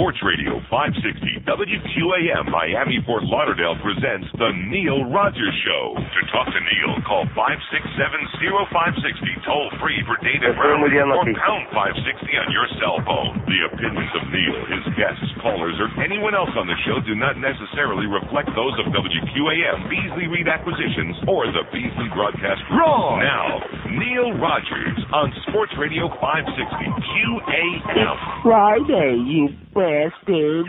Sports Radio 560 WQAM Miami Fort Lauderdale presents The Neil Rogers Show. To talk to Neil, call 567-0560 toll free for data round or pound 560 on your cell phone. The opinions of Neil, his guests, callers, or anyone else on the show do not necessarily reflect those of WQAM, Beasley Reed Acquisitions, or the Beasley Broadcast Group. Wrong. Now, Neil Rogers on Sports Radio 560 QAM. Friday, you bastards.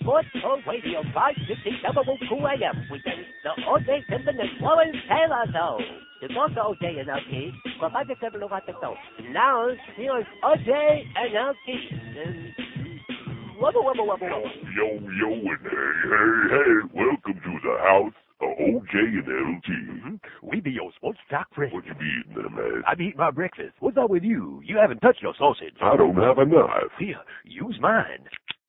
Sports Talk Radio 560 WQAM presents the O.J. Simpson and Lawrence Taylor Show. To talk to O.J. and LT, call 567 Now, here's O.J. and LT. Wubba, wubba, wubba, wubba. Yo, yo, and hey, hey, hey, welcome to the house of OJ and LT. Mm-hmm. We be your sports talk friends. What you be eating there, man? I be eating my breakfast. What's up with you? You haven't touched your sausage. I don't have a knife. Here, use mine.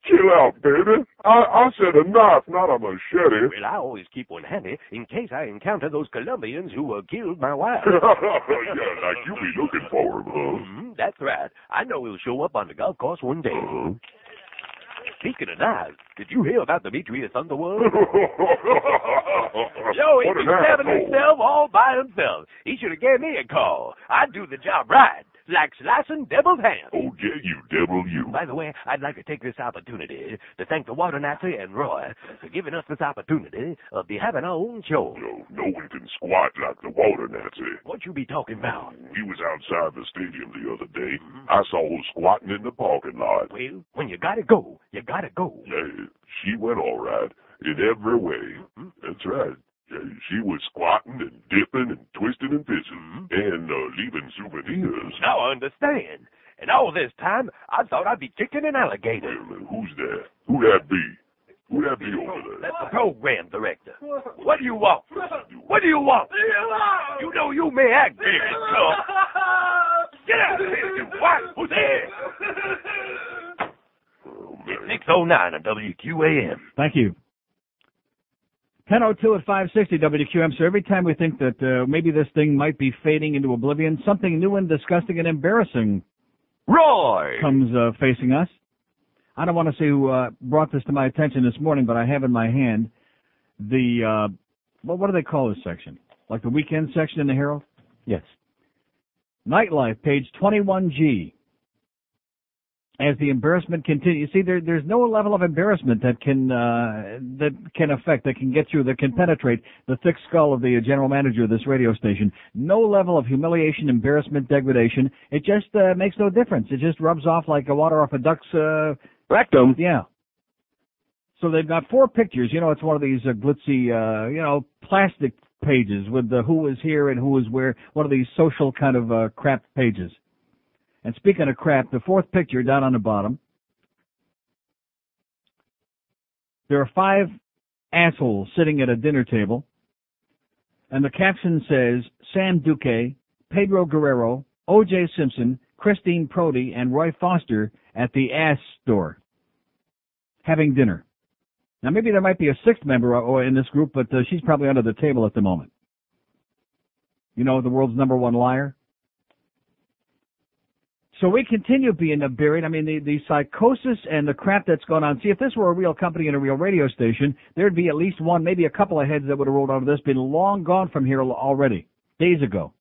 Chill out, baby. I, I said a knife, not a machete. Well, I always keep one handy in case I encounter those Colombians who uh, killed my wife. yeah, like you be looking for him, huh? hmm that's right. I know he'll show up on the golf course one day. Uh-huh. Speaking of knives, did you hear about Demetrius Underwood? Yo, Yo, he be stabbing himself all by himself. He should have gave me a call. I'd do the job right, like slicing devil's ham. Oh, OJ, you devil, you. By the way, I'd like to take this opportunity to thank the Water Nazi and Roy for giving us this opportunity of be having our own show. Yo, no one can squat like the water Nazi. What you be talking about? He was outside the stadium the other day. I saw her squatting in the parking lot. Well, when you gotta go, you gotta go. Yeah, she went all right in every way. Mm-hmm. That's right. Yeah, she was squatting and dipping and twisting and pissing and uh, leaving souvenirs. Now I understand. And all this time, I thought I'd be kicking an alligator. Wait a minute, who's that? Who that be? Who that be over there? That's the program director. What do you want? What do you want? You know you may act big and tough. Get out of here, you what? Who's there? Oh, man. 609 on WQAM. Thank you. 1002 at 560 WQM. So every time we think that uh, maybe this thing might be fading into oblivion, something new and disgusting and embarrassing Roy! comes uh, facing us. I don't want to say who uh, brought this to my attention this morning, but I have in my hand the, uh, well, what do they call this section? Like the weekend section in the Herald? Yes. Nightlife, page 21G. As the embarrassment continues, see, there, there's no level of embarrassment that can uh, that can affect, that can get through, that can penetrate the thick skull of the general manager of this radio station. No level of humiliation, embarrassment, degradation. It just uh, makes no difference. It just rubs off like a water off a duck's uh, Rectum. yeah. So they've got four pictures. You know, it's one of these uh, glitzy, uh, you know, plastic pages with the who was here and who was where. One of these social kind of uh, crap pages. And speaking of crap, the fourth picture down on the bottom, there are five assholes sitting at a dinner table, and the caption says Sam Duque, Pedro Guerrero, O.J. Simpson, Christine Prody, and Roy Foster at the ass store having dinner. Now maybe there might be a sixth member in this group, but uh, she's probably under the table at the moment. You know, the world's number one liar. So we continue being buried. I mean, the, the psychosis and the crap that's going on. See, if this were a real company and a real radio station, there'd be at least one, maybe a couple of heads that would have rolled out of this, been long gone from here already, days ago.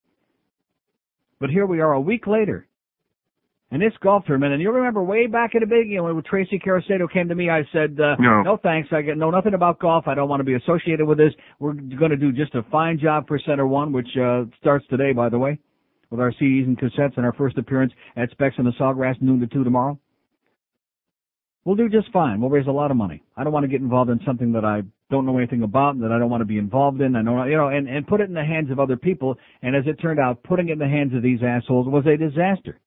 But here we are a week later. And this golf tournament, and you remember way back in the beginning when Tracy Caracedo came to me, I said, uh, No. thanks. I get, know nothing about golf. I don't want to be associated with this. We're going to do just a fine job for Center One, which uh, starts today, by the way, with our CDs and cassettes and our first appearance at Specs in the Sawgrass, noon to 2 tomorrow. We'll do just fine. We'll raise a lot of money. I don't want to get involved in something that I don't know anything about, and that I don't want to be involved in. I know, you know, and, and put it in the hands of other people. And as it turned out, putting it in the hands of these assholes was a disaster.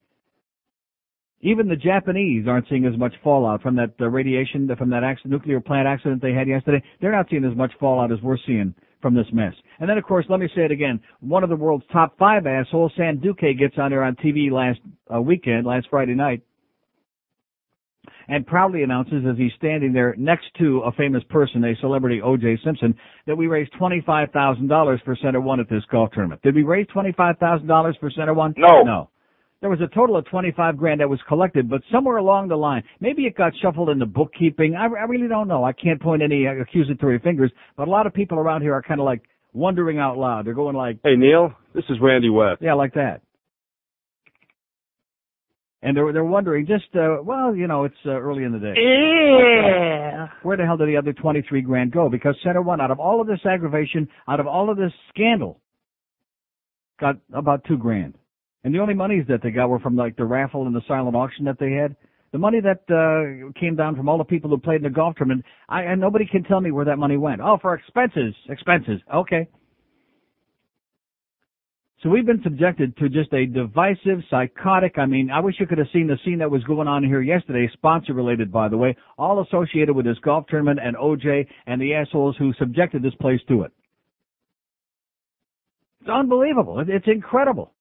Even the Japanese aren't seeing as much fallout from that uh, radiation, from that accident, nuclear plant accident they had yesterday. They're not seeing as much fallout as we're seeing from this mess. And then, of course, let me say it again. One of the world's top five assholes, Sam Duque, gets on there on TV last uh, weekend, last Friday night, and proudly announces as he's standing there next to a famous person, a celebrity, O.J. Simpson, that we raised $25,000 for Center One at this golf tournament. Did we raise $25,000 for Center One? No. No. There was a total of 25 grand that was collected, but somewhere along the line, maybe it got shuffled into bookkeeping. I, I really don't know. I can't point any accusatory fingers, but a lot of people around here are kind of like wondering out loud. They're going like, Hey Neil, this is Randy West. yeah, like that. And they're they're wondering just uh, well, you know, it's uh, early in the day. Yeah. Where the hell did the other 23 grand go? Because Center One, out of all of this aggravation, out of all of this scandal, got about two grand. And the only monies that they got were from like the raffle and the silent auction that they had. The money that uh, came down from all the people who played in the golf tournament, I, and nobody can tell me where that money went. Oh, for expenses, expenses. Okay. So we've been subjected to just a divisive, psychotic, I mean, I wish you could have seen the scene that was going on here yesterday, sponsor related by the way, all associated with this golf tournament and OJ and the assholes who subjected this place to it. It's unbelievable. It's incredible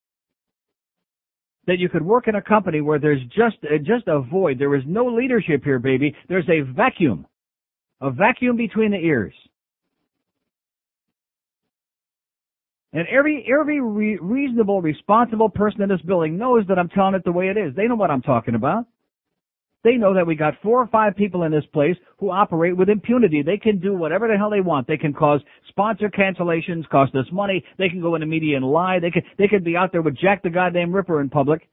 that you could work in a company where there's just uh, just a void. There is no leadership here, baby. There's a vacuum, a vacuum between the ears. And every every re- reasonable, responsible person in this building knows that I'm telling it the way it is. They know what I'm talking about. They know that we got four or five people in this place who operate with impunity. They can do whatever the hell they want. They can cause sponsor cancellations, cost us money. They can go in the media and lie. They can they could be out there with Jack the goddamn Ripper in public.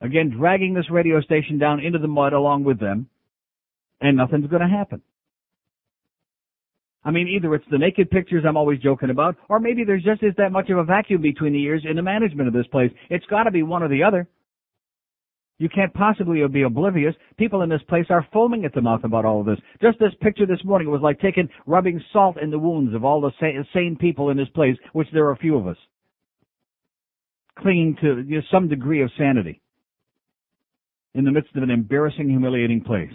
Again, dragging this radio station down into the mud along with them, and nothing's going to happen. I mean, either it's the naked pictures I'm always joking about, or maybe there's just is that much of a vacuum between the ears in the management of this place. It's got to be one or the other. You can't possibly be oblivious. People in this place are foaming at the mouth about all of this. Just this picture this morning was like taking, rubbing salt in the wounds of all the sa- sane people in this place, which there are a few of us. Clinging to you know, some degree of sanity. In the midst of an embarrassing, humiliating place.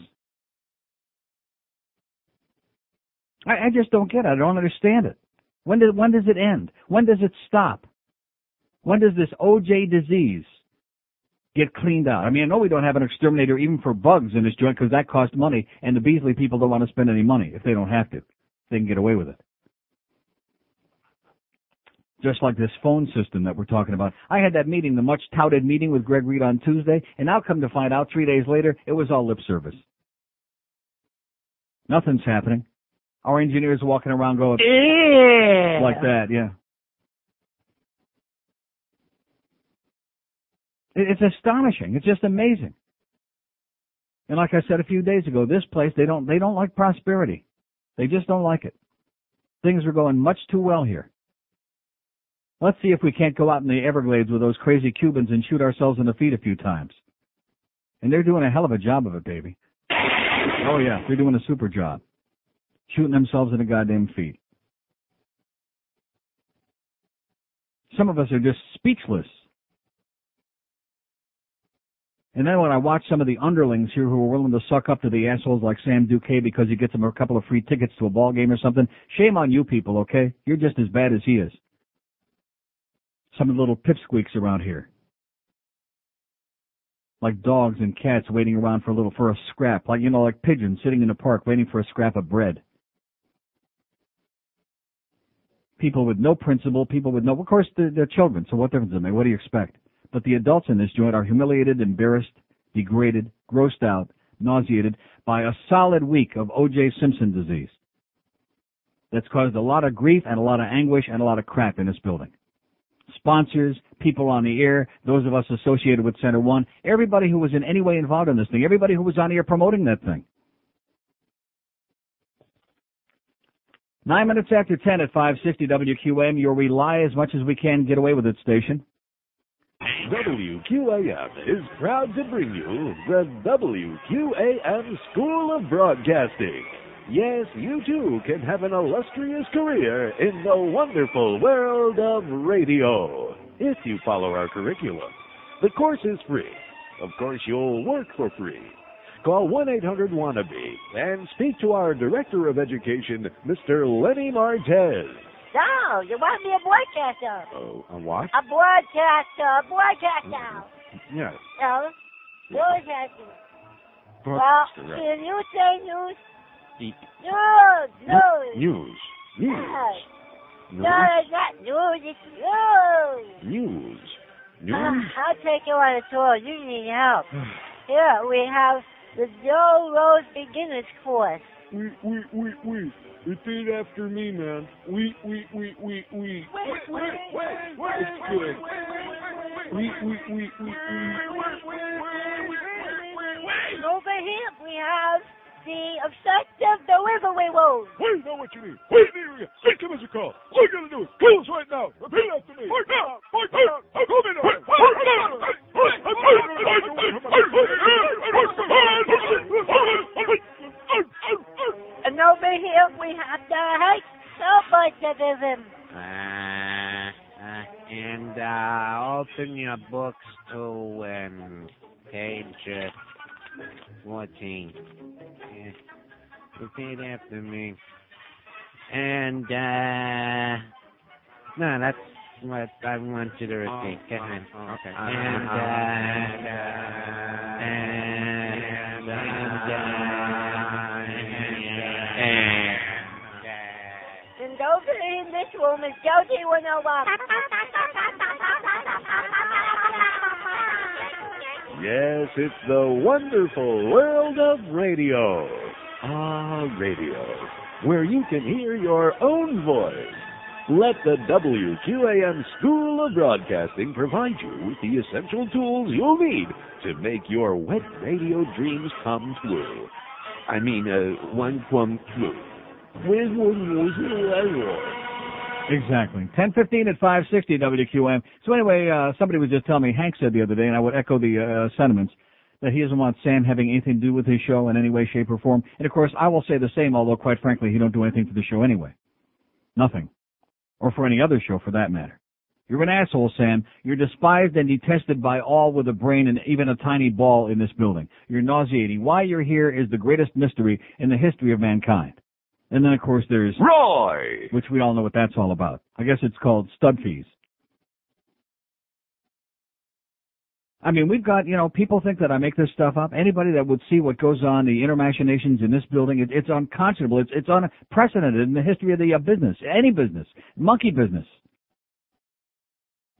I, I just don't get it. I don't understand it. When when does it end? When does it stop? When does this OJ disease get cleaned out? I mean, I know we don't have an exterminator even for bugs in this joint because that costs money, and the Beasley people don't want to spend any money if they don't have to. They can get away with it. Just like this phone system that we're talking about. I had that meeting, the much touted meeting with Greg Reed on Tuesday, and now come to find out three days later, it was all lip service. Nothing's happening. Our engineers walking around going Yeah. like that, yeah. It's astonishing. It's just amazing. And like I said a few days ago, this place they don't they don't like prosperity. They just don't like it. Things are going much too well here. Let's see if we can't go out in the Everglades with those crazy Cubans and shoot ourselves in the feet a few times. And they're doing a hell of a job of it, baby. Oh yeah, they're doing a super job. Shooting themselves in the goddamn feet. Some of us are just speechless. And then when I watch some of the underlings here who are willing to suck up to the assholes like Sam Duque because he gets them a couple of free tickets to a ball game or something, shame on you people, okay? You're just as bad as he is. Some of the little pipsqueaks around here. Like dogs and cats waiting around for a little, for a scrap. Like, you know, like pigeons sitting in the park waiting for a scrap of bread. People with no principle, people with no, of course they're, they're children, so what difference does it make? What do you expect? But the adults in this joint are humiliated, embarrassed, degraded, grossed out, nauseated by a solid week of O.J. Simpson disease. That's caused a lot of grief and a lot of anguish and a lot of crap in this building. Sponsors, people on the air, those of us associated with Center One, everybody who was in any way involved in this thing, everybody who was on air promoting that thing. Nine minutes after 10 at 560 WQM, your lie as much as we can get away with it station. WQAM is proud to bring you the WQAM School of Broadcasting. Yes, you too can have an illustrious career in the wonderful world of radio if you follow our curriculum. The course is free. Of course, you'll work for free. Call 1-800-WANNABE and speak to our Director of Education, Mr. Lenny Martez. No, you want me a broadcaster. Oh, a what? A broadcaster, a broadcaster. Mm-hmm. Yes. No, broadcaster. Well, Broadcaster, right. can you say news? News, news. News. News. Yes. News. No, it's not news, it's news. News. news. I'll take you on a tour. You need help. Here we have the Joe Rose Beginners Course. Wait, wait, wait, wait. Repeat after me, man. We, we, we, we, we. Wait, wait, wait, It's good. We, we, we, we, we. Over here we have the obstructive delivery road. Wait, know what you need. Wait, need Hey, give us a call. All you gotta do is call us right now. Repeat after me. Right now. Right now. Call me now. And over here we have the hate subjectivism. Uh, uh, and uh, open your books to um, page uh, 14. Yeah. Repeat after me. And, uh, no, that's what I want you to repeat. Come on. okay. And, uh, and, uh, and, and, And over in this room is Josie 101. Yes, it's the wonderful world of radio. Ah, radio, where you can hear your own voice. Let the WQAM School of Broadcasting provide you with the essential tools you'll need to make your wet radio dreams come true. I mean, uh, one come true. With Exactly. 1015 at 560 WQM. So anyway, uh, somebody was just telling me, Hank said the other day, and I would echo the uh, sentiments, that he doesn't want Sam having anything to do with his show in any way, shape, or form. And of course, I will say the same, although quite frankly, he don't do anything for the show anyway. Nothing. Or for any other show for that matter. You're an asshole, Sam. You're despised and detested by all with a brain and even a tiny ball in this building. You're nauseating. Why you're here is the greatest mystery in the history of mankind. And then, of course, there's Roy! which we all know what that's all about. I guess it's called stud fees. I mean, we've got, you know, people think that I make this stuff up. Anybody that would see what goes on, the inner machinations in this building, it, it's unconscionable. It's, it's unprecedented in the history of the uh, business, any business, monkey business.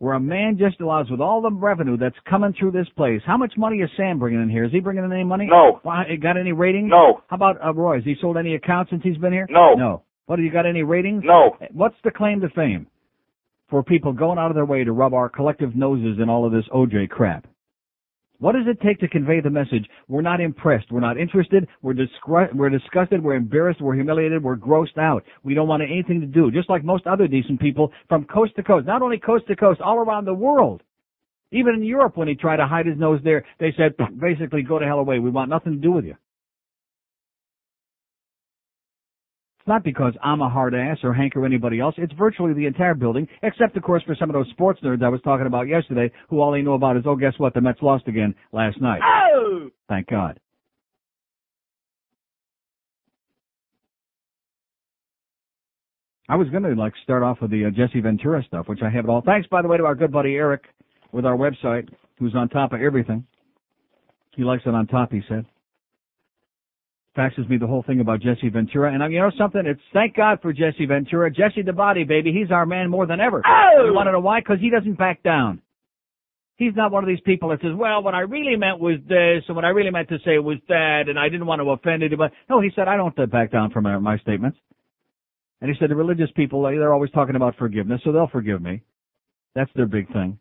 Where a man just allows, with all the revenue that's coming through this place, how much money is Sam bringing in here? Is he bringing in any money? No. Got any ratings? No. How about uh, Roy? Has he sold any accounts since he's been here? No. No. What, have you got any ratings? No. What's the claim to fame for people going out of their way to rub our collective noses in all of this OJ crap? What does it take to convey the message? We're not impressed. We're not interested. We're, disgru- we're disgusted. We're embarrassed. We're humiliated. We're grossed out. We don't want anything to do, just like most other decent people from coast to coast, not only coast to coast, all around the world. Even in Europe, when he tried to hide his nose there, they said, basically, go to hell away. We want nothing to do with you. Not because I'm a hard ass or Hank or anybody else. It's virtually the entire building, except of course for some of those sports nerds I was talking about yesterday, who all they know about is, oh, guess what? The Mets lost again last night. Oh! Thank God. I was going to like start off with the uh, Jesse Ventura stuff, which I have it all. Thanks, by the way, to our good buddy Eric with our website, who's on top of everything. He likes it on top, he said. Faxes me the whole thing about Jesse Ventura, and uh, you know something? It's thank God for Jesse Ventura. Jesse the body, baby. He's our man more than ever. Oh! You want to know why? Because he doesn't back down. He's not one of these people that says, well, what I really meant was this, and what I really meant to say was that, and I didn't want to offend anybody. No, he said, I don't uh, back down from uh, my statements. And he said, the religious people, they're always talking about forgiveness, so they'll forgive me. That's their big thing.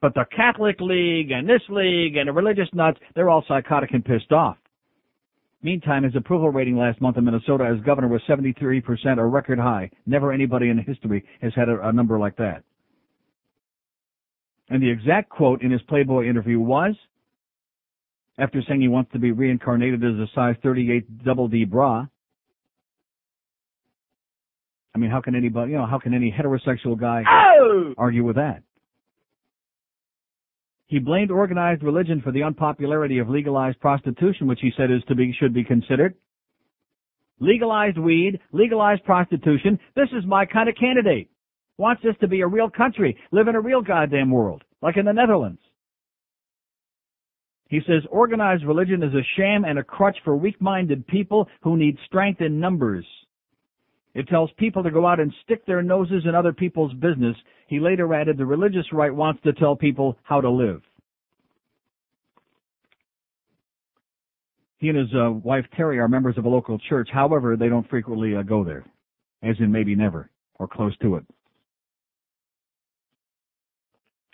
But the Catholic League and this league and the religious nuts, they're all psychotic and pissed off. Meantime, his approval rating last month in Minnesota as governor was 73%, a record high. Never anybody in history has had a, a number like that. And the exact quote in his Playboy interview was, after saying he wants to be reincarnated as a size 38 double D bra, I mean, how can anybody, you know, how can any heterosexual guy Oh! argue with that? He blamed organized religion for the unpopularity of legalized prostitution, which he said is to be, should be considered. Legalized weed, legalized prostitution. This is my kind of candidate. Wants this to be a real country, live in a real goddamn world, like in the Netherlands. He says organized religion is a sham and a crutch for weak-minded people who need strength in numbers. It tells people to go out and stick their noses in other people's business. He later added, the religious right wants to tell people how to live. He and his uh, wife Terry are members of a local church. However, they don't frequently uh, go there, as in maybe never or close to it.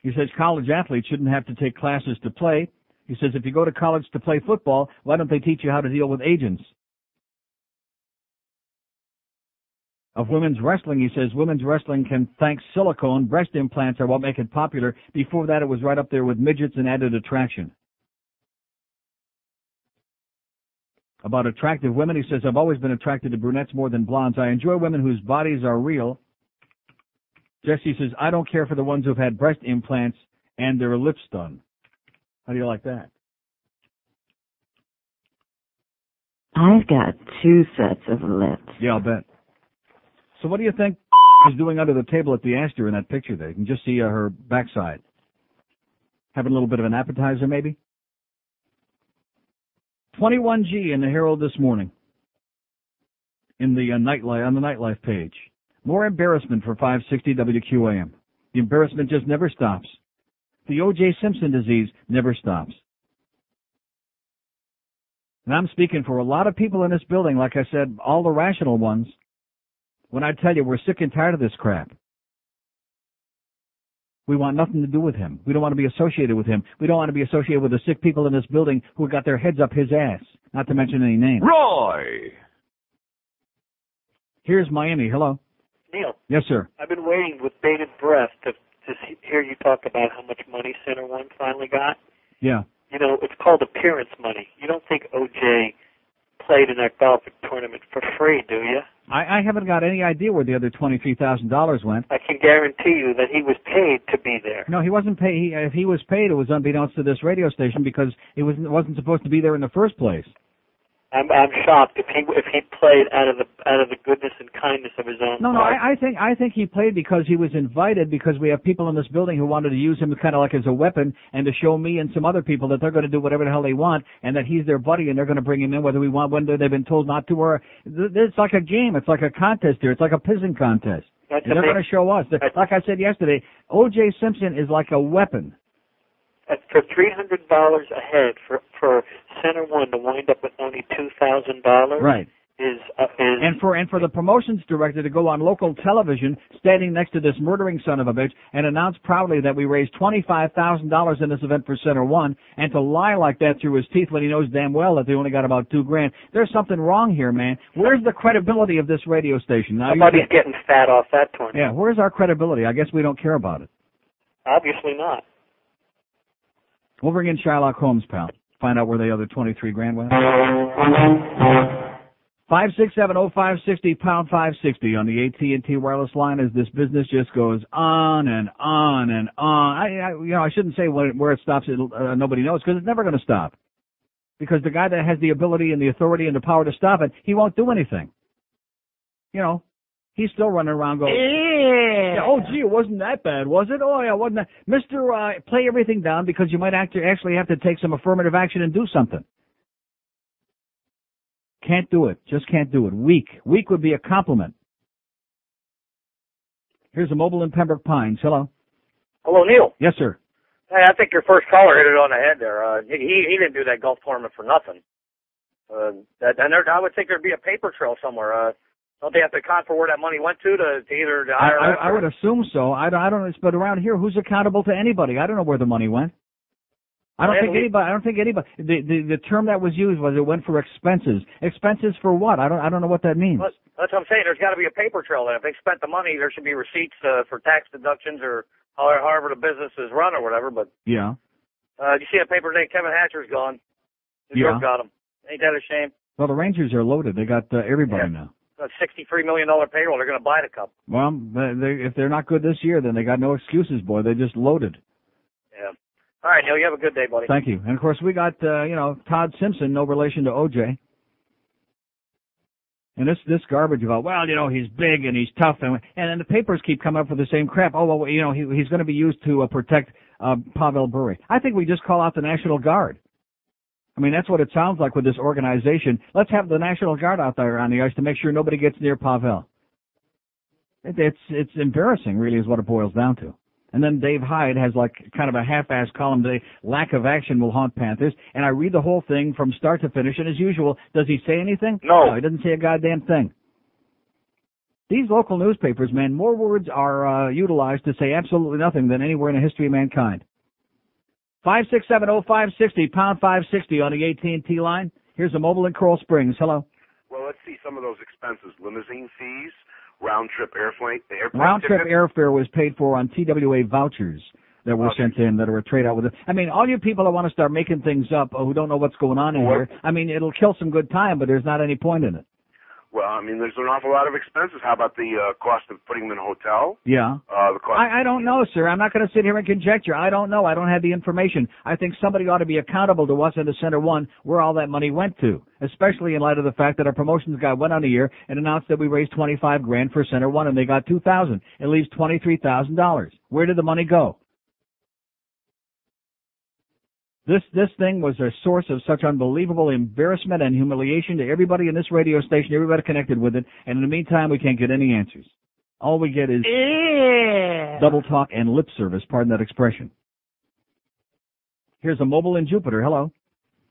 He says college athletes shouldn't have to take classes to play. He says if you go to college to play football, why don't they teach you how to deal with agents? Of women's wrestling, he says women's wrestling can thank silicone. Breast implants are what make it popular. Before that, it was right up there with midgets and added attraction. About attractive women, he says, I've always been attracted to brunettes more than blondes. I enjoy women whose bodies are real. Jesse says, I don't care for the ones who've had breast implants and their lips done. How do you like that? I've got two sets of lips. Yeah, I'll bet. So what do you think is doing under the table at the Astor in that picture there? You can just see uh, her backside. Having a little bit of an appetizer, maybe? 21G in the Herald this morning. In the uh, nightlife, on the nightlife page. More embarrassment for 560 WQAM. The embarrassment just never stops. The O.J. Simpson disease never stops. And I'm speaking for a lot of people in this building, like I said, all the rational ones, when I tell you we're sick and tired of this crap. We want nothing to do with him. We don't want to be associated with him. We don't want to be associated with the sick people in this building who got their heads up his ass. Not to mention any names. Roy! Here's Miami. Hello. Neil, Yes, sir. I've been waiting with bated breath to to see, hear you talk about how much money Center One finally got. Yeah. You know, it's called appearance money. You don't think OJ played in that golf tournament for free, do you? I, I haven't got any idea where the other twenty-three thousand dollars went. I can guarantee you that he was paid to be there. No, he wasn't paid. He, if he was paid, it was unbeknownst to this radio station because it was wasn't supposed to be there in the first place. I'm I'm shocked if he if he played out of the out of the goodness and kindness of his own No, no. I, I think I think he played because he was invited because we have people in this building who wanted to use him kind of like as a weapon and to show me and some other people that they're going to do whatever the hell they want and that he's their buddy and they're going to bring him in whether we want whether they've been told not to or th- it's like a game. It's like a contest here. It's like a pissing contest. That's And they're going to show us. Like I said yesterday, O.J. Simpson is like a weapon. At- for three hundred dollars a head for for Center One to wind up with only two thousand dollars Right. is uh, is And for and for the promotions director to go on local television, standing next to this murdering son of a bitch, and announce proudly that we raised twenty five thousand dollars in this event for Center One, and to lie like that through his teeth when he knows damn well that they only got about two grand. There's something wrong here, man. Where's the credibility of this radio station? Now somebody's getting fat off that tournament. yeah, where's our credibility? I guess we don't care about it. Obviously not. We'll bring in Sherlock Holmes, pal. Find out where the other twenty three grand went. Five six seven oh five sixty pound five sixty on the AT and T wireless line as this business just goes on and on and on. I, I you know I shouldn't say where, where it stops. It'll, uh, nobody knows because it's never going to stop. Because the guy that has the ability and the authority and the power to stop it, he won't do anything. You know, he's still running around going. Yeah. Oh, gee, it wasn't that bad, was it? Oh, yeah, wasn't that? Mister, uh, play everything down because you might actually have to take some affirmative action and do something. Can't do it. Just can't do it. Weak. Weak would be a compliment. Here's a mobile in Pembroke Pines. Hello. Hello, Neil. Yes, sir. Hey, I think your first caller hit it on the head there. Uh, he he didn't do that golf tournament for nothing. Uh, that, and there, I would think there'd be a paper trail somewhere. Uh, don't they have to account for where that money went to to, to either the I, IRS? I, I would assume so. I don't, I don't, but around here, who's accountable to anybody? I don't know where the money went. I don't think anybody. I don't think anybody. The, the the term that was used was it went for expenses. Expenses for what? I don't. I don't know what that means. That's, that's what I'm saying. There's got to be a paper trail. Then if they spent the money, there should be receipts uh, for tax deductions or however, however the business is run or whatever. But Yeah. uh, you see that paper today? Kevin Hatcher's gone. New Yeah. York got him. Ain't that a shame? Well, the Rangers are loaded. They got uh, everybody now. A sixty-three million dollar payroll. They're going to buy the cup. Well, they, they, if they're not good this year, then they got no excuses, boy. They just loaded. Yeah. All right, Neil. You have a good day, buddy. Thank you. And of course, we got uh, you know Todd Simpson, no relation to OJ. And this this garbage about well, you know, he's big and he's tough, and and then the papers keep coming up with the same crap. Oh well, you know, he he's going to be used to uh, protect uh, Pavel Bure. I think we just call out the National Guard. I mean, that's what it sounds like with this organization. Let's have the National Guard out there on the ice to make sure nobody gets near Pavel. It, it's it's embarrassing, really, is what it boils down to. And then Dave Hyde has like kind of a half-assed column today. Lack of action will haunt Panthers. And I read the whole thing from start to finish. And as usual, does he say anything? No. he doesn't say a goddamn thing. These local newspapers, man, more words are uh, utilized to say absolutely nothing than anywhere in the history of mankind. Five six seven oh five sixty pound five sixty on the AT and T line. Here's a mobile in Coral Springs. Hello. Well, let's see some of those expenses: limousine fees, round trip airplane, airplane Round trip airfare was paid for on TWA vouchers that were Okay. sent in that are a trade out with it. I mean, all you people that want to start making things up uh, who don't know what's going on in What? here, I mean, it'll kill some good time, but there's not any point in it. Well, I mean, there's an awful lot of expenses. How about the uh, cost of putting them in a hotel? Yeah. Uh, the cost. I, I don't know, sir. I'm not going to sit here and conjecture. I don't know. I don't have the information. I think somebody ought to be accountable to us in the Center One where all that money went to, especially in light of the fact that our promotions guy went on a year and announced that we raised 25 grand for Center One and they got 2,000. It leaves $23,000. Where did the money go? This this thing was a source of such unbelievable embarrassment and humiliation to everybody in this radio station, everybody connected with it, and in the meantime we can't get any answers. All we get is Yeah. double talk and lip service, pardon that expression. Here's a mobile in Jupiter. Hello.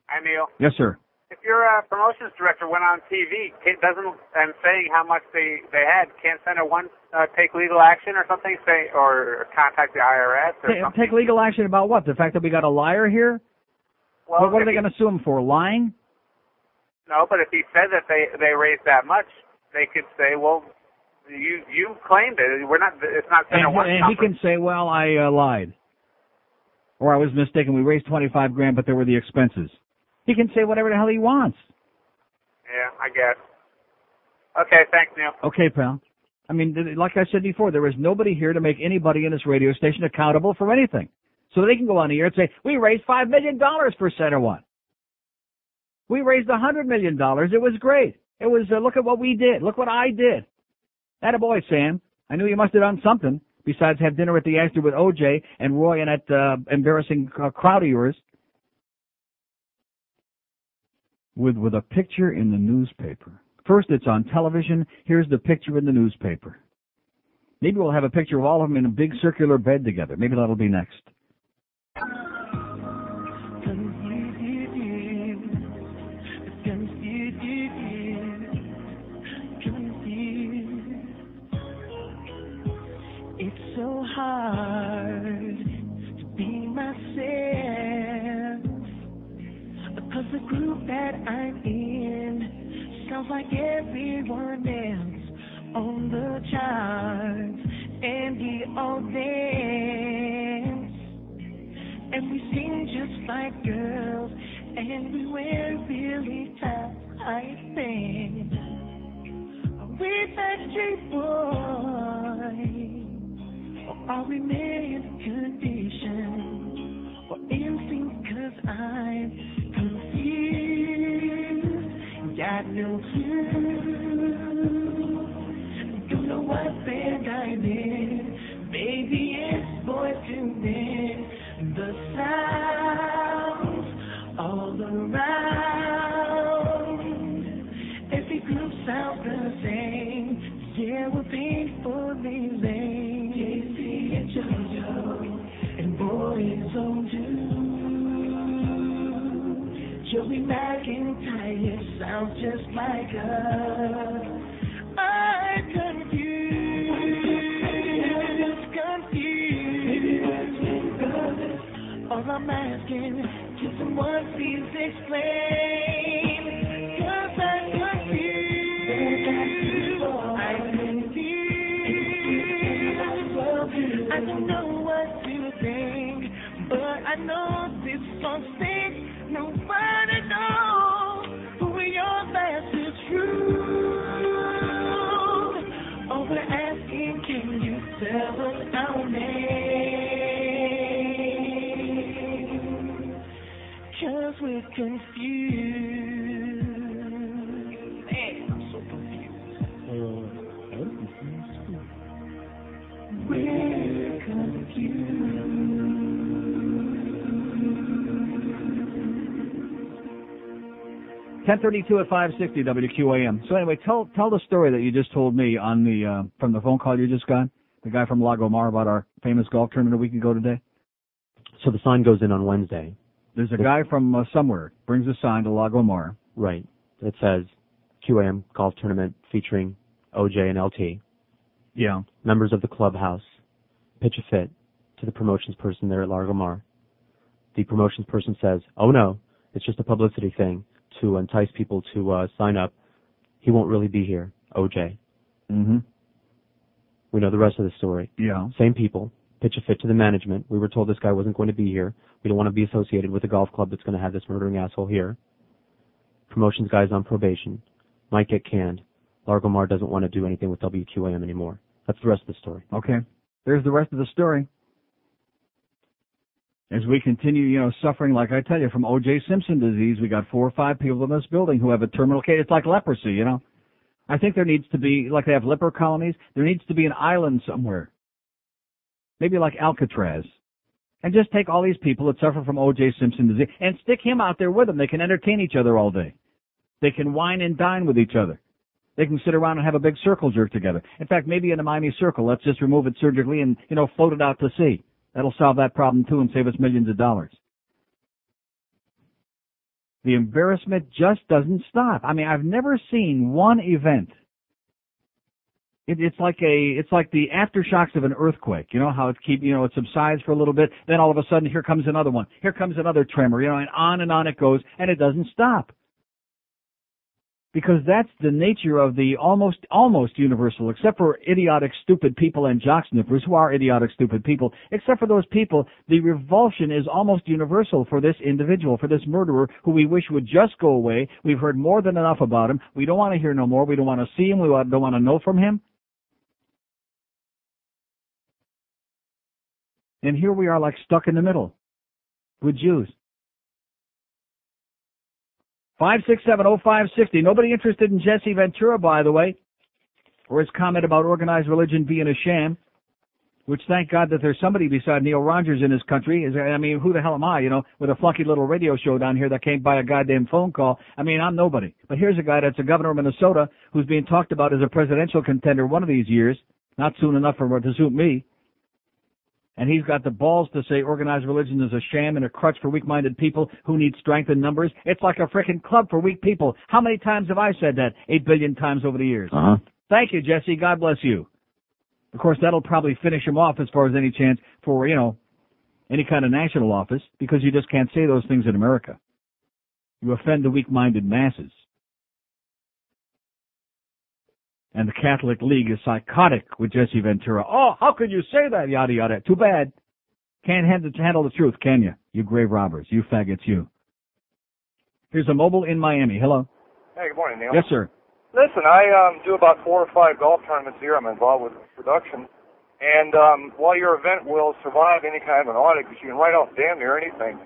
Hi, Neil. Yes, sir. If your uh, promotions director went on TV doesn't and saying how much they they had, can't Center One uh, take legal action or something? Say or contact the IRS or Ta- something? Take legal action about what? The fact that we got a liar here? Well, what, what are they going to sue him for? Lying? No, but if he said that they they raised that much, they could say, well, you you claimed it. We're not. It's not And, One. and he can say, well, I uh, lied. Or I was mistaken. We raised 25 grand, but there were the expenses. He can say whatever the hell he wants. Yeah, I guess. Okay, thanks, Neil. Okay, pal. I mean, like I said before, there is nobody here to make anybody in this radio station accountable for anything. So they can go on the air and say, we raised five million dollars for Center One. We raised a hundred million dollars. It was great. It was, uh, look at what we did. Look what I did. That a boy, Sam. I knew you must have done something besides have dinner at the Astor with OJ and Roy and that uh, embarrassing uh, crowd of yours. With with a picture in the newspaper. First, it's on television. Here's the picture in the newspaper. Maybe we'll have a picture of all of them in a big circular bed together. Maybe that'll be next. That I'm in sounds like everyone else on the charts, and we all dance and we sing just like girls, and we wear really tight things. We Backstreet Boys, or are we made condition? Or instinct cause I'm got no clue. Don't know what band I'm in, maybe it's Boyz II Men. The sounds all around, every group sounds the same. Yeah, we're painfully lame. K-Ci and JoJo, and boys on two. Joey McIntyre sounds just like us. I'm confused, confused. All I'm asking, can someone please explain? 1032 at 560 WQAM. So anyway, tell tell the story that you just told me on the uh, from the phone call you just got. The guy from Lago Mar about our famous golf tournament a week ago today. So the sign goes in on Wednesday. There's a guy from uh, somewhere brings a sign to Lago Mar. Right. It says QAM golf tournament featuring OJ and LT. Yeah. Members of the clubhouse pitch a fit to the promotions person there at Lago Mar. The promotions person says, "Oh no, it's just a publicity thing to entice people to uh, sign up. He won't really be here." OJ. Mm-hmm. We know the rest of the story. Yeah. Same people pitch a fit to the management. We were told this guy wasn't going to be here. We don't want to be associated with a golf club that's going to have this murdering asshole here. Promotions guy's on probation. Might get canned. Lago Mar doesn't want to do anything with WQAM anymore. That's the rest of the story. Okay. There's the rest of the story. As we continue, you know, suffering, like I tell you, from O.J. Simpson disease, we got four or five people in this building who have a terminal case. It's like leprosy, you know. I think there needs to be, like they have leper colonies, there needs to be an island somewhere. Maybe like Alcatraz. And just take all these people that suffer from O.J. Simpson disease and stick him out there with them. They can entertain each other all day. They can wine and dine with each other. They can sit around and have a big circle jerk together. In fact, maybe in a Miami circle, let's just remove it surgically and, you know, float it out to sea. That'll solve that problem too and save us millions of dollars. The embarrassment just doesn't stop. I mean, I've never seen one event. It, it's like a, it's like the aftershocks of an earthquake. You know how it keep, you know, it subsides for a little bit, then all of a sudden here comes another one. Here comes another tremor, you know, and on and on it goes, and it doesn't stop because that's the nature of the almost almost universal, except for idiotic, stupid people and jock sniffers who are idiotic, stupid people. Except for those people, the revulsion is almost universal for this individual, for this murderer, who we wish would just go away. We've heard more than enough about him. We don't want to hear no more. We don't want to see him. We don't want to know from him. And here we are, like stuck in the middle with Jews. Five six seven oh five sixty. Nobody interested in Jesse Ventura, by the way, or his comment about organized religion being a sham. Which thank God that there's somebody beside Neil Rogers in this country. Is I mean, who the hell am I? You know, with a flunky little radio show down here that can't buy a goddamn phone call. I mean, I'm nobody. But here's a guy that's a governor of Minnesota who's being talked about as a presidential contender one of these years. Not soon enough for to suit me and he's got the balls to say organized religion is a sham and a crutch for weak-minded people who need strength in numbers. It's like a frickin' club for weak people. How many times have I said that? Eight billion times over the years. Uh-huh. Thank you, Jesse. God bless you. Of course, that'll probably finish him off as far as any chance for, you know, any kind of national office because you just can't say those things in America. You offend the weak-minded masses. And the Catholic League is psychotic with Jesse Ventura. Oh, how could you say that? Yada yada. Too bad. Can't handle, handle the truth, can you? You grave robbers. You faggots, you. Here's a mobile in Miami. Hello. Hey, good morning, Neil. Yes, sir. Listen, I um, do about four or five golf tournaments a year. I'm involved with production. And um, while your event will survive any kind of an audit, because you can write off damn near anything,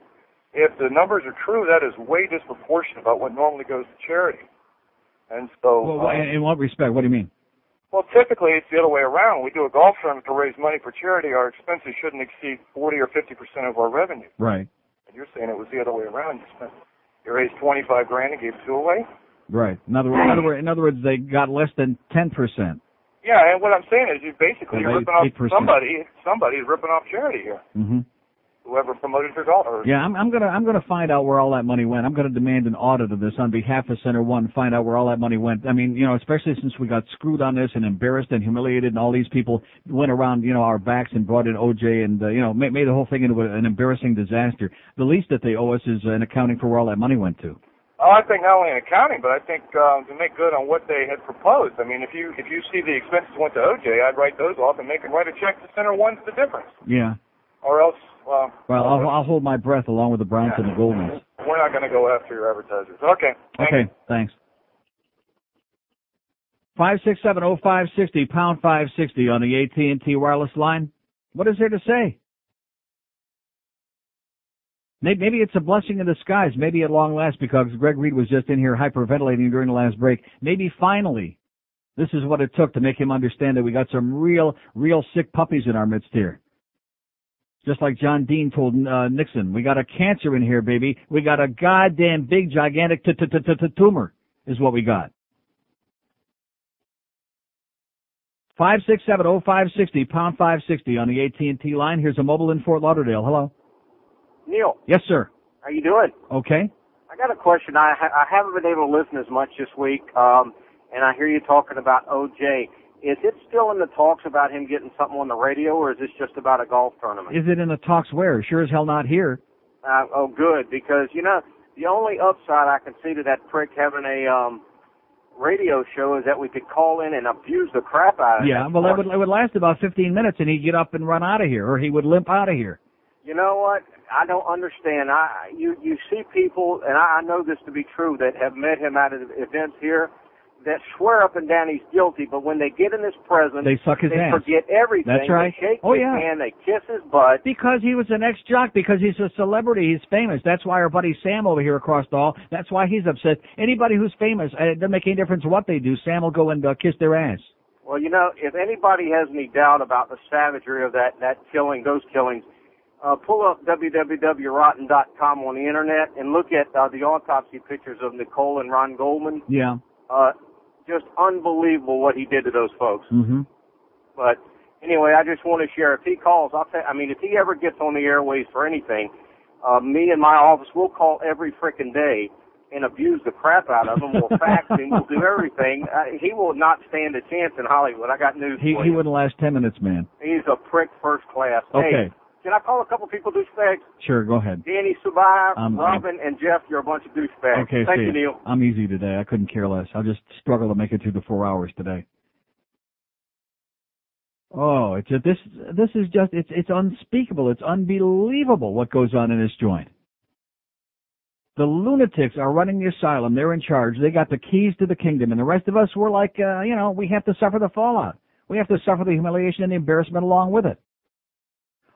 if the numbers are true, that is way disproportionate about what normally goes to charity. And so, Well, um, in what respect? What do you mean? well, typically it's the other way around. We do a golf tournament to raise money for charity. Our expenses shouldn't exceed 40 or 50 percent of our revenue. Right. And you're saying it was the other way around. You spent, you raised 25 grand and gave two away. Right. In other words, in other words, in other words, they got less than ten percent. Yeah, and what I'm saying is, you basically you're ripping off 8%. somebody. Somebody's ripping off charity here. Mm-hmm. Whoever promoted your golf. Yeah, I'm, I'm gonna I'm gonna find out where all that money went. I'm gonna demand an audit of this on behalf of Center One. Find out where all that money went. I mean, you know, especially since we got screwed on this and embarrassed and humiliated, and all these people went around, you know, our backs and brought in OJ and uh, you know made, made the whole thing into an embarrassing disaster. The least that they owe us is an accounting for where all that money went to. Oh, I think not only in accounting, but I think um, to make good on what they had proposed. I mean, if you if you see the expenses went to OJ, I'd write those off and make them write a check to Center One's the difference. Yeah. Or else, well, Well, I'll, I'll hold my breath along with the Browns and the Goldmans. we're not going to go after your advertisers. Okay. Thank Okay, thanks. Five six seven oh five sixty pound five sixty on the AT and T wireless line. What is there to say? Maybe, maybe it's a blessing in disguise. Maybe at long last, because Greg Reed was just in here hyperventilating during the last break. Maybe finally, this is what it took to make him understand that we got some real, real sick puppies in our midst here. Just like John Dean told uh, Nixon, we got a cancer in here, baby. We got a goddamn big, gigantic tumor, is what we got. Five six seven oh five sixty pound five sixty on the AT and T line. Here's a mobile in Fort Lauderdale. Hello. Neil, Yes, sir. how you doing? Okay. I got a question. I ha- I haven't been able to listen as much this week, um, and I hear you talking about OJ. Is it still in the talks about him getting something on the radio, or is this just about a golf tournament? Is it in the talks where? Sure as hell not here. Uh, oh, good, because you know the only upside I can see to that prick having a um radio show is that we could call in and abuse the crap out of Yeah, him. Yeah, well, it would, it would last about 15 minutes and he'd get up and run out of here, or he would limp out of here. You know what? I don't understand. I you you see people, and I, I know this to be true, that have met him at events here that swear up and down he's guilty, but when they get in his presence, They suck his they ass. forget everything. That's right. They shake Oh, his yeah. hand, they kiss his butt. Because he was an ex-jock, because he's a celebrity, he's famous. That's why our buddy Sam over here across the hall, that's why he's upset. Anybody who's famous, uh, it doesn't make any difference what they do, Sam will go and uh, kiss their ass. Well, you know, if anybody has any doubt about the savagery of that that killing, those killings, uh, pull up www.rotten.com on the internet and look at uh, the autopsy pictures of Nicole and Ron Goldman. Yeah. Uh, just unbelievable what he did to those folks. Mm-hmm. But anyway, I just want to share. If he calls, I'll tell. I mean, if he ever gets on the airways for anything, uh, me and my office will call every frickin' day and abuse the crap out of him. We'll fax him. We'll do everything. Uh, he will not stand a chance in Hollywood. I got news He, for he wouldn't last 10 minutes, man. He's a prick first class. Okay. Hey, can I call a couple people douchebags? Sure, go ahead. Danny Subai, Um, Robin, and Jeff, you're a bunch of douchebags. Okay, Thank see you. Neil. I'm easy today. I couldn't care less. I'll just struggle to make it through the four hours today. Oh, it's a, this this is just it's it's unspeakable. It's unbelievable what goes on in this joint. The lunatics are running the asylum. They're in charge. They got the keys to the kingdom, and the rest of us we're like, uh, you know, we have to suffer the fallout. We have to suffer the humiliation and the embarrassment along with it.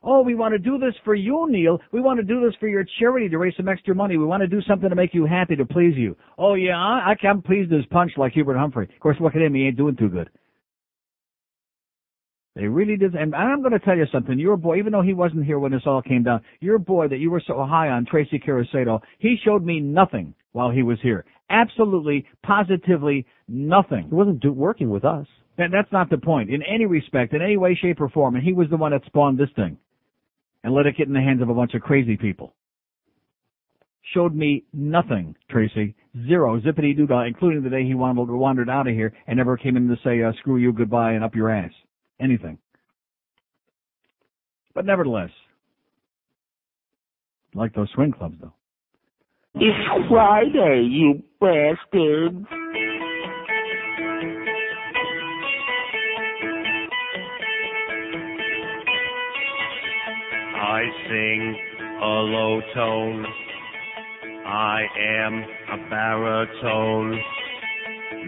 Oh, we want to do this for you, Neil. We want to do this for your charity to raise some extra money. We want to do something to make you happy, to please you. Oh, yeah, I, I'm pleased as punch like Hubert Humphrey. Of course, look at him. He ain't doing too good. They really did. And I'm going to tell you something. Your boy, even though he wasn't here when this all came down, your boy that you were so high on, Tracy Carasado, he showed me nothing while he was here. Absolutely, positively nothing. He wasn't do- working with us. That, that's not the point. In any respect, in any way, shape, or form. And he was the one that spawned this thing. And let it get in the hands of a bunch of crazy people. Showed me nothing, Tracy. Zero. Zippity doo including the day he wandered, wandered out of here and never came in to say, uh, screw you, goodbye, and up your ass. Anything. But nevertheless, like those swing clubs though. It's Friday, you bastard. I sing a low tone. I am a baritone.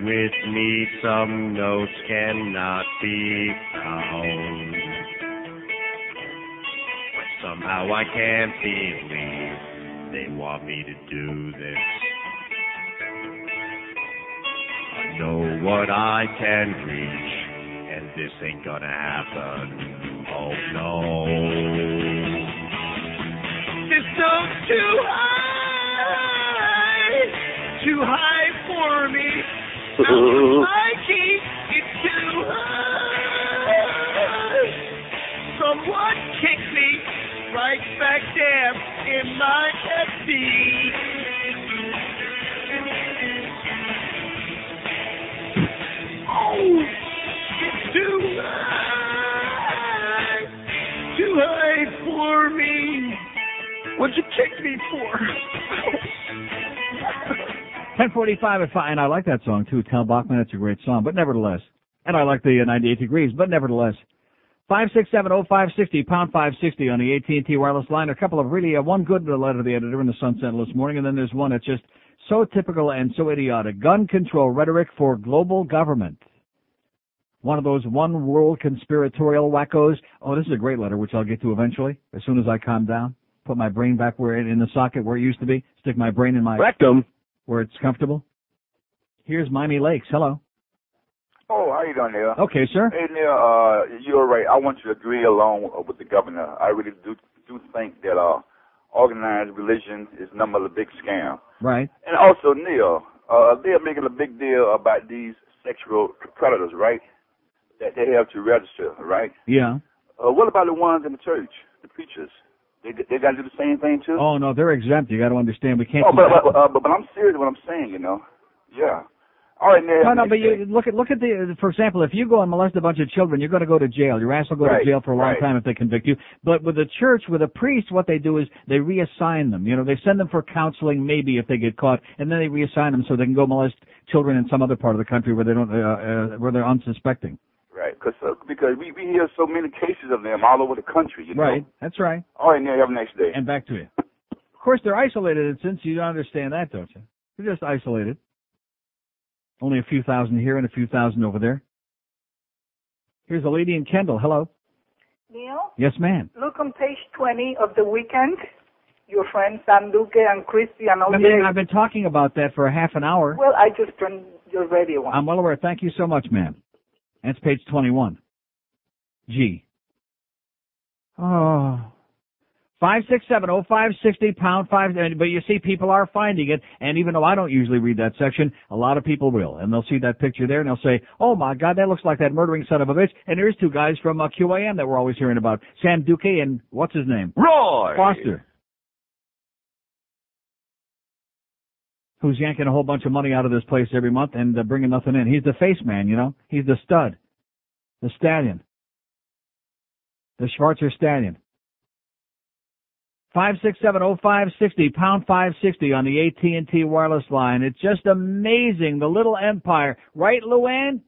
With me, some notes cannot be found. But somehow I can't believe they want me to do this. I know what I can reach, and this ain't gonna happen. Oh no. This too high, too high for me. My key, it's too high. Someone kicked me right back there in my Oh, What'd you kick me for? 1045 at 5, and I like that song too, Tal Bachman, it's a great song, but nevertheless. And I like the uh, 98 degrees, but nevertheless. 5670560, pound 560 on the AT&T wireless line. A couple of really, uh, one good letter to the editor in the Sun Sentinel this morning, and then there's one that's just so typical and so idiotic. Gun control rhetoric for global government. One of those one world conspiratorial wackos. Oh, this is a great letter, which I'll get to eventually, as soon as I calm down. Put my brain back where it, in the socket where it used to be. Stick my brain in my Rectum. where it's comfortable. Here's Miami Lakes. Hello. Oh, how you doing, Neil? Okay, sir. Hey, Neil, uh, you're right. I want you to agree along with the governor. I really do do think that uh, organized religion is number a big scam. Right. And also, Neil, uh, they're making a big deal about these sexual predators, right? That they have to register, right? Yeah. Uh, what about the ones in the church, the preachers? They they got to do the same thing too. Oh no, they're exempt. You got to understand. We can't. Oh, but but, uh, but but I'm serious what I'm saying, you know. Yeah. All right, Neil. No, no, but you look at look at the for example, if you go and molest a bunch of children, you're going to go to jail. Your ass will go Right, to jail for a long right. time if they convict you. But with a church, with a priest, what they do is they reassign them. You know, they send them for counseling, maybe if they get caught, and then they reassign them so they can go molest children in some other part of the country where they don't, uh, uh, where they're unsuspecting. Right, cause, uh, because we, we hear so many cases of them all over the country, you know. Right, that's right. All right, Neil, have a nice day. And back to you. Of course, they're isolated, and since you don't understand that, don't you? They're just isolated. Only a few thousand here and a few thousand over there. Here's a lady in Kendall. Hello. Neil, Yes, ma'am. look on page 20 of the weekend. Your friends Sam Duque and Christy and all I mean, I've been talking about that for a half an hour. Well, I just turned your radio on. I'm well aware. Thank you so much, ma'am. That's page 21. G. Oh. Five six seven oh five sixty pound five. and- But you see, people are finding it, and even though I don't usually read that section, a lot of people will, and they'll see that picture there, and they'll say, "Oh my God, that looks like that murdering son of a bitch." And there's two guys from uh, QAM that we're always hearing about, Sam Duque and what's his name, Roy Foster, who's yanking a whole bunch of money out of this place every month and uh, bringing nothing in. He's the face man, you know. He's the stud, the stallion, the Schwarzer stallion. Five six seven oh five sixty pound five sixty on the AT and T wireless line. It's just amazing. The little empire, right, Luann?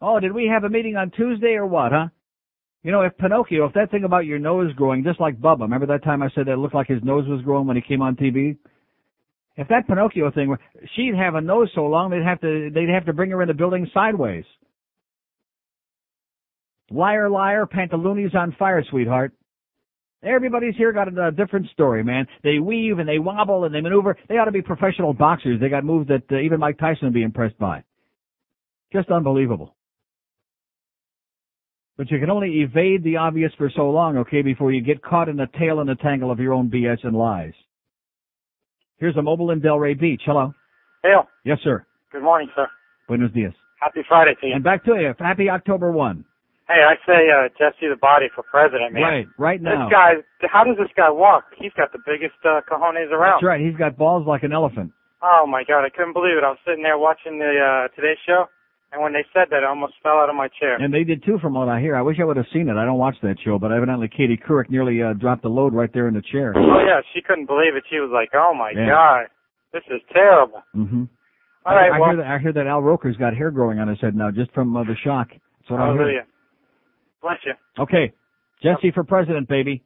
Oh, did we have a meeting on Tuesday or what, huh? You know, if Pinocchio, if that thing about your nose growing, just like Bubba, remember that time I said that it looked like his nose was growing when he came on TV? If that Pinocchio thing were, she'd have a nose so long they'd have to, they'd have to bring her in the building sideways. Liar, liar, pantaloonies on fire, sweetheart. Everybody's here got a, a different story, man. They weave and they wobble and they maneuver. They ought to be professional boxers. They got moves that uh, even Mike Tyson would be impressed by. Just unbelievable. But you can only evade the obvious for so long, okay, before you get caught in the tail and the tangle of your own BS and lies. Here's a mobile in Delray Beach. Hello. Hale, Yes, sir. good morning, sir. Buenos dias. Happy Friday to you. And back to you. Happy October 1. Hey, I say uh, Jesse the Body for president, man. Right, right now. This guy, how does this guy walk? He's got the biggest uh, cojones around. That's right. He's got balls like an elephant. Oh my God, I couldn't believe it. I was sitting there watching the uh, Today Show, and when they said that, I almost fell out of my chair. And they did too, from what I hear. I wish I would have seen it. I don't watch that show, but evidently Katie Couric nearly uh, dropped the load right there in the chair. Oh yeah, she couldn't believe it. She was like, "Oh my Yeah. God, this is terrible." Mm-hmm. All right, I, I well, hear that. I hear that Al Roker's got hair growing on his head now, just from uh, the shock. That's what I hear. hallelujah. Bless you. Okay, Jesse for president, baby.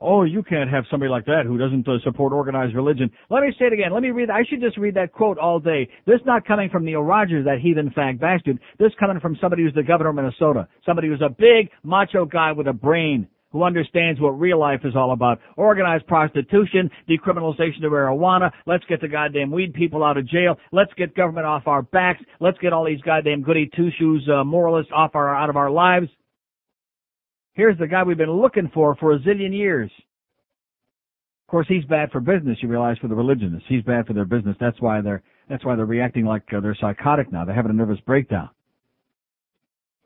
Oh, you can't have somebody like that who doesn't uh, support organized religion. Let me say it again. Let me read. I should just read that quote all day. This not coming from Neil Rogers, that heathen fag bastard. This coming from somebody who's the governor of Minnesota. Somebody who's a big macho guy with a brain who understands what real life is all about. Organized prostitution, decriminalization of marijuana. Let's get the goddamn weed people out of jail. Let's get government off our backs. Let's get all these goddamn goody two shoes uh, moralists off our out of our lives. Here's the guy we've been looking for for a zillion years. Of course, he's bad for business. You realize for the religionists, he's bad for their business. That's why they're that's why they're reacting like uh, they're psychotic now. They're having a nervous breakdown.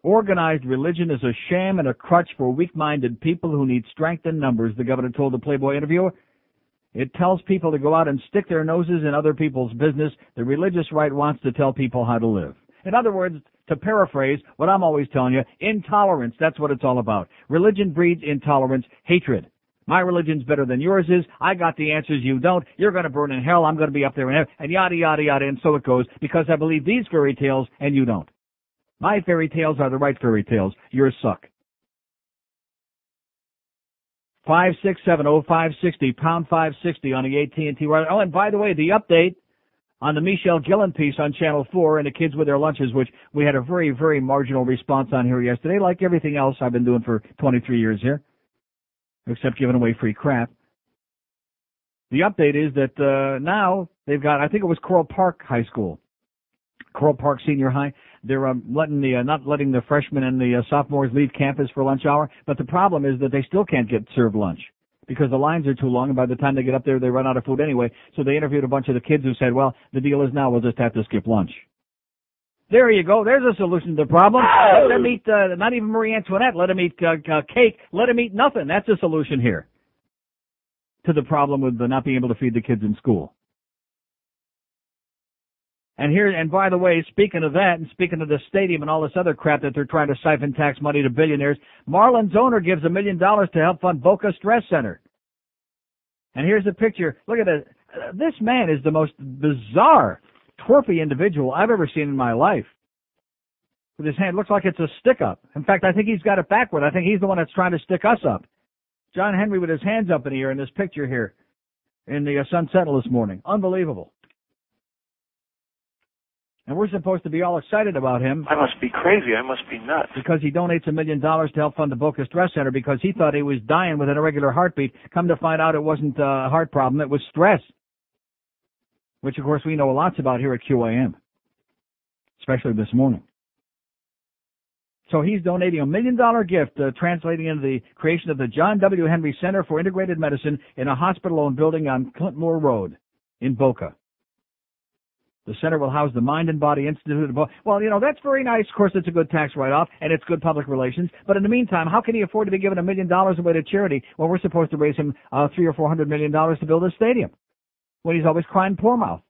Organized religion is a sham and a crutch for weak-minded people who need strength in numbers. The governor told the Playboy interviewer. It tells people to go out and stick their noses in other people's business. The religious right wants to tell people how to live. In other words, to paraphrase what I'm always telling you, intolerance, that's what it's all about. Religion breeds intolerance, hatred. My religion's better than yours is. I got the answers you don't. You're going to burn in hell. I'm going to be up there in heaven. And yada, yada, yada. And so it goes because I believe these fairy tales and you don't. My fairy tales are the right fairy tales. Yours suck. Five six seven oh five sixty pound five sixty on the AT and T. Oh, and by the way, the update on the Michele Gillen piece on Channel 4 and the kids with their lunches, which we had a very, very marginal response on here yesterday, like everything else I've been doing for 23 years here, except giving away free crap. The update is that uh, now they've got, I think it was Coral Park High School, Coral Park Senior High. they're um, letting the uh, not letting the freshmen and the uh, sophomores leave campus for lunch hour. But the problem is that they still can't get served lunch because the lines are too long, and by the time they get up there, they run out of food anyway. So they interviewed a bunch of the kids who said, "Well, the deal is now we'll just have to skip lunch." There you go. There's a solution to the problem. Let them eat, uh, not even Marie Antoinette. Let them eat uh, uh, cake. Let them eat nothing. That's a solution here to the problem with the not being able to feed the kids in school. And here, and by the way, speaking of that, and speaking of the stadium and all this other crap that they're trying to siphon tax money to billionaires, Marlins owner gives a million dollars to help fund Boca Stress Center. And here's a picture. Look at. Uh, This man is the most bizarre, twerpy individual I've ever seen in my life. With his hand, looks like it's a stick up. In fact, I think he's got it backward. I think he's the one that's trying to stick us up. John Henry with his hands up in the air in this picture here in the Sun Sentinel this morning. Unbelievable. And we're supposed to be all excited about him I must be crazy. I must be nuts. because he donates a million dollars to help fund the Boca Stress Center because he thought he was dying with an irregular heartbeat. Come to find out it wasn't a heart problem, it was stress. Which of course we know lots about here at QAM. Especially this morning. So he's donating a million dollar gift, uh, translating into the creation of the John W. Henry Center for Integrated Medicine in a hospital owned building on Clint Moore Road in Boca. The center will house the Mind and Body Institute Well, you know, that's very nice. Of course, it's a good tax write-off and it's good public relations. But in the meantime, how can he afford to be giving a million dollars away to charity when we're supposed to raise him uh, three or four hundred million dollars to build a stadium? When he's always crying poor mouth.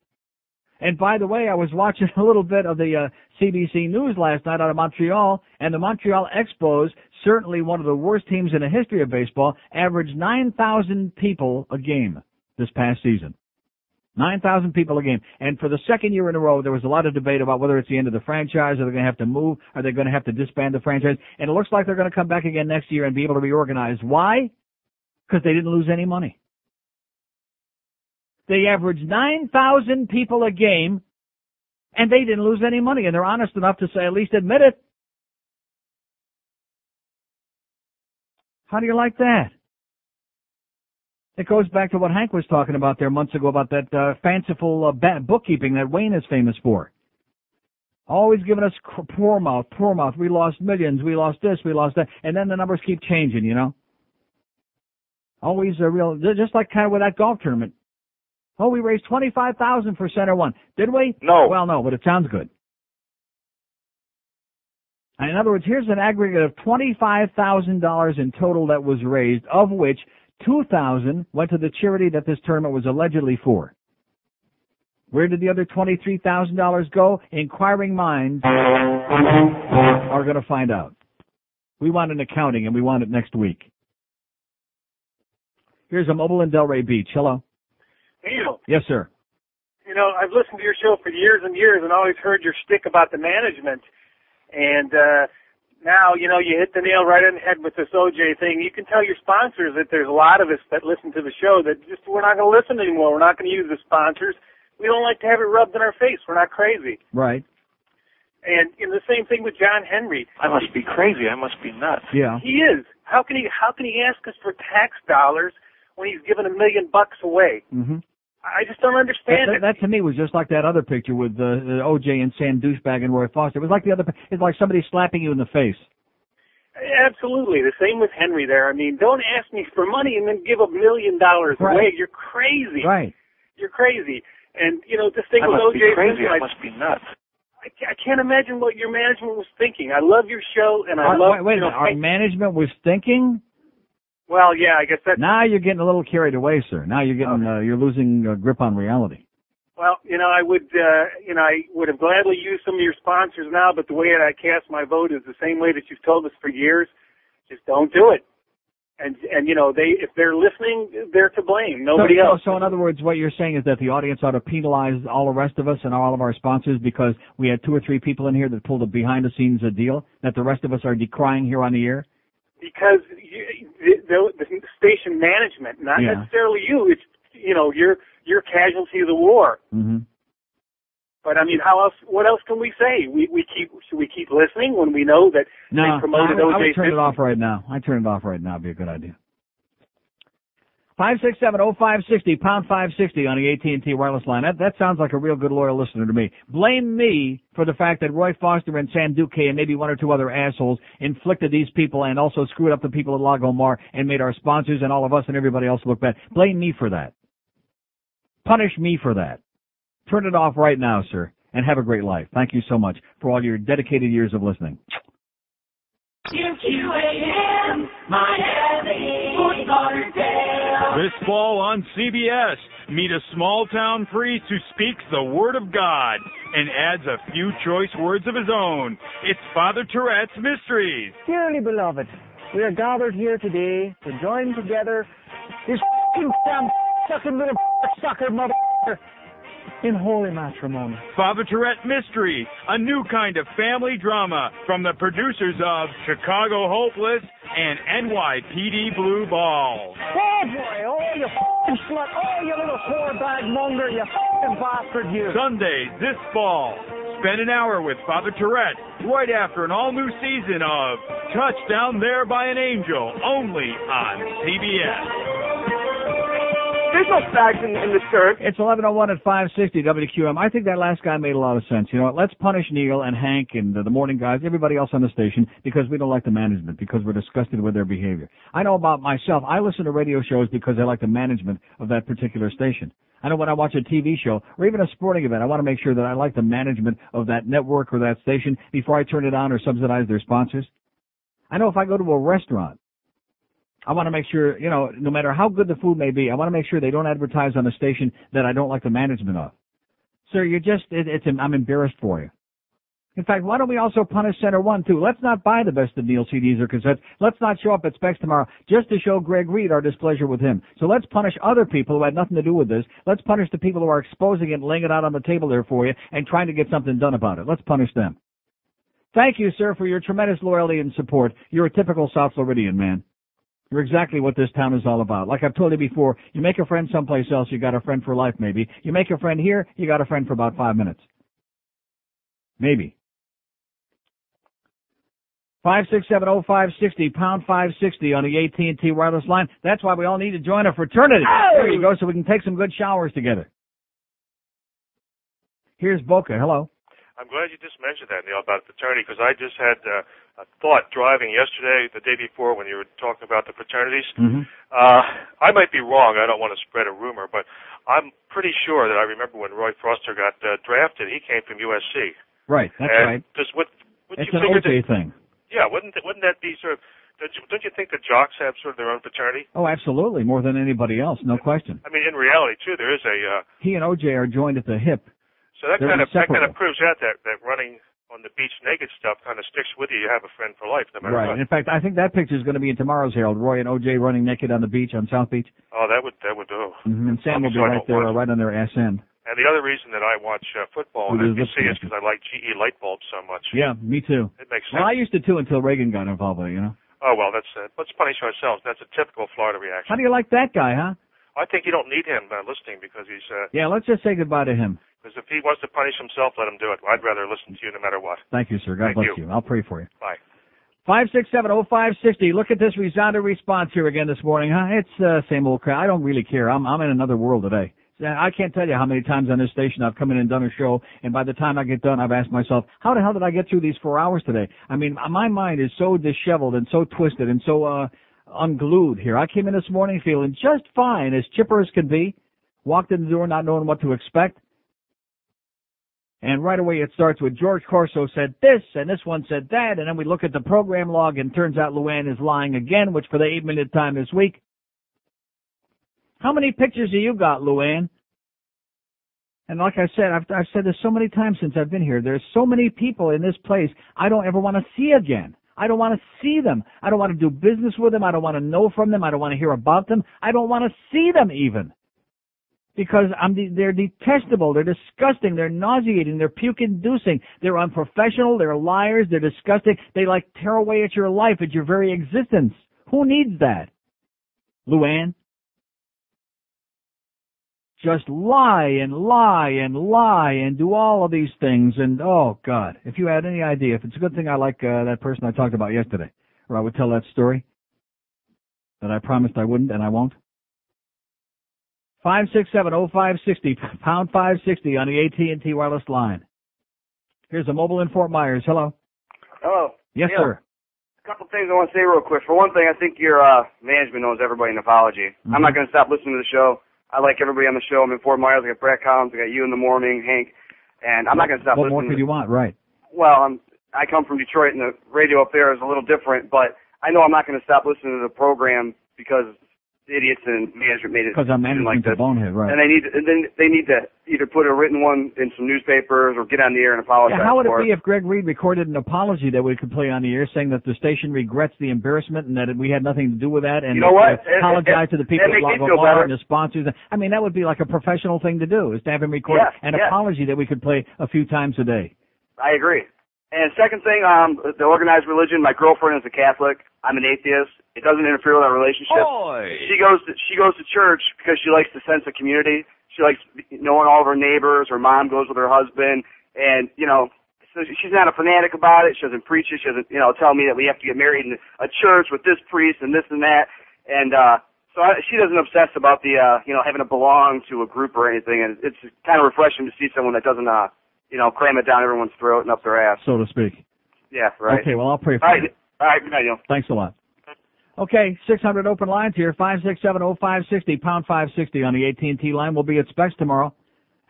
And by the way, I was watching a little bit of the uh, CBC News last night out of Montreal, and the Montreal Expos, certainly one of the worst teams in the history of baseball, averaged 9,000 people a game this past season. 9,000 people a game. And for the second year in a row, there was a lot of debate about whether it's the end of the franchise, are they going to have to move, are they going to have to disband the franchise? And it looks like they're going to come back again next year and be able to reorganize. Why? Because they didn't lose any money. They averaged 9,000 people a game, and they didn't lose any money, and they're honest enough to say, at least admit it. How do you like that? It goes back to what Hank was talking about there months ago about that uh, fanciful uh, bookkeeping that Wayne is famous for. Always giving us cr- poor mouth, poor mouth. We lost millions, we lost this, we lost that, and then the numbers keep changing, you know. Always a real, just like kind of with that golf tournament. Oh, we raised twenty-five thousand for Center One, did we? No. Well, no, but it sounds good. And in other words, here's an aggregate of twenty-five thousand dollars in total that was raised, of which two thousand went to the charity that this tournament was allegedly for. Where did the other twenty-three thousand dollars go? Inquiring minds are going to find out. We want an accounting, and we want it next week. Here's a mobile in Delray Beach. Hello. Neil, Yes, sir. you know, I've listened to your show for years and years and always heard your stick about the management. And uh now, you know, you hit the nail right on the head with this OJ thing. You can tell your sponsors that there's a lot of us that listen to the show that just we're not going to listen anymore. We're not going to use the sponsors. We don't like to have it rubbed in our face. We're not crazy. Right. And in the same thing with John Henry. I must be crazy. I must be nuts. Yeah. He is. How can he how can he ask us for tax dollars when he's given a million bucks away? Mm-hmm. I just don't understand That, it. that, that to me was just like that other picture with uh, OJ and Sam Douchebag and Roy Foster. It was like the other. It's like somebody slapping you in the face. Absolutely. The same with Henry there. I mean, don't ask me for money and then give a million dollars Right. away. You're crazy. Right. You're crazy. And, you know, this thing I with must OJ be crazy. I I, must be nuts. I can't imagine what your management was thinking. I love your show and I Our- love, wait, wait you a know, minute. Our hey- management was thinking. Well, yeah, I guess that's, Now you're getting a little carried away, sir. Now you're getting uh, you're losing uh, grip on reality. well, you know, I would, uh, you know, I would have gladly used some of your sponsors now, but the way that I cast my vote is the same way that you've told us for years. Just don't do it. And, and, you know, they, if they're listening, they're to blame. Nobody so, else. So, so in other words, what you're saying is that the audience ought to penalize all the rest of us and all of our sponsors because we had two or three people in here that pulled a behind-the-scenes uh, deal that the rest of us are decrying here on the air. Because you, the, the, the station management, not Yeah. necessarily you. It's you know you're you're casualty of the war. Mm-hmm. But I mean, how else? What else can we say? We we keep should we keep listening when we know that No, they promoted I, would- I would turn it off right now. I turn it off right now. It'd be a good idea. Five six seven oh five sixty pound five sixty on the AT and T wireless line. That that sounds like a real good loyal listener to me. Blame me for the fact that Roy Foster and Sam Duque and maybe one or two other assholes inflicted these people and also screwed up the people at Lago Mar and made our sponsors and all of us and everybody else look bad. Blame me for that. Punish me for that. Turn it off right now, sir, and have a great life. Thank you so much for all your dedicated years of listening. QQAM, Miami, Fort. This fall on CBS, meet a small town priest who speaks the Word of God and adds a few choice words of his own. It's Father Tourette's Mysteries. Dearly beloved, we are gathered here today to join together this fucking damn sucking little sucker mother in holy matrimony. Father Tourette Mystery, a new kind of family drama from the producers of Chicago Hopeless and NYPD Blue Balls. Oh boy, oh you fucking slut, oh you little whore bag monger, you fucking bastard you. Sundays this fall. Spend an hour with Father Tourette right after an all-new season of Touchdown There by an Angel, only on CBS. No fags in, in the church. It's 1101 at 560 WQM. I think that last guy made a lot of sense. You know what? Let's punish Neil and Hank and the, the morning guys, everybody else on the station, because we don't like the management, because we're disgusted with their behavior. I know about myself. I listen to radio shows because I like the management of that particular station. I know when I watch a TV show or even a sporting event, I want to make sure that I like the management of that network or that station before I turn it on or subsidize their sponsors. I know if I go to a restaurant I want to make sure, you know, no matter how good the food may be, I want to make sure they don't advertise on a station that I don't like the management of. Sir, you're just, it, it's, I'm embarrassed for you. In fact, why don't we also punish Center One too? Let's not buy the best of Neil CDs or cassettes. Let's not show up at Specs tomorrow just to show Greg Reed our displeasure with him. So let's punish other people who had nothing to do with this. Let's punish the people who are exposing it laying it out on the table there for you and trying to get something done about it. Let's punish them. Thank you, sir, for your tremendous loyalty and support. You're a typical South Floridian man. You're exactly what this town is all about. Like I've told you before, you make a friend someplace else, you got a friend for life maybe. You make a friend here, you got a friend for about five minutes. Maybe. Five six seven oh five sixty pound five sixty on the AT and T wireless line. That's why we all need to join a fraternity. There you go, so we can take some good showers together. Here's Boca. Hello. I'm glad you just mentioned that, Neil, about fraternity, because I just had uh, a thought driving yesterday, the day before, when you were talking about the fraternities. Mm-hmm. Uh, I might be wrong. I don't want to spread a rumor, but I'm pretty sure that I remember when Roy Foster got uh, drafted, he came from USC. Right, that's and right. Does what? Wouldn't It's you an OJ that, thing. Yeah, wouldn't that- wouldn't that be sort of? Don't you, don't you think the jocks have sort of their own fraternity? Oh, absolutely, more than anybody else, no question. I mean, in reality, too, there is a. Uh, He and OJ are joined at the hip. So that They're kind of that kind of proves out that that running on the beach naked stuff kind of sticks with you. You have a friend for life, no matter Right. what. In fact, I think that picture is going to be in tomorrow's Herald. Roy and OJ running naked on the beach on South Beach, Oh, that would that would do. hmm and Sam will be right there, right on their ass end. And the other reason that I watch uh, football on NBC is because I like GE light bulbs so much. Yeah, me too. It makes sense. Well, I used to too until Reagan got involved with it. You know. Oh well, that's uh, let's punish ourselves. That's a typical Florida reaction. How do you like that guy, huh? I think you don't need him uh, listening because he's uh, Yeah, let's just say goodbye to him. Because if he wants to punish himself, let him do it. I'd rather listen to you no matter what. Thank you, sir. God Thank bless you. you. I'll pray for you. Bye. Five six seven oh five sixty. Look at this resounding response here again this morning, huh? It's uh, same old crap. I don't really care. I'm I'm in another world today. I can't tell you how many times on this station I've come in and done a show, and by the time I get done, I've asked myself, how the hell did I get through these four hours today? I mean, my mind is so disheveled and so twisted and so uh unglued here. I came in this morning feeling just fine, as chipper as can be. Walked in the door not knowing what to expect. And right away it starts with George Corso said this, and this one said that, and then we look at the program log and turns out Luann is lying again, which for the eight minute time this week. How many pictures have you got, Luann? And like I said, I've, I've said this so many times since I've been here. There's so many people in this place I don't ever want to see again. I don't want to see them. I don't want to do business with them. I don't want to know from them. I don't want to hear about them. I don't want to see them even. Because I'm de- they're detestable. They're disgusting. They're nauseating. They're puke-inducing. They're unprofessional. They're liars. They're disgusting. They like tear away at your life, at your very existence. Who needs that? Luann? just lie and lie and lie and do all of these things and oh god if you had any idea if it's a good thing i like uh, that person i talked about yesterday or i would tell that story that i promised i wouldn't and i won't Five six seven oh five sixty pound five sixty on the AT and T wireless line. Here's a mobile in Fort Myers. Hello. Hello. Yes, Neil, sir. A couple things I want to say real quick. For one thing, I think your uh, management knows everybody in apology. I'm not going to stop listening to the show. I like everybody on the show. I'm in Fort Myers. I got Brad Collins. I got you in the morning, Hank, and I'm not going to stop What more listening. could you want? Right. Well, I'm, I come from Detroit, and the radio up there is a little different. But I know I'm not going to stop listening to the program because idiots and management made it Because I'm seem like management's a bonehead, right? And they need, and then they need to either put a written one in some newspapers or get on the air and apologize Yeah, how would it be if Greg Reed recorded an apology that we could play on the air saying that the station regrets the embarrassment and that we had nothing to do with that and You know what? It- apologize it- to the people at Blah Blah Blah and the sponsors? I mean, that would be like a professional thing to do is to have him record Yes, an yes. apology that we could play a few times a day. I agree. And second thing, um, the organized religion. My girlfriend is a Catholic. I'm an atheist. It doesn't interfere with our relationship. She goes to she goes to church because she likes the sense of community. She likes knowing all of her neighbors. Her mom goes with her husband, and you know, so she's not a fanatic about it. She doesn't preach it. She doesn't, you know, tell me that we have to get married in a church with this priest and this and that. And uh, so I, she doesn't obsess about the, uh, you know, having to belong to a group or anything. And it's kind of refreshing to see someone that doesn't, uh, you know, cram it down everyone's throat and up their ass. So to speak. Yeah, right. Okay, well I'll pray for All you. right. All right. Good night, Neil. Thanks a lot. Okay, 600 open lines here, 5670560, pound 560 on the AT&T line. We'll be at Specs tomorrow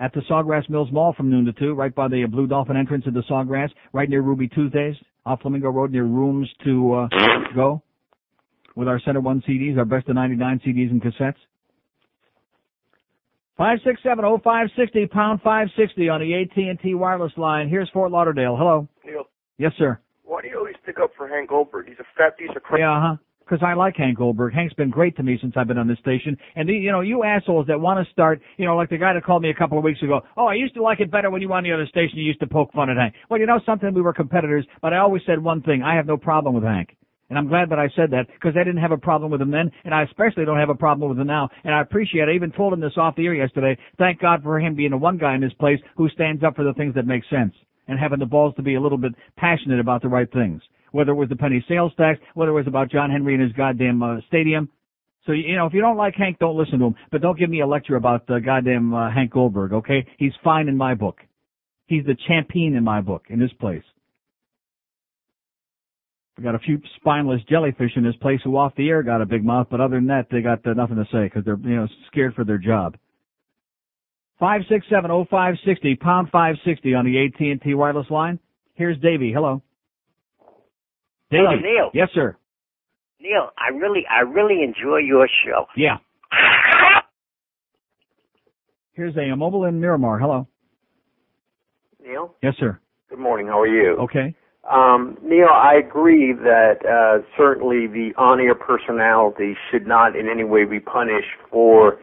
at the Sawgrass Mills Mall from noon to 2, right by the Blue Dolphin entrance of the Sawgrass, right near Ruby Tuesdays, off Flamingo Road near Rooms to uh, Go, with our Center 1 CDs, our best of 99 CDs and cassettes. 5670560, pound 560 on the AT&T wireless line. Here's Fort Lauderdale. Hello. Neil, Yes, sir. why do you always stick up for Hank Goldberg? He's a fat piece of crap. Yeah, uh huh. Because I like Hank Goldberg. Hank's been great to me since I've been on this station. And the, you know, you assholes that want to start, you know, like the guy that called me a couple of weeks ago. Oh, I used to like it better when you were on the other station. You used to poke fun at Hank. Well, you know something? We were competitors, but I always said one thing. I have no problem with Hank. And I'm glad that I said that because I didn't have a problem with him then, and I especially don't have a problem with him now. And I appreciate. it. I even told him this off the air yesterday. Thank God for him being the one guy in this place who stands up for the things that make sense and having the balls to be a little bit passionate about the right things. Whether it was the penny sales tax, whether it was about John Henry and his goddamn uh, stadium. So you know, if you don't like Hank, don't listen to him. But don't give me a lecture about uh, goddamn uh, Hank Goldberg. Okay, he's fine in my book. He's the champion in my book in this place. We got a few spineless jellyfish in this place who off the air got a big mouth, but other than that, they got uh, nothing to say because they're you know scared for their job. Five six seven oh five sixty pound five sixty on the AT and T wireless line. Here's Davey. Hello. Davey. Hello, Neil. Yes, sir. Neil, I really, I really enjoy your show. Yeah. Here's a, a mobile in Miramar. Hello. Neil, Yes, sir. good morning. How are you? Okay. Um, Neil, I agree that uh, certainly the on-air personality should not in any way be punished for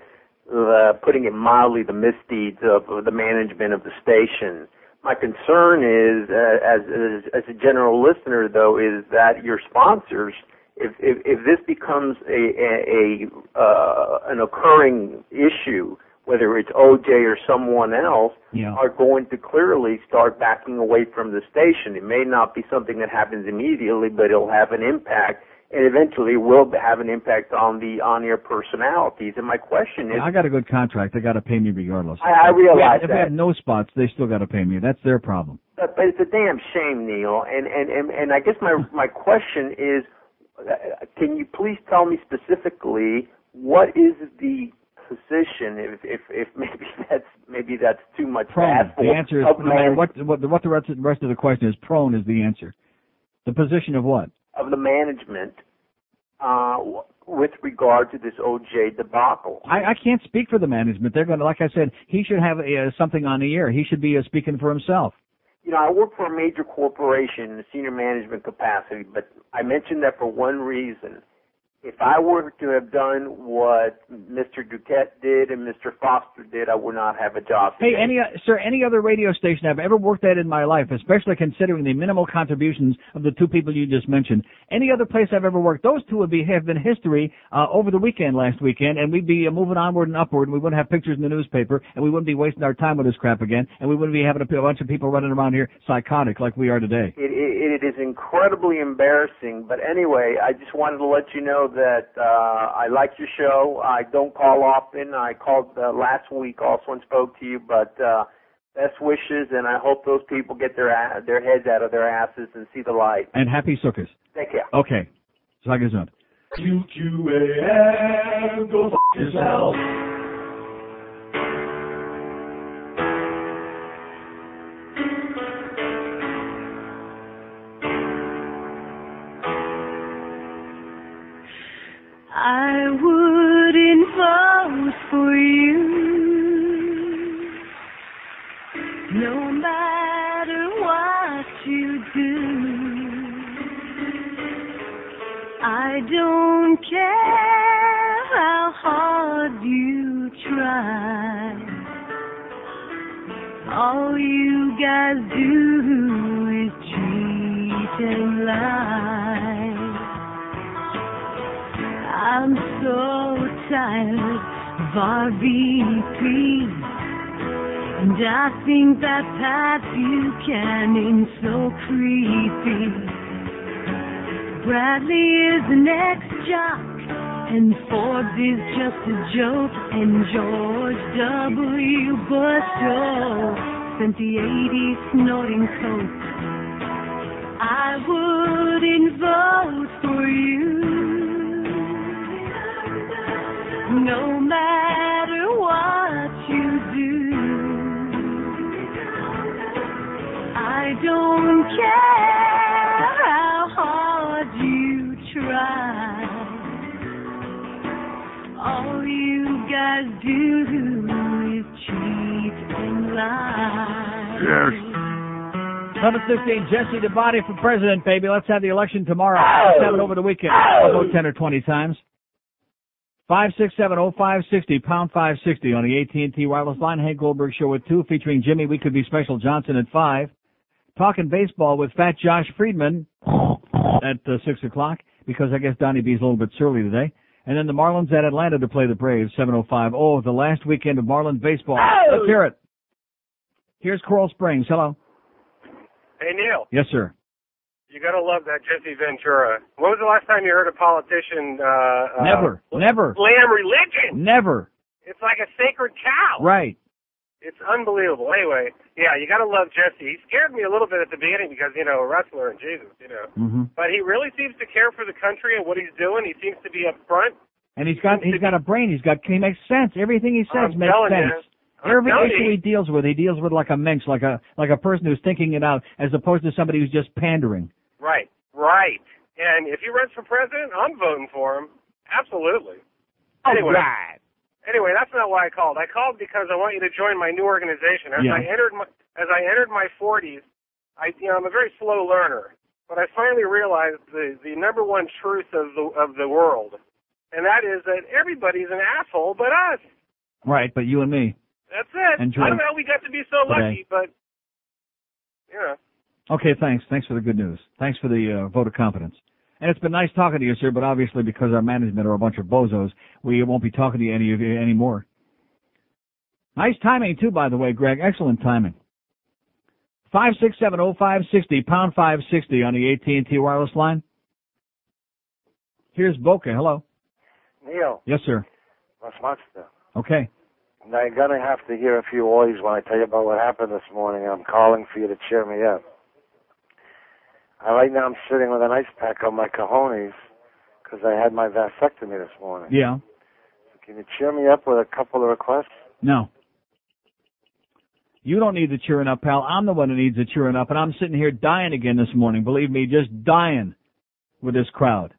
the, putting it mildly, the misdeeds of, of the management of the station. My concern is, uh, as, as as a general listener, though, is that your sponsors, if if, if this becomes a a, a uh, an occurring issue, whether it's OJ or someone else, Yeah. are going to clearly start backing away from the station. It may not be something that happens immediately, but it'll have an impact, and eventually will have an impact on the on-air personalities. And my question is, Yeah, I got a good contract. They got to pay me regardless. I- I realize if that. have no spots, they still got to pay me. That's their problem. But, but it's a damn shame, Neil. And and and, and I guess my my question is, uh, can you please tell me specifically what is the position? If if, if maybe that's maybe that's too much Prone. The answer is no matter what what the, what the rest of, the rest of the question is. Prone is the answer. The position of what? of the management uh, with regard to this OJ debacle. I, I can't speak for the management. They're going to, like I said, he should have uh, something on the air. He should be uh, speaking for himself. You know, I work for a major corporation in a senior management capacity, but I mentioned that for one reason. If I were to have done what Mr. Duquette did and Mr. Foster did, I would not have a job. Hey, today. any uh, sir, any other radio station I've ever worked at in my life, especially considering the minimal contributions of the two people you just mentioned, any other place I've ever worked, those two would be have been history uh, over the weekend last weekend, and we'd be uh, moving onward and upward, and we wouldn't have pictures in the newspaper, and we wouldn't be wasting our time with this crap again, and we wouldn't be having a, p- a bunch of people running around here psychotic like we are today. It, it, it is incredibly embarrassing, but anyway, I just wanted to let you know that uh, I like your show. I don't call often. I called uh, last week also and spoke to you, but uh, best wishes, and I hope those people get their a- their heads out of their asses and see the light. And happy Sukkot. Take care. Okay. Sag gesund. QQAM, go f yourself. All you guys do is cheat and lie. I'm so tired of RVP. And I think that Pat Buchanan's so creepy. Bradley is the next jock, and Forbes is just a joke, and George W. Bush oh, spent the 80s snorting coke. I wouldn't vote for you. No matter what you do, I don't care you guys do is cheat and lie. Number 16, Jesse the body for president, baby. Let's have the election tomorrow. Let's have it over the weekend. I'll vote 10 or 20 times. 5670560, pound 560 on the AT&T wireless line. Hank Goldberg show with 2 featuring Jimmy. We could be Special Johnson at 5. Talking baseball with Fat Josh Friedman at uh, 6 o'clock because I guess Donnie B's a little bit surly today. And then the Marlins at Atlanta to play the Braves, 7.05. Oh, the last weekend of Marlins baseball. Let's hear it. Here's Coral Springs. Hello. Hey Neil, Yes, sir. you gotta love that Jesse Ventura. When was the last time you heard a politician uh, uh Never. Never. slam religion? Never. It's like a sacred cow. Right. It's unbelievable. Anyway, yeah, you gotta love Jesse. He scared me a little bit at the beginning because, you know, a wrestler and Jesus, you know. hmm But he really seems to care for the country and what he's doing. He seems to be upfront. And he's got he's got a brain. He's got he makes sense. Everything he says I'm makes sense. Every issue he deals with, he deals with like a mensch, like a like a person who's thinking it out, as opposed to somebody who's just pandering. Right, right. And if he runs for president, I'm voting for him. Absolutely. Anyway, anyway, that's not why I called. I called because I want you to join my new organization. As Yeah. I entered my as I entered my 40s, I you know I'm a very slow learner, but I finally realized the the number one truth of the of the world, and that is that everybody's an asshole but us. Right, but you and me. That's it. And I don't know how we got to be so lucky, today. but you know. Okay, thanks. Thanks for the good news. Thanks for the uh, vote of confidence. And it's been nice talking to you, sir. But obviously, because our management are a bunch of bozos, we won't be talking to you any of you anymore. Nice timing too, by the way, Greg. Excellent timing. Five six seven oh five sixty pound five sixty on the AT and T wireless line. Here's Boca. Hello. Neil, Yes, sir. monster? Okay. Now you're gonna have to hear a few oys when I tell you about what happened this morning. I'm calling for you to cheer me up. Uh, right now I'm sitting with an ice pack on my cojones because I had my vasectomy this morning. Yeah. Can you cheer me up with a couple of requests? No. You don't need the cheering up, pal. I'm the one who needs the cheering up, and I'm sitting here dying again this morning. Believe me, just dying with this crowd.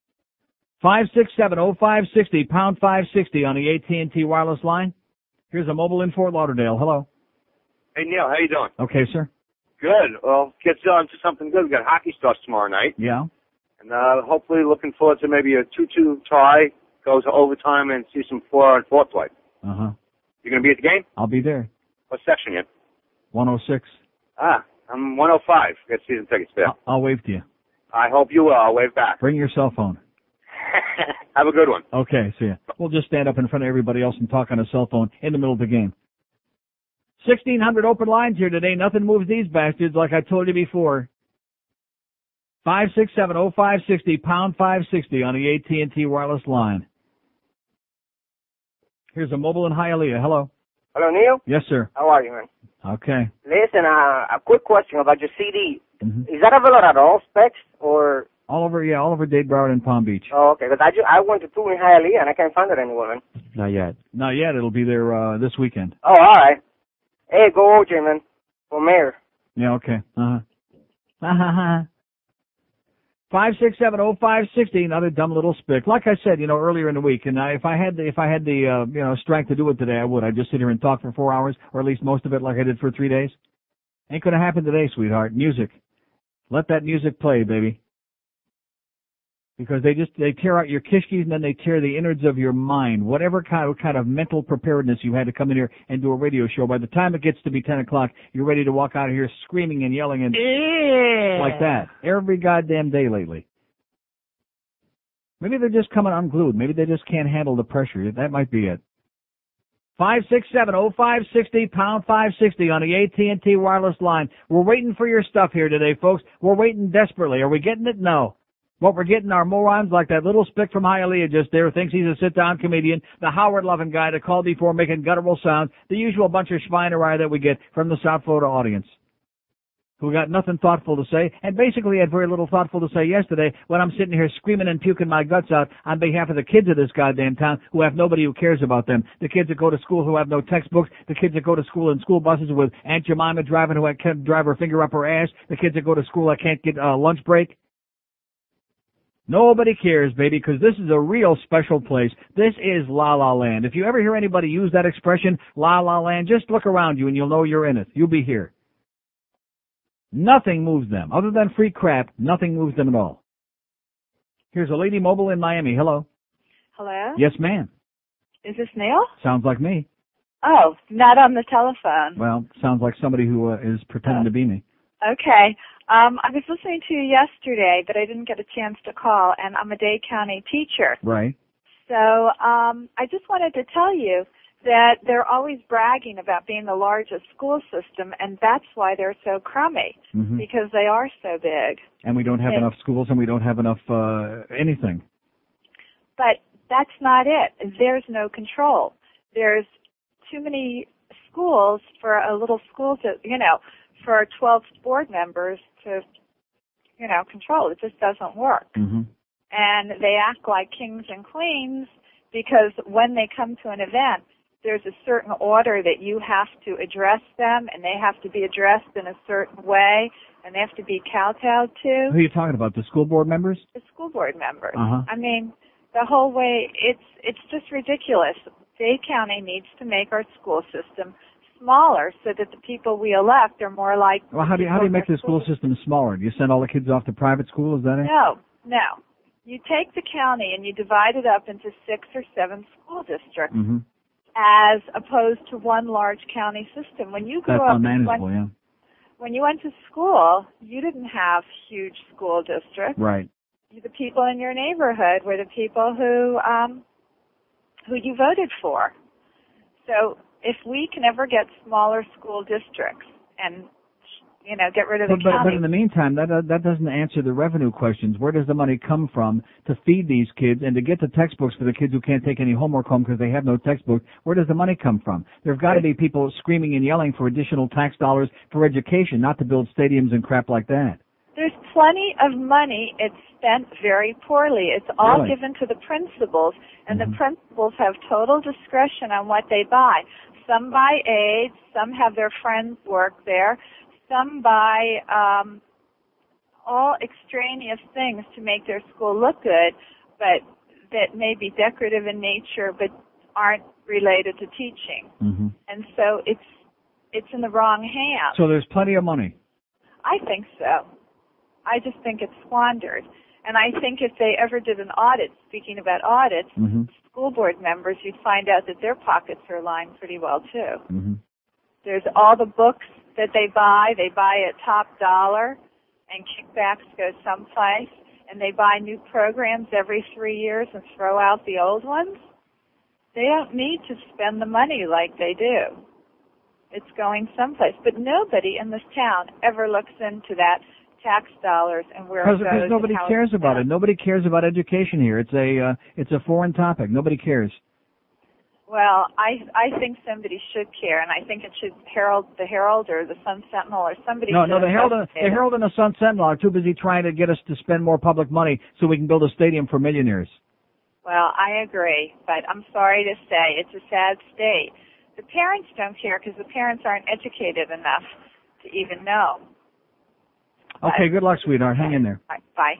Five six seven oh five sixty pound five sixty on the AT and T wireless line. Here's a mobile in Fort Lauderdale. Hello. Hey Neil, how you doing? Okay, sir. Good. Well, gets on to something good. We got hockey starts tomorrow night, Yeah. and uh, hopefully looking forward to maybe a two-two tie, goes to overtime, and see some four-on-four play. Uh huh. You gonna be at the game? I'll be there. What section you? 106. Ah, I'm 105. Got season tickets there. I'll wave to you. I hope you will. I'll wave back. Bring your cell phone. Have a good one. Okay, see ya. We'll just stand up in front of everybody else and talk on a cell phone in the middle of the game. 1600 open lines here today. Nothing moves these bastards like I told you before. Five six seven oh five sixty pound five sixty on the AT and T wireless line. Here's a mobile in Hialeah. Hello. Hello, Neil. Yes, sir. How are you, man? Okay. Listen, uh, a quick question about your CD. Mhm. Is that available at all specs or? All over, yeah, all over Dade Broward and Palm Beach. Oh, okay. Because I, ju- I went to two in Hialeah and I can't find it anywhere, man. Not yet. Not yet. It'll be there uh this weekend. Oh, all right. Hey, go OJ, man. For mayor. Yeah. Okay. Uh huh. Five six seven oh five sixty. Another dumb little spick. Like I said, you know, earlier in the week, and I, if I had the if I had the uh, you know strength to do it today, I would. I'd just sit here and talk for four hours, or at least most of it, like I did for three days. Ain't gonna happen today, sweetheart. Music. Let that music play, baby. Because they just they tear out your kishkis and then they tear the innards of your mind. Whatever kind of kind of mental preparedness you had to come in here and do a radio show. By the time it gets to be ten o'clock, you're ready to walk out of here screaming and yelling and like that every goddamn day lately. Maybe they're just coming unglued. Maybe they just can't handle the pressure. That might be it. Five six seven oh five sixty pound five sixty on the AT and T wireless line. We're waiting for your stuff here today, folks. We're waiting desperately. Are we getting it? No. What we're getting are morons like that little spick from Hialeah just there, thinks he's a sit-down comedian, the Howard-loving guy that called before making guttural sounds, the usual bunch of schweinerei that we get from the South Florida audience who got nothing thoughtful to say, and basically had very little thoughtful to say yesterday when I'm sitting here screaming and puking my guts out on behalf of the kids of this goddamn town who have nobody who cares about them. The kids that go to school who have no textbooks, the kids that go to school in school buses with Aunt Jemima driving who can't drive her finger up her ass, the kids that go to school that can't get a lunch break. Nobody cares, baby, because this is a real special place. This is La La Land. If you ever hear anybody use that expression, La La Land, just look around you and you'll know you're in it. You'll be here. Nothing moves them. Other than free crap, nothing moves them at all. Here's a lady mobile in Miami. Hello. Hello? Yes, ma'am. Is this Neil? Sounds like me. Oh, not on the telephone. Well, sounds like somebody who uh, is pretending to be me. Okay. Um, I was listening to you yesterday, but I didn't get a chance to call, and I'm a Dade County teacher. Right. So um, I just wanted to tell you that they're always bragging about being the largest school system, and that's why they're so crummy, Mhm. because they are so big. And we don't have enough schools and we don't have enough uh anything. But that's not it. There's no control. There's too many schools for a little school to, you know, for 12 board members to, you know, control. It just doesn't work. Mm-hmm. And they act like kings and queens because when they come to an event, there's a certain order that you have to address them and they have to be addressed in a certain way and they have to be kowtowed to Who are you talking about? The school board members? the school board members. Uh-huh. I mean, the whole way it's it's just ridiculous. Dade County needs to make our school system smaller so that the people we elect are more like Well, how do you, how do you make the school system smaller? Do you send all the kids off to private school? Is that it? No, no. You take the county and you divide it up into six or seven school districts Mm-hmm. as opposed to one large county system. When you grew That's up unmanageable, went, yeah. when you went to school, you didn't have huge school districts. Right. the people in your neighborhood were the people who um who you voted for. So if we can ever get smaller school districts and you know get rid of the But, but, but in the meantime, that uh, that doesn't answer the revenue questions. Where does the money come from to feed these kids and to get the textbooks for the kids who can't take any homework home because they have no textbooks? Where does the money come from? There've got to be people screaming and yelling for additional tax dollars for education, not to build stadiums and crap like that. there's plenty of money. It's spent very poorly. It's all Really? given to the principals, and the principals have total discretion on what they buy. Some buy aids, some have their friends work there, some buy um, all extraneous things to make their school look good, but that may be decorative in nature, but aren't related to teaching. Mm-hmm. And so it's it's in the wrong hands. So there's plenty of money. I think so. I just think it's squandered. And I think if they ever did an audit, speaking about audits, Mm-hmm. School board members, you'd find out that their pockets are lined pretty well too. Mm-hmm. There's all the books that they buy, they buy at top dollar and kickbacks go someplace and they buy new programs every three years and throw out the old ones. They don't need to spend the money like they do. It's going someplace. But nobody in this town ever looks into that tax dollars and where it goes. because nobody cares about it. Nobody cares about education here. It's a uh, it's a foreign topic. Nobody cares. Well, I I think somebody should care, and I think it should Herald, the Herald, or the Sun Sentinel, or somebody. No, no. The Herald, and- the. Herald and the Sun Sentinel are too busy trying to get us to spend more public money so we can build a stadium for millionaires. Well, I agree, but I'm sorry to say it's a sad state. The parents don't care because the parents aren't educated enough to even know. Okay, good luck, sweetheart. Hang in there. All right, bye.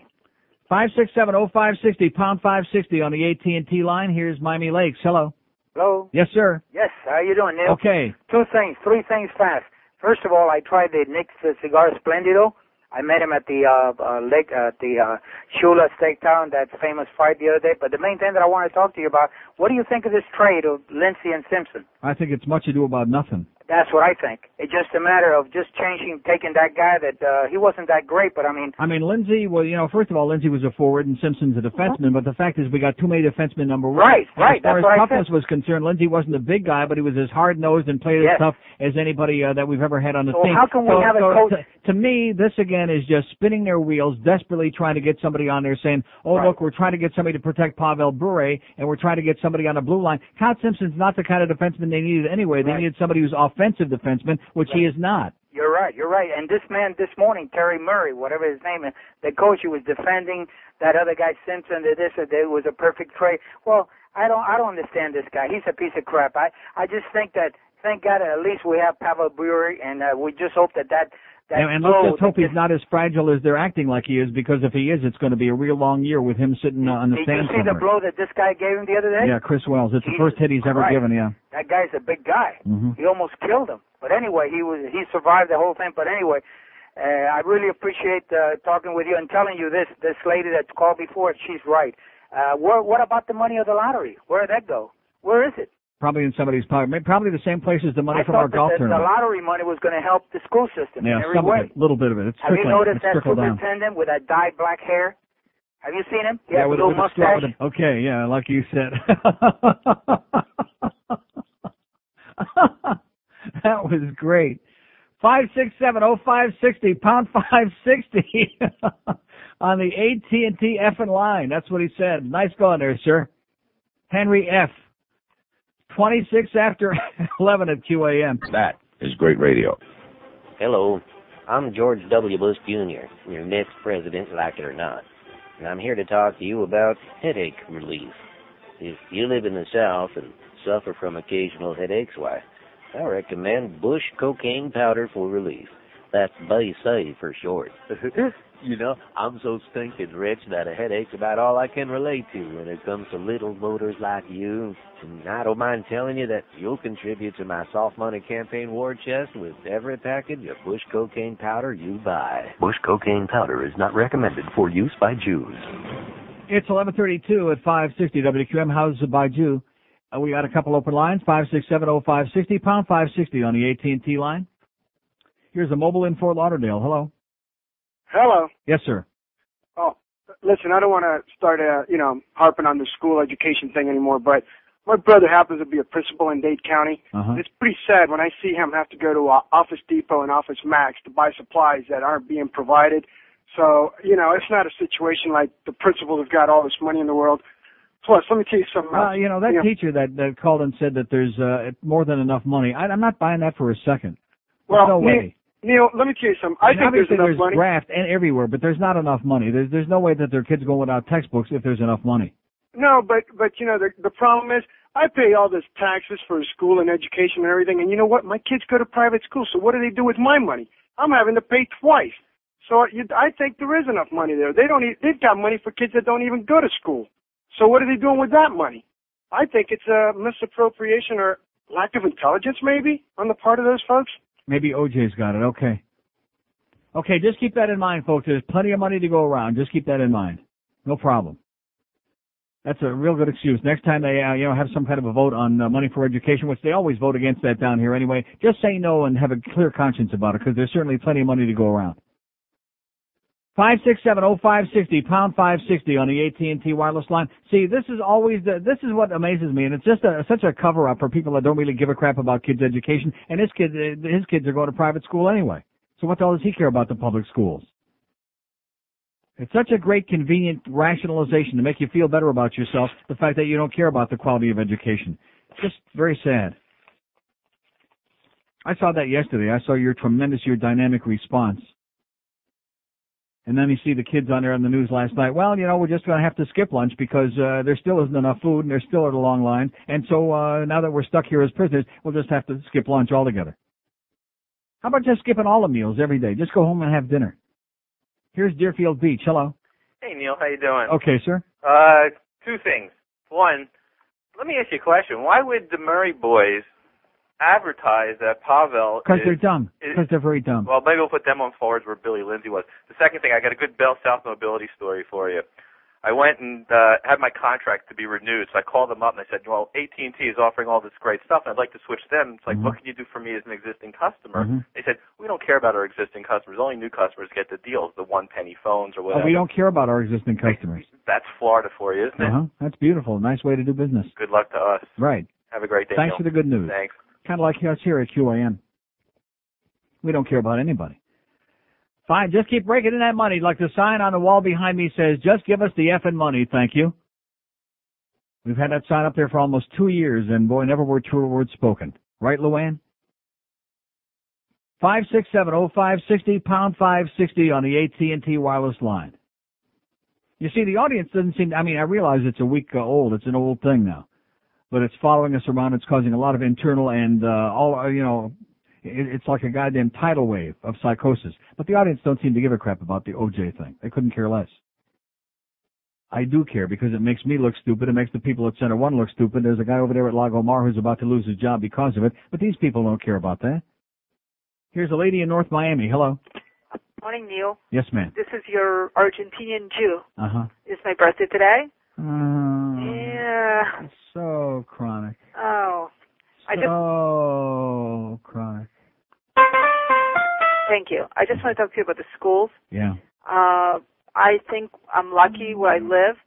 Five six seven oh five sixty pound five sixty on the AT and T line. Here's Miami Lakes. Hello. Hello. Yes, sir. Yes. How are you doing, Neil? Okay. Two things, three things fast. First of all, I tried the Nick's uh, Cigar Splendido. I met him at the uh, uh, lake at the uh, Shula Steaktown, that famous fight the other day. But the main thing that I want to talk to you about, what do you think of this trade of Lindsay and Simpson? I think it's much ado about nothing. That's what I think. It's just a matter of just changing, taking that guy that uh, he wasn't that great, but I mean, I mean, Lindsay, well, you know, first of all, Lindsay was a forward and Simpson's a defenseman, but the fact is we got too many defensemen number one. Right, And right, As far as toughness was concerned, Lindsay wasn't a big guy, but he was as hard-nosed and played as tough as anybody uh, that we've ever had on the So team. how can we so, have a coach- To, to me, this again is just spinning their wheels, desperately trying to get somebody on there saying, oh, Right. look, we're trying to get somebody to protect Pavel Bure, and we're trying to get somebody on the blue line. Count Simpson's not the kind of defenseman they needed anyway. They Right. needed somebody who's offensive defenseman, which he is not. You're right. You're right. And this man this morning, Terry Murray, whatever his name is, the coach who was defending that other guy Simpson. That this or that was a perfect trade. Well, I don't. I don't understand this guy. He's a piece of crap. I. I just think that. Thank God, at least we have Pavel Bure, and uh, we just hope that that. And, and let's just hope he's not as fragile as they're acting like he is, because if he is, it's going to be a real long year with him sitting uh, on the Did you see the blow that this guy gave him the other day? Yeah, Chris Wells. It's the first hit he's ever Christ. given. Yeah. That guy's a big guy. hmm He almost killed him. But anyway, he was he survived the whole thing. But anyway, uh, I really appreciate uh, talking with you and telling you this. This lady that called before, she's right. Uh, where, what about the money of the lottery? Where did that go? Where is it? Probably in somebody's pocket. Maybe- Probably the same place as the money I from our golf the, the lottery money was going to help the school system yeah, in every way. a little bit of it. It's Have you noticed it's that down. superintendent with that dyed black hair? Have you seen him? He yeah, with, a little with mustache. a- okay, yeah, like you said. that was great. Five six seven oh five sixty pound five sixty on the AT and T effing line. That's what he said. Nice going there, sir. Henry F. Twenty six after eleven at QAM. That is great radio. Hello, I'm George W. Bush Jr., your next president, like it or not. And I'm here to talk to you about headache relief. If you live in the South and suffer from occasional headaches, why, I recommend Bush cocaine powder for relief. That's BASA for short. you know, I'm so stinking rich that a headache's about all I can relate to when it comes to little voters like you. And I don't mind telling you that you'll contribute to my soft money campaign war chest with every package of Bush cocaine powder you buy. Bush cocaine powder is not recommended for use by Jews. It's 11:32 at 560 WQAM. How's the Baiju? Uh, we got a couple open lines. Five six seven oh five sixty pound five sixty on the AT and T line. Here's a mobile in Fort Lauderdale. Hello. Hello. Yes, sir. Oh, listen, I don't want to start, uh, you know, harping on the school education thing anymore, but my brother happens to be a principal in Dade County. Uh-huh. It's pretty sad when I see him have to go to uh, Office Depot and Office Max to buy supplies that aren't being provided. So, you know, it's not a situation like the principal has got all this money in the world. Plus, let me tell you something. Uh, you know that teacher that that called and said that there's uh, more than enough money. I, I'm not buying that for a second. There's well, no Neil, way. Neil, let me tell you something. I mean, think there's enough there's money. graft and everywhere, but there's not enough money. There's there's no way that their kids go without textbooks if there's enough money. No, but but you know the the problem is I pay all this taxes for school and education and everything, and you know what? My kids go to private school, so what do they do with my money? I'm having to pay twice. So you, I think there is enough money there. They don't. they've got money for kids that don't even go to school. So what are they doing with that money? I think it's a misappropriation or lack of intelligence, maybe, on the part of those folks. Maybe OJ's got it. Okay. Okay, just keep that in mind, folks. There's plenty of money to go around. Just keep that in mind. No problem. That's a real good excuse. Next time they, uh, you know, have some kind of a vote on uh, money for education, which they always vote against that down here anyway, just say no and have a clear conscience about it, because there's certainly plenty of money to go around. Five six seven oh five sixty pound five sixty on the AT and T wireless line. See, this is always the, this is what amazes me, and it's just a, such a cover up for people that don't really give a crap about kids' education. And his kids, his kids are going to private school anyway. So what the hell does he care about the public schools? It's such a great, convenient rationalization to make you feel better about yourself, the fact that you don't care about the quality of education. Just very sad. I saw that yesterday. I saw your tremendous, your dynamic response. And then you see the kids on there on the news last night. Well, you know, we're just going to have to skip lunch because uh, there still isn't enough food and there's still at a long line. And so uh, now that we're stuck here as prisoners, we'll just have to skip lunch altogether. How about just skipping all the meals every day? Just go home and have dinner. Here's Deerfield Beach. Hello. Hey Neil, how you doing? Okay, sir. Uh, two things. One, let me ask you a question. Why would the Murray boys advertise that Pavel Because they're dumb. Because they're very dumb. well, maybe we'll put them on forwards where Billy Lindsay was. The second thing, I got a good Bell South Mobility story for you. I went and uh, had my contract to be renewed, so I called them up and I said, "Well, AT&T is offering all this great stuff, and I'd like to switch them." It's like, Mhm. "What can you do for me as an existing customer?" Mhm. They said, "We don't care about our existing customers. Only new customers get the deals, the one penny phones or Oh, whatever." we don't care about our existing customers. That's Florida for you, isn't it? Uh-huh. That's beautiful. Nice way to do business. Good luck to us. Right. Have a great day. Thanks Neil. for the good news. Thanks. Kind of like us here at QAM. We don't care about anybody. Fine, just keep breaking in that money. Like the sign on the wall behind me says, just give us the effing money, thank you. We've had that sign up there for almost two years, and boy, never were truer words spoken. Right, Luann? Five six seven oh five sixty pound five sixty on the AT and T wireless line. You see, the audience doesn't seem. I mean, I realize it's a week old. It's an old thing now, but it's following us around. It's causing a lot of internal and uh, all. uh, You know, it, it's like a goddamn tidal wave of psychosis. But the audience don't seem to give a crap about the OJ thing. They couldn't care less. I do care because it makes me look stupid. It makes the people at Center One look stupid. There's a guy over there at Lago Mar who's about to lose his job because of it. But these people don't care about that. Here's a lady in North Miami. Hello. Morning, Neil. Yes, ma'am. This is your Argentinian Jew. Uh huh. It's my birthday today. Uh, Yeah. so chronic. Oh. I just So chronic. thank you. I just want to talk to you about the schools. Yeah. Uh, I think I'm lucky where I live.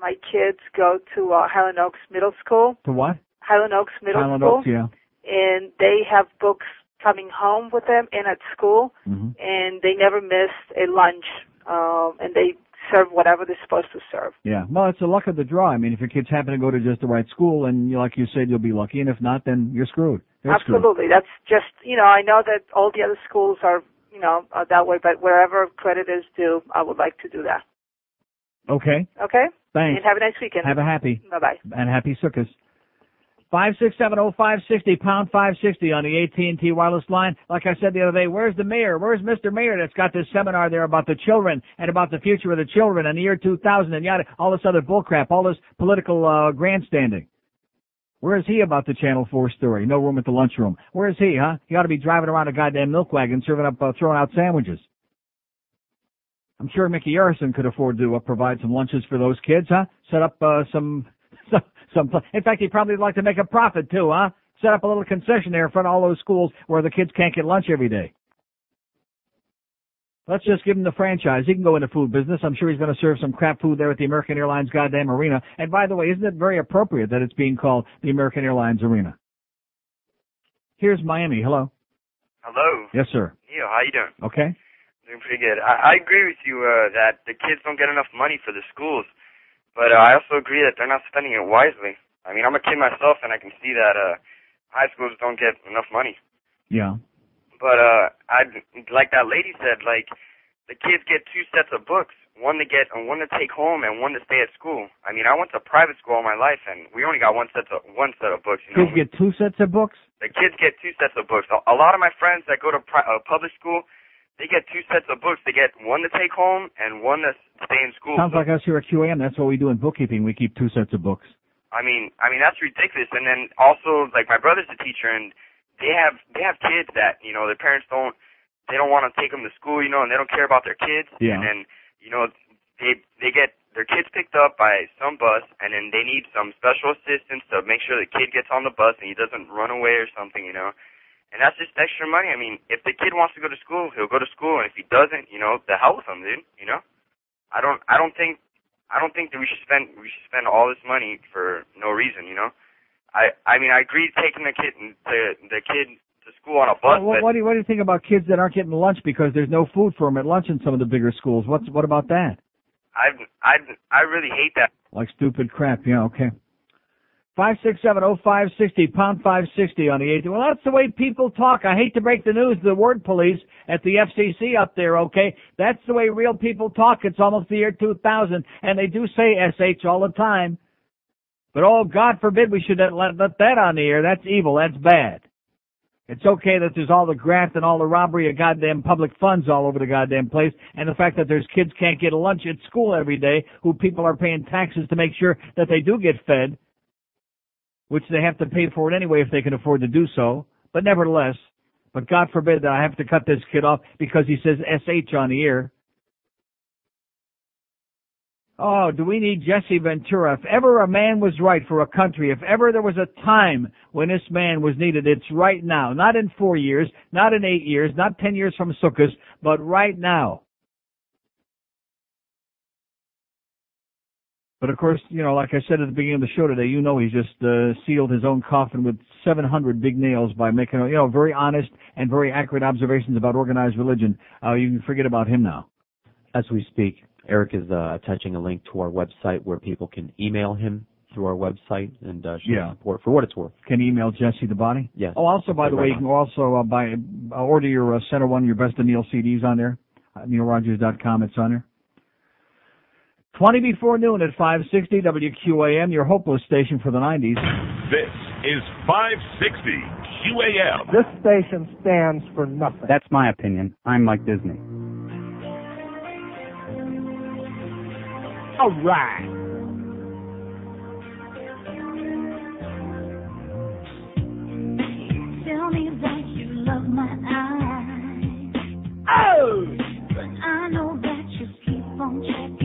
My kids go to uh, Highland Oaks Middle School. To what? Highland Oaks Middle Highland School. Oaks, yeah. And they have books coming home with them and at school. Mhm. And they never miss a lunch. Um, and they serve whatever they're supposed to serve. Yeah. Well, it's the luck of the draw. I mean, if your kids happen to go to just the right school, and you, like you said, you'll be lucky. And if not, then you're screwed. They're screwed. Absolutely. That's just, you know, I know that all the other schools are, you know, uh, that way, but wherever credit is due, I would like to do that. Okay. Okay? Thanks. And have a nice weekend. Have a happy. Bye bye. And happy Sukkot. Five six seven oh five sixty pound five sixty on the AT and T wireless line. Like I said the other day, where's the mayor? Where's Mr. Mayor that's got this seminar there about the children and about the future of the children and the year 2000 and yada, all this other bullcrap, all this political uh, grandstanding. Where is he about the Channel 4 story? No room at the lunchroom. Where is he, huh? He ought to be driving around a goddamn milk wagon serving up, uh, throwing out sandwiches. I'm sure Micky Arison could afford to uh, provide some lunches for those kids, huh? Set up uh, some, some. In fact, he probably would like to make a profit too, huh? Set up a little concession there in front of all those schools where the kids can't get lunch every day. Let's just give him the franchise. He can go into food business. I'm sure he's going to serve some crap food there at the American Airlines goddamn arena. And by the way, isn't it very appropriate that it's being called the American Airlines arena? Here's Miami. Hello. Hello, Yes, sir. Neil. How you doing? Okay. Doing pretty good. I, I agree with you uh, that the kids don't get enough money for the schools, but uh, I also agree that they're not spending it wisely. I mean, I'm a kid myself, and I can see that uh, high schools don't get enough money. Yeah. But uh, I like that lady said, like the kids get two sets of books, one to get and one to take home, and one to stay at school. I mean, I went to private school all my life, and we only got one set of one set of books. You know, Kids get two sets of books? the kids get two sets of books. A, a lot of my friends that go to pri- uh, public school, they get two sets of books. They get one to take home and one to stay in school. Sounds like us here at QAM. That's what we do in bookkeeping. We keep two sets of books. I mean, I mean that's ridiculous. And then also, like my brother's a teacher, and they have they have kids that you know their parents don't they don't want to take them to school, you know, and they don't care about their kids. Yeah. And then you know they they get their kids picked up by some bus, and then they need some special assistance to make sure the kid gets on the bus and he doesn't run away or something, you know. And that's just extra money. I mean, if the kid wants to go to school, he'll go to school, and if he doesn't, you know, the hell with him, dude. You know. I don't I don't think I don't think that we should spend we should spend all this money for no reason, you know. I I mean I agree taking the kid the the kid to school on a bus, Well, what, but what do you what do you think about kids that aren't getting lunch because there's no food for them at lunch in some of the bigger schools? What's what about that? I I I really hate that. Like stupid crap. Yeah, okay. Five six seven oh five sixty pound five sixty on the eight. Well, that's the way people talk. I hate to break the news. The word police at the FCC up there. Okay, that's the way real people talk. It's almost the year two thousand, and they do say sh all the time. But oh, God forbid we should let, let that on the air. That's evil. That's bad. It's okay that there's all the graft and all the robbery of goddamn public funds all over the goddamn place, and the fact that there's kids can't get a lunch at school every day, who people are paying taxes to make sure that they do get fed, which they have to pay for it anyway if they can afford to do so. But nevertheless, but God forbid that I have to cut this kid off because he says SH on the air. Oh, do we need Jesse Ventura? If ever a man was right for a country, if ever there was a time when this man was needed, it's right now. Not in four years, not in eight years, not ten years from Sukkot, but right now. But of course, you know, like I said at the beginning of the show today, you know he's just uh, sealed his own coffin with 700 big nails by making, you know, very honest and very accurate observations about organized religion. Uh, you can forget about him now. As we speak, Eric is uh, attaching a link to our website where people can email him through our website and uh, show Yeah. support for what it's worth. Can you email Jesse the body? Yes. Oh, also, by the way, you can also uh, buy uh, order your uh, Center One, your Best of Neil CDs on there. Uh, NeilRogers.com. It's on there. Twenty before noon at 560 WQAM, your hopeless station for the 90s. This is 560 QAM. This station stands for nothing. That's my opinion. I'm like Disney. All right. Tell me that you love my eyes. Oh! But I know that you keep on checking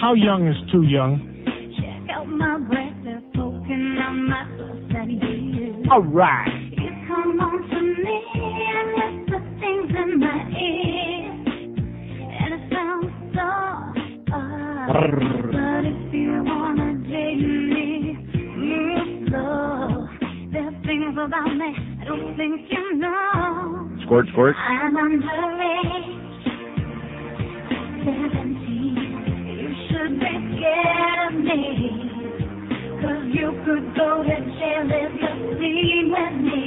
How young is too young? Check out my breath, they're poking out my thoughts at you. All right. You come on to me and whisper things in my ear. And it sounds so odd. But if you wanna date me, move slow. There are things about me I don't think you know. Squirt, squirt. Should be scared me. Cause you could go to jail if you sleep with me.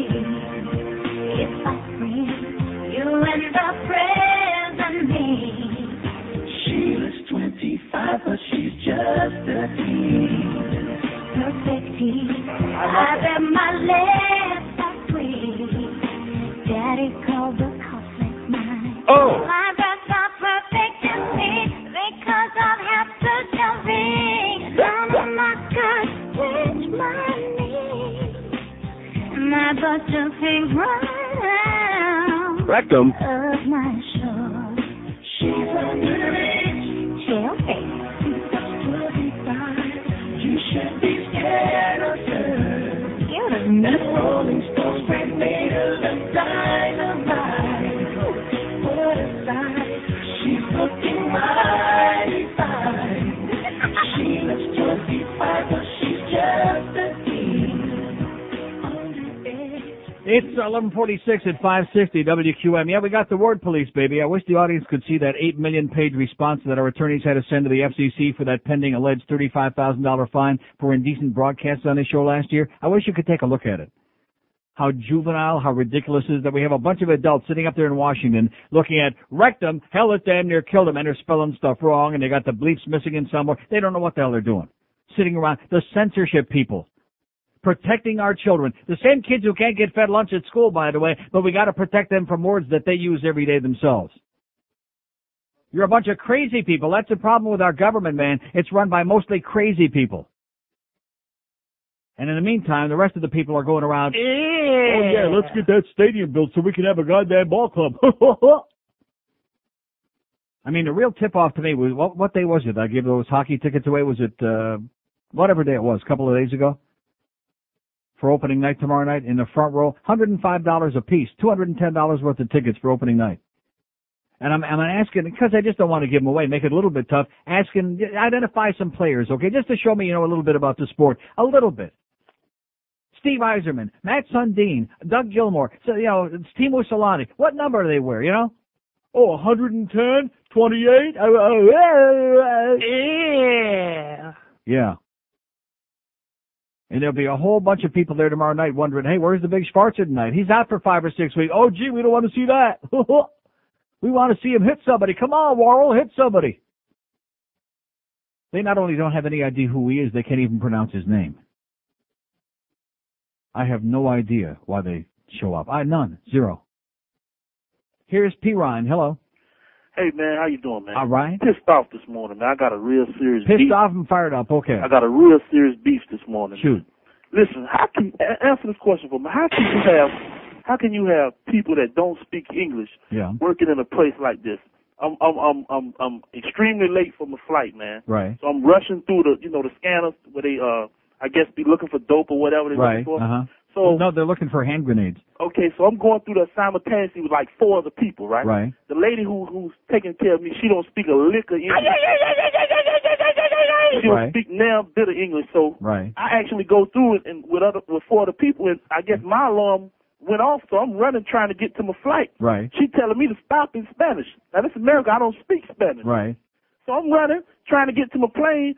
If I scream, you end up praising me. She was 25, but she's just a teen. Perfect teen. I bet my lips are sweet. Daddy called the cops last night. Oh. My breasts are perfect to me because I've had such a ring down on my skirt, which my knee. My butt just hangs right out Rectum. of my shirt. She's underage. She okay. You should be scared of her. Scared of me? That Rolling Stones made her look It's 1146 at 560 WQAM. Yeah, we got the word police, baby. I wish the audience could see that 8 million page response that our attorneys had to send to the FCC for that pending alleged $35,000 fine for indecent broadcasts on this show last year. I wish you could take a look at it. How juvenile, how ridiculous is that we have a bunch of adults sitting up there in Washington looking at rectum, hell it damn near killed him, and they're spelling stuff wrong, and they got the bleeps missing in somewhere. They don't know what the hell they're doing. Sitting around, the censorship people protecting our children. The same kids who can't get fed lunch at school, by the way, but we got to protect them from words that they use every day themselves. You're a bunch of crazy people. That's the problem with our government, man. It's run by mostly crazy people. And in the meantime, the rest of the people are going around, oh yeah, let's get that stadium built so we can have a goddamn ball club. I mean, the real tip-off to me was, what, what day was it? I gave those hockey tickets away. Was it, uh, whatever day it was, a couple of days ago? For opening night tomorrow night in the front row, $105 a piece, $210 worth of tickets for opening night. And I'm, I'm asking, because I just don't want to give them away, make it a little bit tough, asking, identify some players, okay, just to show me, you know, a little bit about the sport. A little bit. Steve Yzerman, Mats Sundin, Doug Gilmour, so, you know, it's Teemu Selanne. What number do they wear, you know? Oh, 110, 28? Oh, oh, oh, oh. Yeah. Yeah. And there'll be a whole bunch of people there tomorrow night wondering, hey, where's the big Schwarzer tonight? He's out for five or six weeks. Oh, gee, we don't want to see that. we want to see him hit somebody. Come on, Worrell, hit somebody. They not only don't have any idea who he is, they can't even pronounce his name. I have no idea why they show up. I none, zero. Here's P. Ryan. Hello. Hey man, how you doing, man? All right. Pissed off this morning, man. I got a real serious Pissed beef. off and fired up. Okay. I got a real serious beef this morning. Shoot. Listen, how can a- answer this question for me? How can you have how can you have people that don't speak English Yeah. working in a place like this? I'm I'm I'm I'm I'm extremely late for my flight, man. Right. So I'm rushing through the you know the scanners where they uh I guess be looking for dope or whatever they're Right. looking for. Uh huh. So oh, no, they're looking for hand grenades. okay, so I'm going through that simultaneously with like four other people, right? Right. The lady who who's taking care of me, she don't speak a lick of English. She don't Right. speak now bit of English, so Right. I actually go through it and with other with four other people, and I guess my alarm went off, so I'm running trying to get to my flight. Right. She telling me to stop in Spanish. Now this is America, I don't speak Spanish, Right. so I'm running trying to get to my plane.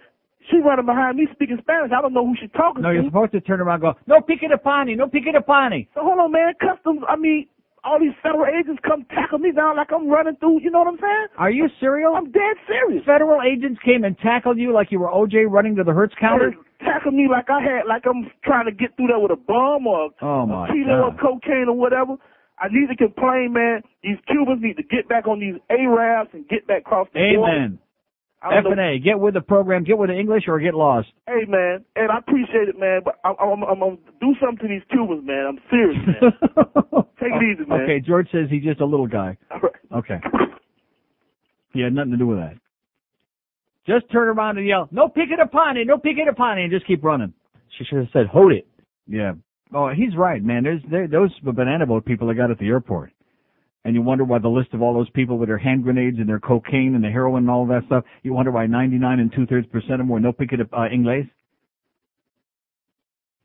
She running behind me speaking Spanish. I don't know who she's talking No, to. No, you're supposed to turn around and go, no pique de pani, no pique de pani. So hold on, man. Customs. I mean, all these federal agents come tackle me down like I'm running through. You know what I'm saying? Are you serious? I'm dead serious. Federal agents came and tackled you like you were OJ running to the Hertz counter? Tackle me like I had, like I'm trying to get through there with a bomb or Oh a kilo God. of cocaine or whatever. I need to complain, man. These Cubans need to get back on these Arabs and get back across the border. Amen. I F and A. Get with the program, get with the English, or get lost. Hey, man, and I appreciate it, man. But I'm, I'm, I'm gonna do something to these Cubans, man. I'm serious, man. Take it easy, man. Okay, George says he's just a little guy. All right. Okay. He had nothing to do with that. Just turn around and yell, no pique de pani, no pique de pani, and just keep running. She should have said, hold it. Yeah. Oh, he's right, man. There's there, those banana boat people they got at the airport. And you wonder why the list of all those people with their hand grenades and their cocaine and the heroin and all that stuff, you wonder why 99 and two-thirds percent of them were no pique de uh, Inglés?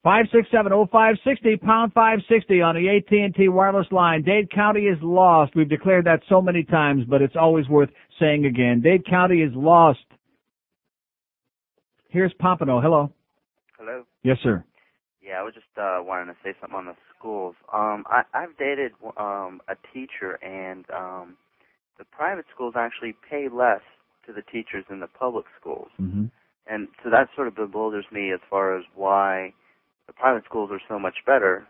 5670560, pound 560 on the AT&T wireless line. Dade County is lost. We've declared that so many times, but it's always worth saying again. Dade County is lost. Here's Pompano. Hello. Hello. Yes, sir. Yeah, I was just uh wanting to say something on the schools. Um I I've dated um a teacher and um the private schools actually pay less to the teachers than the public schools. Mm-hmm. And so that sort of bewilders me as far as why the private schools are so much better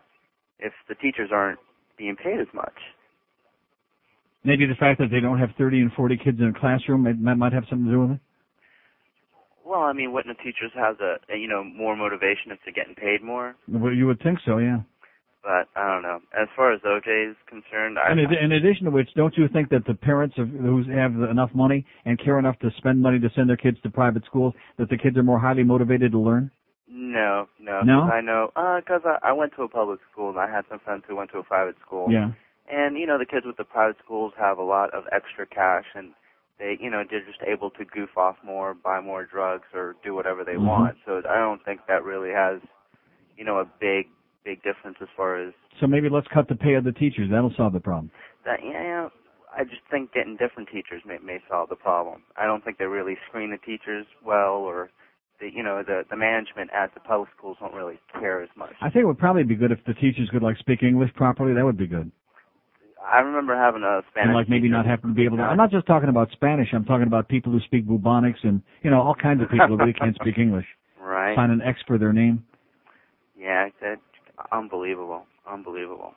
if the teachers aren't being paid as much. Maybe the fact that they don't have 30 and 40 kids in a classroom might, might have something to do with it. Well, I mean, wouldn't the teachers have the you know more motivation if they're getting paid more? Well, you would think so, yeah. But I don't know. As far as OJ is concerned, I And in, addition to which, don't you think that the parents of, who have enough money and care enough to spend money to send their kids to private schools, that the kids are more highly motivated to learn? No, no. No. I know, uh 'cause I, I went to a public school and I had some friends who went to a private school. Yeah. And you know, the kids with the private schools have a lot of extra cash, and they, you know, they're just able to goof off more, buy more drugs, or do whatever they Mhm. want. So I don't think that really has, you know, a big, big difference as far as So maybe let's cut the pay of the teachers. That'll solve the problem. that. Yeah, I just think getting different teachers may may solve the problem. I don't think they really screen the teachers well, or the, you know, the the management at the public schools don't really care as much. I think it would probably be good if the teachers could like speak English properly. That would be good. I remember having a Spanish and like maybe teacher not have to be able to. I'm not just talking about Spanish. I'm talking about people who speak bubonics and you know all kinds of people who really can't speak English. Right. Sign an X for their name. Yeah, that unbelievable, unbelievable.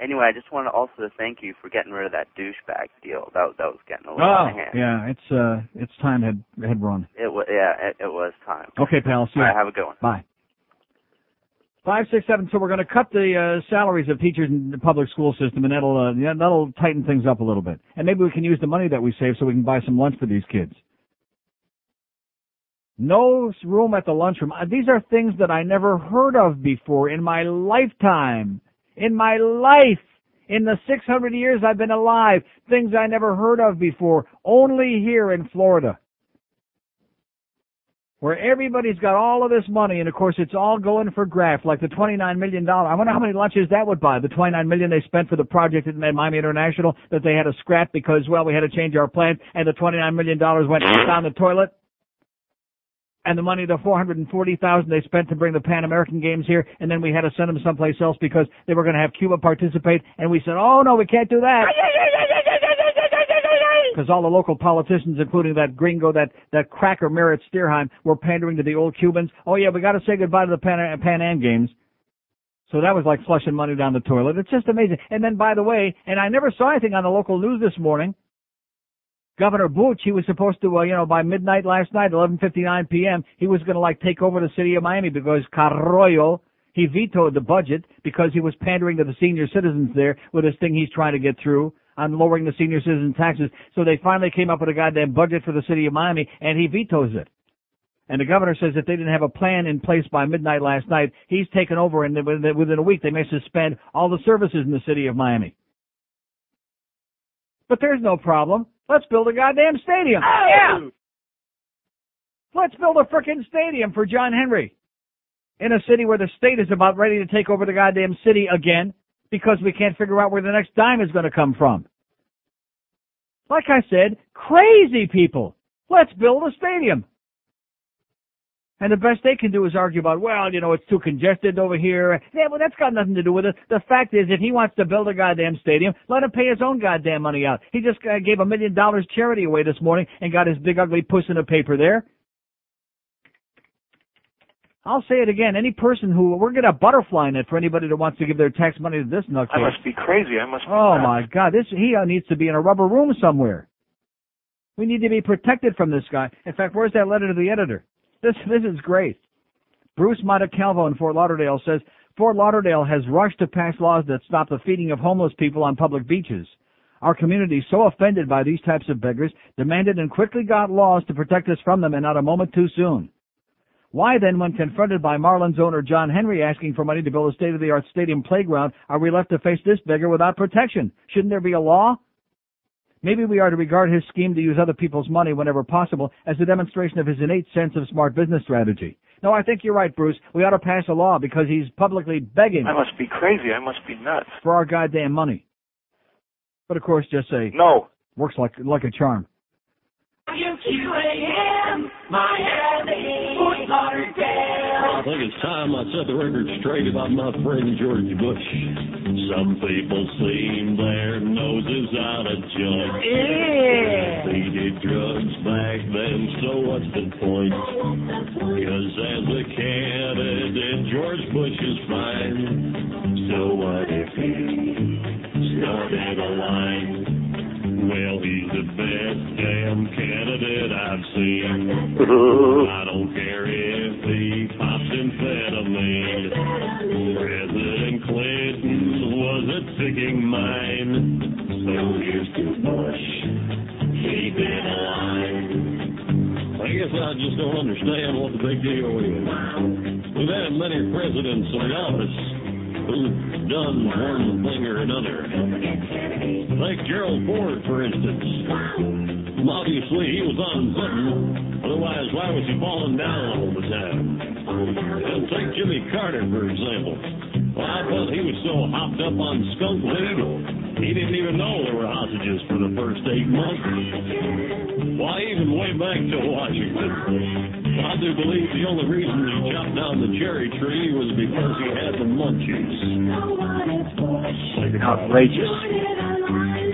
Anyway, I just wanted also to thank you for getting rid of that douchebag deal. That that was getting a little out Oh of hand. yeah, it's uh it's time had had run. It was yeah, it, it was time. Okay, pal. See you. ya. right, have a good one. Bye. Five, six, seven. So we're going to cut the uh, salaries of teachers in the public school system, and that'll uh, that'll tighten things up a little bit. And maybe we can use the money that we save so we can buy some lunch for these kids. No room at the lunchroom. Uh, These are things that I never heard of before in my lifetime. In my life. In the 600 years I've been alive. Things I never heard of before. Only here in Florida. where everybody's got all of this money, and of course it's all going for graft, like the $29 million. I wonder how many lunches that would buy. The 29 million they spent for the project at Miami International that they had to scrap because, well, we had to change our plan, and the $29 million went down the toilet. And the money, the 440000 they spent to bring the Pan American Games here, and then we had to send them someplace else because they were going to have Cuba participate, and we said, oh no, we can't do that because all the local politicians, including that gringo, that that cracker Merrett Stierheim, were pandering to the old Cubans. Oh yeah, we got to say goodbye to the Pan, Pan Am Games. So that was like flushing money down the toilet. It's just amazing. And then, by the way, and I never saw anything on the local news this morning. Governor Butch, he was supposed to, uh, you know, by midnight last night, 11:59 p.m., he was going to like take over the city of Miami because Carollo he vetoed the budget because he was pandering to the senior citizens there with this thing he's trying to get through on lowering the senior citizen taxes. So they finally came up with a goddamn budget for the city of Miami, and he vetoes it. And the governor says if they didn't have a plan in place by midnight last night, he's taken over, and within a week they may suspend all the services in the city of Miami. But there's no problem. Let's build a goddamn stadium. Oh! Yeah. Let's build a frickin' stadium for John Henry in a city where the state is about ready to take over the goddamn city again because we can't figure out where the next dime is going to come from. Like I said, crazy people. Let's build a stadium. And the best they can do is argue about, well, you know, it's too congested over here. Yeah, well, that's got nothing to do with it. The fact is, if he wants to build a goddamn stadium, let him pay his own goddamn money out. He just uh, gave a million dollars charity away this morning and got his big ugly puss in the paper there. I'll say it again. Any person who we're gonna butterfly net for anybody that wants to give their tax money to this nutcase. I must be crazy. I must. Be Oh my God! This he uh, needs to be in a rubber room somewhere. We need to be protected from this guy. In fact, where's that letter to the editor? This this is great. Bruce Montecalvo in Fort Lauderdale says Fort Lauderdale has rushed to pass laws that stop the feeding of homeless people on public beaches. Our community, so offended by these types of beggars, demanded and quickly got laws to protect us from them and not a moment too soon. Why then, when confronted by Marlins owner John Henry asking for money to build a state-of-the-art stadium playground, are we left to face this beggar without protection? Shouldn't there be a law? Maybe we are to regard his scheme to use other people's money whenever possible as a demonstration of his innate sense of smart business strategy. No, I think you're right, Bruce. We ought to pass a law because he's publicly begging I must be crazy. I must be nuts. for our goddamn money. But of course, just say no. Works like like a charm. Think it's time I set the record straight about my friend George Bush. Some people seem their noses out of joint. Yeah. They did drugs back then, so what's the point? Cause as a candidate, George Bush is fine. So what if he started a line? Well, he's the best damn candidate I've seen. I don't care if he pops amphetamine. President Clinton's was a ticking mine. So here's to Bush. Keep it alive. I guess I just don't understand what the big deal is. We've had many presidents in office who've done one thing or another. Like Gerald Ford, for instance. Obviously, he was on something. Otherwise, why was he falling down all the time? And take Jimmy Carter, for example. Well, I thought he was so hopped up on skunk weed, he didn't even know there were hostages for the first eight months. Why, even way back to Washington. I do believe the only reason he chopped down the cherry tree was because he had the munchies. Outrageous.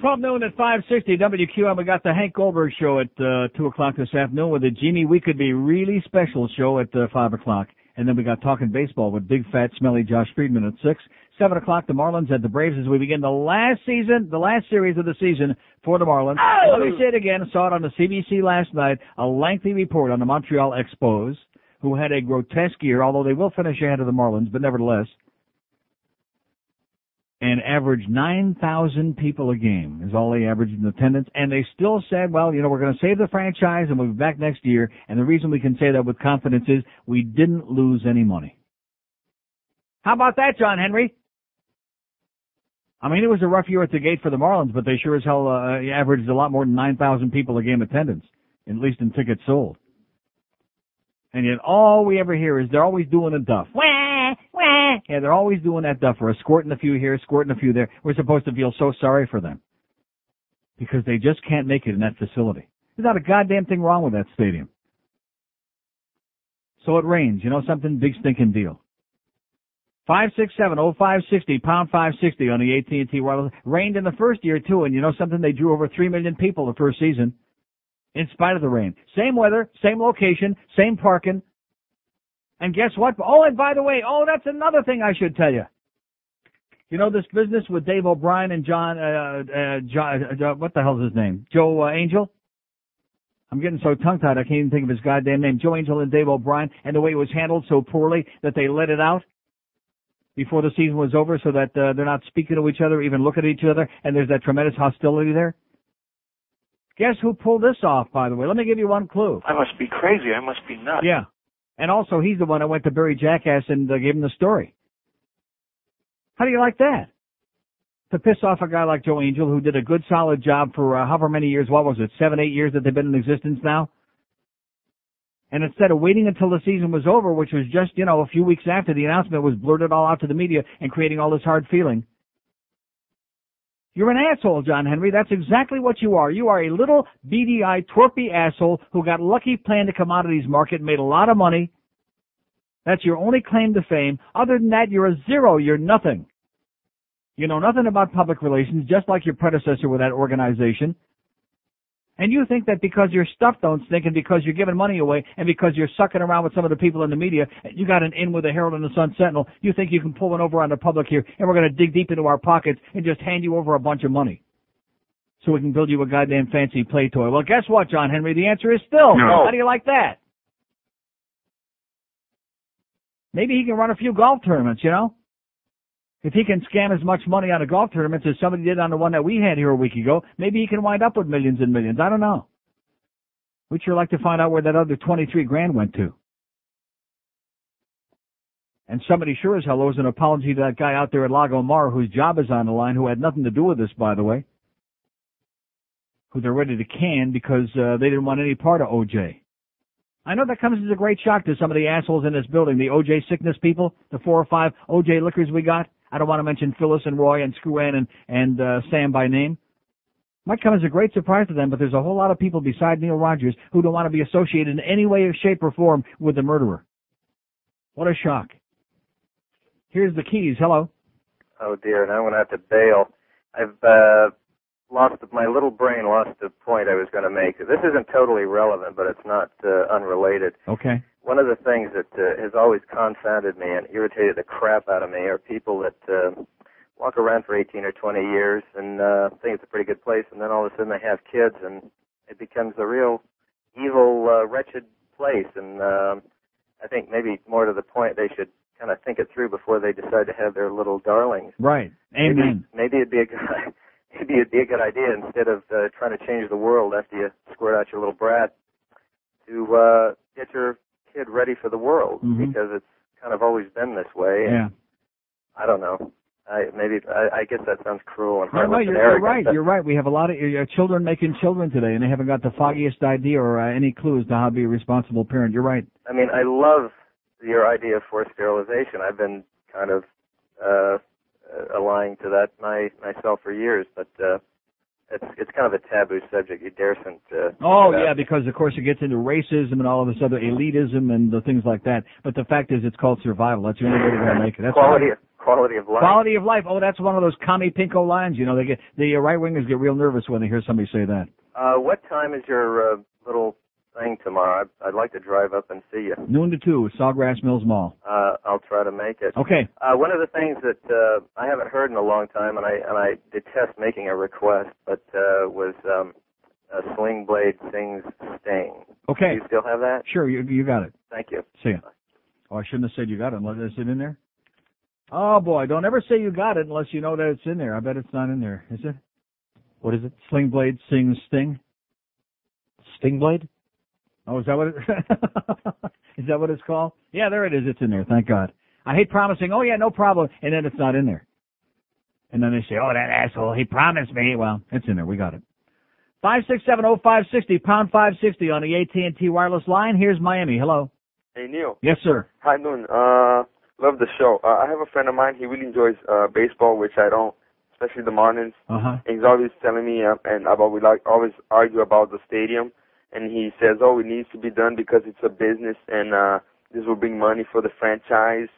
12 noon at 560 WQAM. We got the Hank Goldberg show at uh, 2 o'clock this afternoon with the Jimmy We Could Be Really Special show at uh, 5 o'clock. And then we got Talking Baseball with big, fat, smelly Josh Friedman at 6. 7 o'clock, the Marlins at the Braves as we begin the last season, the last series of the season for the Marlins. Let me say it again. Saw it on the CBC last night. A lengthy report on the Montreal Expos, who had a grotesque year, although they will finish ahead of the Marlins, but nevertheless and averaged 9,000 people a game is all they averaged in attendance. And they still said, well, you know, we're going to save the franchise and we'll be back next year. And the reason we can say that with confidence is we didn't lose any money. How about that, John Henry? I mean, it was a rough year at the gate for the Marlins, but they sure as hell uh, averaged a lot more than 9,000 people a game attendance, at least in tickets sold. And yet all we ever hear is they're always doing a duff. Wah. Yeah, they're always doing that stuff or squirting a few here, squirting a few there. We're supposed to feel so sorry for them. Because they just can't make it in that facility. There's not a goddamn thing wrong with that stadium. So it rains. You know something? Big stinking deal. Five six seven oh five sixty pound five sixty on the AT and T wireless. Rained in the first year too, and you know something? They drew over three million people the first season, in spite of the rain. Same weather, same location, same parking. And guess what? Oh, and by the way, oh, that's another thing I should tell you. You know this business with Dave O'Brien and John, uh, uh, John, uh, what the hell's his name? Joe uh, Angel. I'm getting so tongue tied I can't even think of his goddamn name. Joe Angel and Dave O'Brien, and the way it was handled so poorly that they let it out before the season was over, so that uh, they're not speaking to each other, even looking at each other, and there's that tremendous hostility there. Guess who pulled this off, by the way? Let me give you one clue. I must be crazy. I must be nuts. Yeah. And also, he's the one that went to Barry Jackass and uh, gave him the story. How do you like that? To piss off a guy like Joe Angel, who did a good, solid job for uh, however many years, what was it, seven, eight years that they've been in existence now? And instead of waiting until the season was over, which was just, you know, a few weeks after the announcement was blurted all out to the media and creating all this hard feeling. You're an asshole, John Henry. That's exactly what you are. You are a little beady-eyed, twerpy asshole who got lucky playing the commodities market and made a lot of money. That's your only claim to fame. Other than that, you're a zero. You're nothing. You know nothing about public relations, just like your predecessor with that organization. And you think that because your stuff don't stink and because you're giving money away and because you're sucking around with some of the people in the media, you got an in with the Herald and the Sun Sentinel, you think you can pull one over on the public here and we're going to dig deep into our pockets and just hand you over a bunch of money. So we can build you a goddamn fancy play toy. Well, guess what, John Henry? The answer is still No. How do you like that? Maybe he can run a few golf tournaments, you know? If he can scam as much money on a golf tournament as somebody did on the one that we had here a week ago, maybe he can wind up with millions and millions. I don't know. We'd sure like to find out where that other 23 grand went to. And somebody sure as hell owes an apology to that guy out there at Lago Mar whose job is on the line, who had nothing to do with this, by the way. Who they're ready to can because uh, they didn't want any part of OJ. I know that comes as a great shock to some of the assholes in this building, the OJ sickness people, the four or five OJ liquors we got. I don't want to mention Phyllis and Roy and Screw Ann and, and uh, Sam by name. Might come as a great surprise to them, but there's a whole lot of people beside Neil Rogers who don't want to be associated in any way, shape, or form with the murderer. What a shock. Here's the keys. Hello. Oh dear, now I'm gonna have to bail. I've uh lost my little brain lost the point I was gonna make. This isn't totally relevant, but it's not uh, unrelated. Okay. One of the things that uh, has always confounded me and irritated the crap out of me are people that uh, walk around for 18 or 20 years and uh, think it's a pretty good place, and then all of a sudden they have kids, and it becomes a real evil, uh, wretched place. And um, I think maybe more to the point, they should kind of think it through before they decide to have their little darlings. Right. Amen. Maybe, maybe it'd be a good maybe it'd be a good idea instead of uh, trying to change the world after you squirt out your little brat to uh, get your kid ready for the world Mhm. because it's kind of always been this way. and Yeah. I don't know. I maybe I, I guess that sounds cruel and No, no, you're, and you're right. but- You're right. We have a lot of uh, children making children today, and they haven't got the foggiest idea or uh, any clues to how to be a responsible parent. You're right. I mean, I love your idea of forced sterilization. I've been kind of uh, uh aligned to that my myself for years, but uh, it's it's kind of a taboo subject. You daresn't. Uh, Oh yeah, because of course it gets into racism and all of this other elitism and the things like that. But the fact is, it's called survival. That's the only way to make it. That's quality of, quality of life. Quality of life. Oh, that's one of those commie pinko lines. You know, they get the right wingers get real nervous when they hear somebody say that. Uh, what time is your uh, little thing tomorrow? I'd, I'd like to drive up and see you. Noon to two, Sawgrass Mills Mall. Uh, I'll try to make it. Okay. Uh, one of the things that uh, I haven't heard in a long time, and I and I detest making a request, but uh, was um, a Sling Blade sings Sting. Okay. Do you still have that? Sure, you you got it. Thank you. See ya. Oh, I shouldn't have said you got it. Unless is it in there? Oh boy, don't ever say you got it unless you know that it's in there. I bet it's not in there. Is it? What is it? Sling Blade sings Sting. Sting Blade? Oh, is that what it is that what it's called? Yeah, there it is. It's in there. Thank God. I hate promising. Oh yeah, no problem, and then it's not in there. And then they say, "Oh, that asshole, he promised me." Well, it's in there. We got it. Five six seven oh five sixty pound five sixty on the AT and T wireless line. Here's Miami. Hello. Hey Neil. Yes, sir. Hi, doing? Uh, love the show. Uh, I have a friend of mine. He really enjoys uh baseball, which I don't, especially the Marlins. Uh huh. And he's always telling me uh, and about we like always argue about the stadium, and he says, oh, it needs to be done because it's a business and uh this will bring money for the franchise.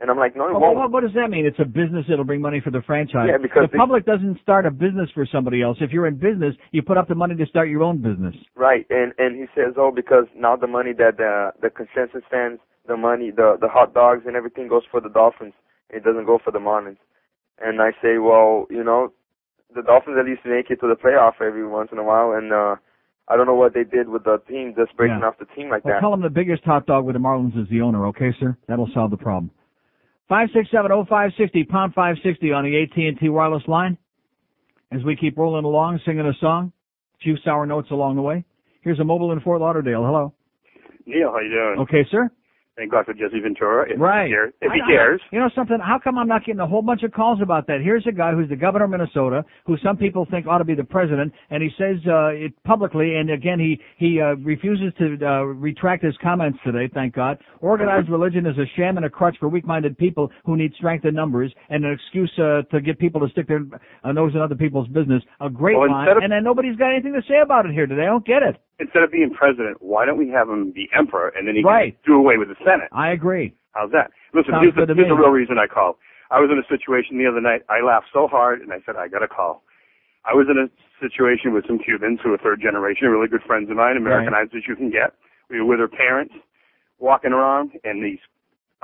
And I'm like, no, it Well, won't. what, what does that mean? It's a business It'll bring money for the franchise. Yeah, because the public doesn't start a business for somebody else. If you're in business, you put up the money to start your own business. Right, and and he says, oh, because now the money that the the consensus fans, the money, the the hot dogs and everything goes for the Dolphins. It doesn't go for the Marlins. And I say, well, you know, the Dolphins at least make it to the playoff every once in a while, and uh I don't know what they did with the team, just breaking Yeah. off the team like Well, that. tell them the biggest hot dog with the Marlins is the owner, okay, sir? That'll solve the problem. Five six seven oh five sixty pound five sixty on the AT and T wireless line. As we keep rolling along, singing a song, a few sour notes along the way. Here's a mobile in Fort Lauderdale. Hello. Neil, how you doing? Okay, sir. Thank God for Jesse Ventura. If Right. He cares. If he cares. You know something? How come I'm not getting a whole bunch of calls about that? Here's a guy who's the governor of Minnesota, who some people think ought to be the president, and he says uh, it publicly, and again he he uh, refuses to uh, retract his comments today. Thank God. Organized religion is a sham and a crutch for weak-minded people who need strength in numbers, and an excuse uh, to get people to stick their uh, nose in other people's business. A great Well, line, of- and then nobody's got anything to say about it here today. I don't get it. Instead of being president, why don't we have him be emperor and then he Right. can do away with the Senate? I agree. How's that? Listen, Sounds here's, the, here's the real reason I called. I was in a situation the other night. I laughed so hard, and I said, I got to call. I was in a situation with some Cubans who are third generation, really good friends of mine, Americanized as you can get. We were with their parents, walking around, and these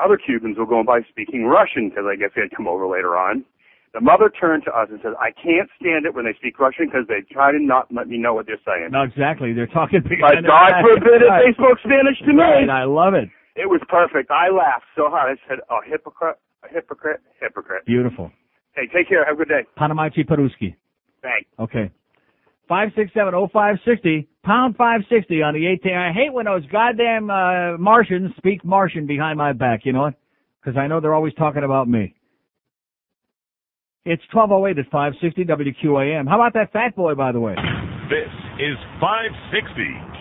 other Cubans were going by speaking Russian because I guess they had come over later on. The mother turned to us and said, I can't stand it when they speak Russian because they try to not let me know what they're saying. No, exactly. They're talking. But God forbid if they spoke Spanish to me. Right, I love it. It was perfect. I laughed so hard. I said, "A hypocrite, a hypocrite, hypocrite." Beautiful. Hey, take care. Have a good day. Panamachi Peruski. Thanks. Okay. Five six seven oh five sixty pound five sixty on the eighteen. I hate when those goddamn uh, Martians speak Martian behind my back. You know what? Because I know they're always talking about me. It's twelve oh eight at five sixty WQAM. How about that fat boy, by the way? This is 560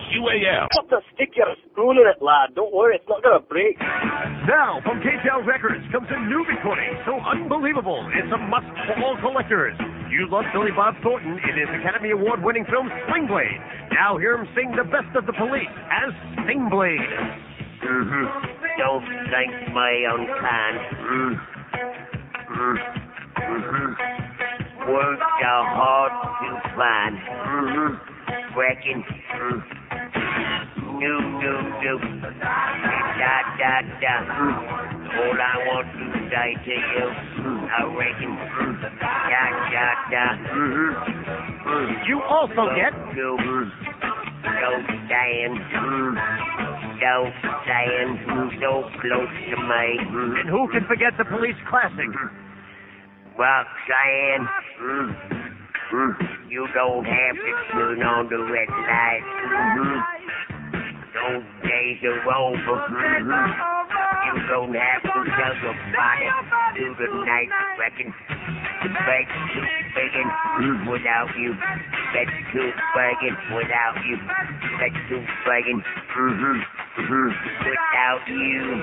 QAM. Put the stick your spoon in it, lad. Don't worry, it's not gonna break. Now, from K-Tel Records comes a new recording so unbelievable, it's a must for all collectors. You love Billy Bob Thornton in his Academy Award winning film Sling Blade. Now hear him sing the best of the police as Sting Blade. Mm-hmm. Don't think me unkind. Mm. Mm. Work so hard to find. Mm-hmm. Mm. No, no. Da, da, da. All I want to say to you, I reckon. Da, da, da. You also get No, don't stand. Don't stand so close to me. And who can forget the police classic? Well, You don't have to turn on the red light. Those days are over. You don't have to tell your body through the night. Reckon bed's too begging without you. Bed's too begging without you. Bed's too begging without you.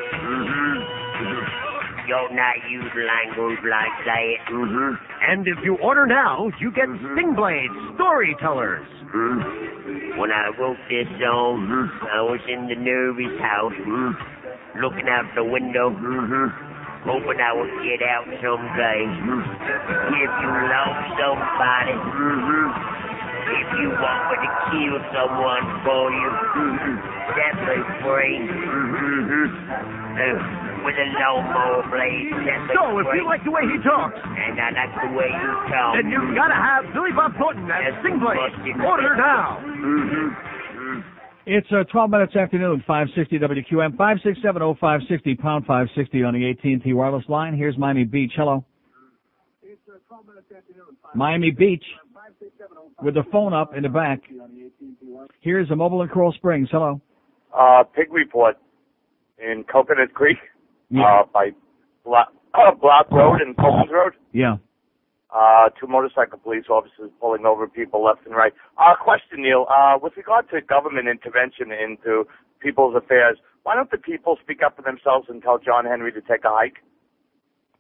You're not use language like that. Mm-hmm. And if you order now, you get mm-hmm. Sting Blade Storytellers. Mm-hmm. When I wrote this song, I was in the nervous house, looking out the window, hoping I would get out someday. If you love somebody, if you want me to kill someone for you, set me free. Uh, with a lawnmower blade, set me So, if you like the way he talks, and I like the way you talk. then you've got to have Billy Bob Thornton as Sting Blade. Order now. It's uh, 12 minutes afternoon, 560 WQAM, 5670560, pound 560 on the AT&T wireless line. Here's Miami Beach. Hello. It's uh, 12 minutes afternoon. Miami Beach with the phone up in the back. Here's a mobile in Coral Springs. Hello. Uh, Pig Report in Coconut Creek, Yeah. uh, by Block, uh, Block Road and Coles Road. Yeah. uh, two motorcycle police officers pulling over people left and right. Uh, question, Neil. Uh, with regard to government intervention into people's affairs, why don't the people speak up for themselves and tell John Henry to take a hike?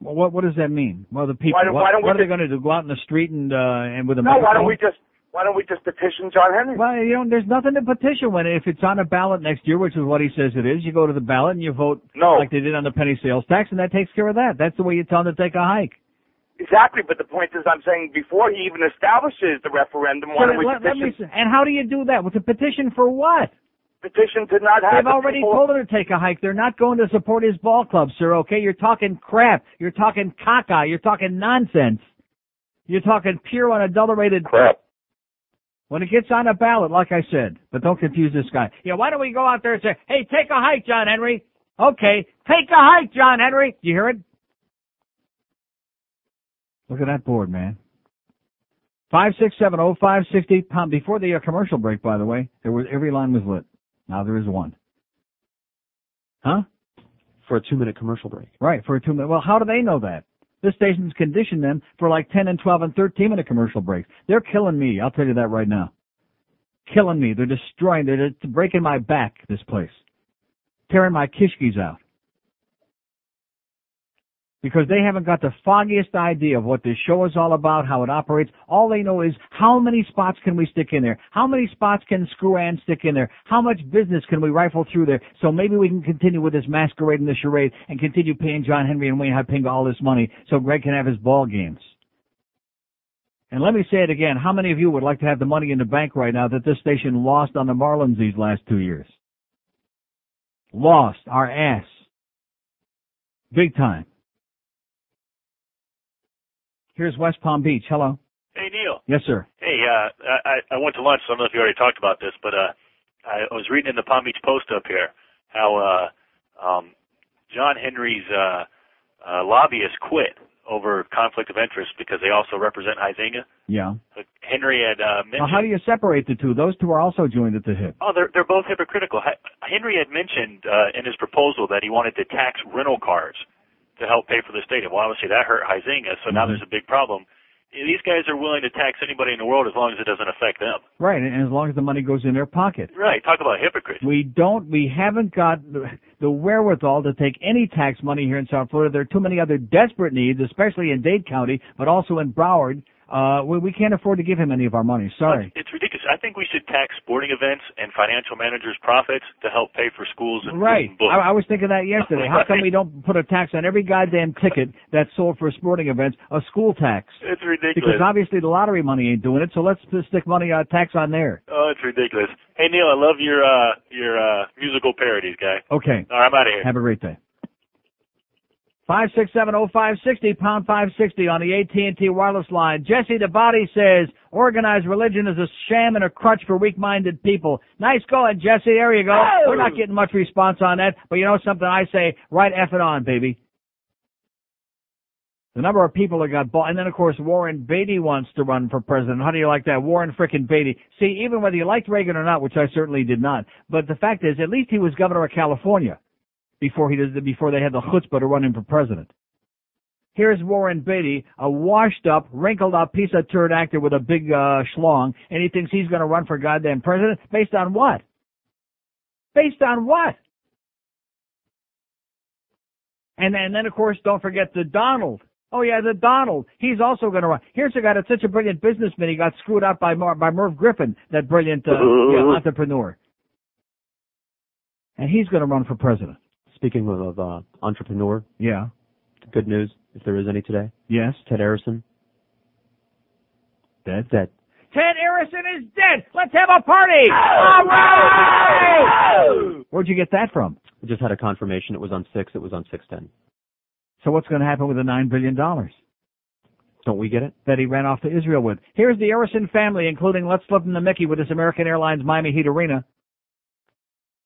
Well, what what does that mean? Well, the people. Why don't- what why don't we what are they going to do? Go out in the street and uh and with a No, why don't we just why don't we just petition John Henry? Well, you know, there's nothing to petition when if it's on a ballot next year, which is what he says it is. You go to the ballot and you vote No. like they did on the penny sales tax, and that takes care of that. That's the way you tell them to take a hike. Exactly, but the point is, I'm saying before he even establishes the referendum, why So don't we let, let petition, me, and how do you do that? With a petition for what? petition to not have They've the already people- told him to take a hike. They're not going to support his ball club, sir. Okay, you're talking crap. You're talking caca. You're talking nonsense. You're talking pure unadulterated crap. When it gets on a ballot, like I said, but don't confuse this guy. Yeah, why don't we go out there and say, "Hey, take a hike, John Henry." Okay, take a hike, John Henry. You hear it? Look at that board, man. Five six seven oh five sixty pound. Before the uh, commercial break, by the way, there was every line was lit. Now there is one. Huh? For a two minute commercial break. Right, for a two minute. Well, how do they know that? This station's conditioned them for like 10 and 12 and 13 minute commercial breaks. They're killing me. I'll tell you that right now. Killing me. They're destroying, they're breaking my back, this place. Tearing my kishkis out. Because they haven't got the foggiest idea of what this show is all about, how it operates. All they know is how many spots can we stick in there? How many spots can Screw Ann stick in there? How much business can we rifle through there? So maybe we can continue with this masquerade and this charade and continue paying John Henry and Wayne Hupinga all this money so Greg can have his ball games. And let me say it again. How many of you would like to have the money in the bank right now that this station lost on the Marlins these last two years? Lost our ass. Big time. Here's West Palm Beach. Hello. Hey, Neil. Yes, sir. Hey, uh, I, I went to lunch, so I don't know if you already talked about this, but uh, I was reading in the Palm Beach Post up here how uh, um, John Henry's uh, uh, lobbyists quit over conflict of interest because they also represent Huizenga. Yeah. But Henry had uh, mentioned. Well, how do you separate the two? Those two are also joined at the hip. Oh, they're they're both hypocritical. Henry had mentioned uh, in his proposal that he wanted to tax rental cars to help pay for the stadium. Well, obviously that hurt Huizenga, so now Mhm. there's a big problem. These guys are willing to tax anybody in the world as long as it doesn't affect them. Right, and as long as the money goes in their pocket. Right. Talk about hypocrites. We don't, we haven't got the, the wherewithal to take any tax money here in South Florida. There are too many other desperate needs, especially in Dade County, but also in Broward. Uh, we, we can't afford to give him any of our money. Sorry. It's ridiculous. I think we should tax sporting events and financial managers' profits to help pay for schools and Right. and books. I, I was thinking that yesterday. How come we don't put a tax on every goddamn ticket that's sold for sporting events, a school tax? It's ridiculous. Because obviously the lottery money ain't doing it, so let's just stick money uh, tax on there. Oh, it's ridiculous. Hey Neil, I love your uh your uh musical parodies, guy. Okay. All right, I'm out of here. Have a great day. Five six seven oh five sixty pound five sixty on the AT and T wireless line. Jesse the Body says organized religion is a sham and a crutch for weak-minded people. Nice going, Jesse. There you go. We're not getting much response on that, but you know something? I say right F it on, baby. The number of people that got bought, and then of course Warren Beatty wants to run for president. How do you like that? Warren frickin' Beatty. See, even whether you liked Reagan or not, which I certainly did not, but the fact is, at least he was governor of California before he did, before they had the chutzpah to run him for president. Here's Warren Beatty, a washed up, wrinkled up piece of turd actor with a big uh, schlong, and he thinks he's going to run for goddamn president based on what? Based on what? And then, and then of course, don't forget the Donald. Oh yeah, the Donald. He's also going to run. Here's a guy that's such a brilliant businessman. He got screwed out by Mar- by Merv Griffin, that brilliant uh, yeah, entrepreneur. And he's going to run for president. Speaking of, of uh, entrepreneur, Yeah. good news, if there is any today. Yes. Ted Arison. Dead? Dead. Ted Arison is dead. Let's have a party. All right. Where'd you get that from? We just had a confirmation. It was on six. It was on six ten. So what's going to happen with the nine billion dollars Don't we get it? that he ran off to Israel with? Here's the Arison family, including Let's Flip them the Mickey with this American Airlines Miami Heat Arena,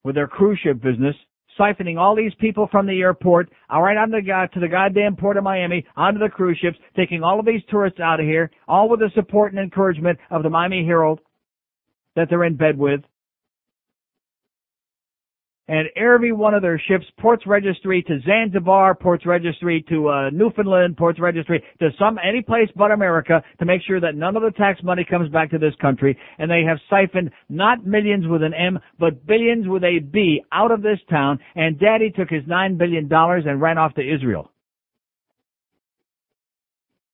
with their cruise ship business, siphoning all these people from the airport, all right, on the go- to the goddamn port of Miami, onto the cruise ships, taking all of these tourists out of here, all with the support and encouragement of the Miami Herald that they're in bed with. And every one of their ships, ports registry to Zanzibar, ports registry to uh, Newfoundland, ports registry to some any place but America to make sure that none of the tax money comes back to this country. And they have siphoned not millions with an M, but billions with a B out of this town. And Daddy took his nine billion dollars and ran off to Israel.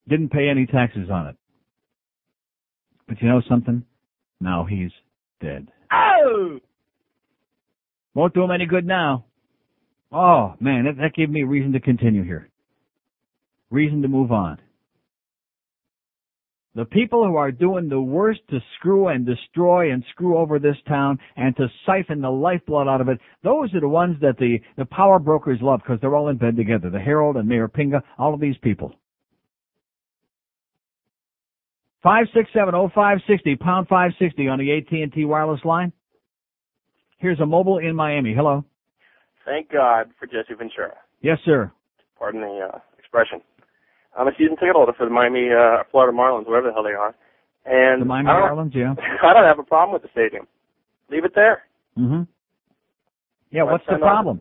Didn't pay any taxes on it. But you know something? Now he's dead. Oh! Won't do him any good now. Oh man, that, that gave me a reason to continue here. Reason to move on. The people who are doing the worst to screw and destroy and screw over this town and to siphon the lifeblood out of it, those are the ones that the, the power brokers love because they're all in bed together. The Herald and Mayor Pinga, all of these people. Five six seven oh five sixty pound five sixty on the AT and T wireless line. Here's a mobile in Miami. Hello. Thank God for Jesse Ventura. Yes, sir. Pardon the uh, expression. I'm a season ticket holder for the Miami, uh, Florida Marlins, wherever the hell they are. And The Miami Marlins, yeah. I don't have a problem with the stadium. Leave it there. Mm-hmm. Yeah, Let's what's the problem?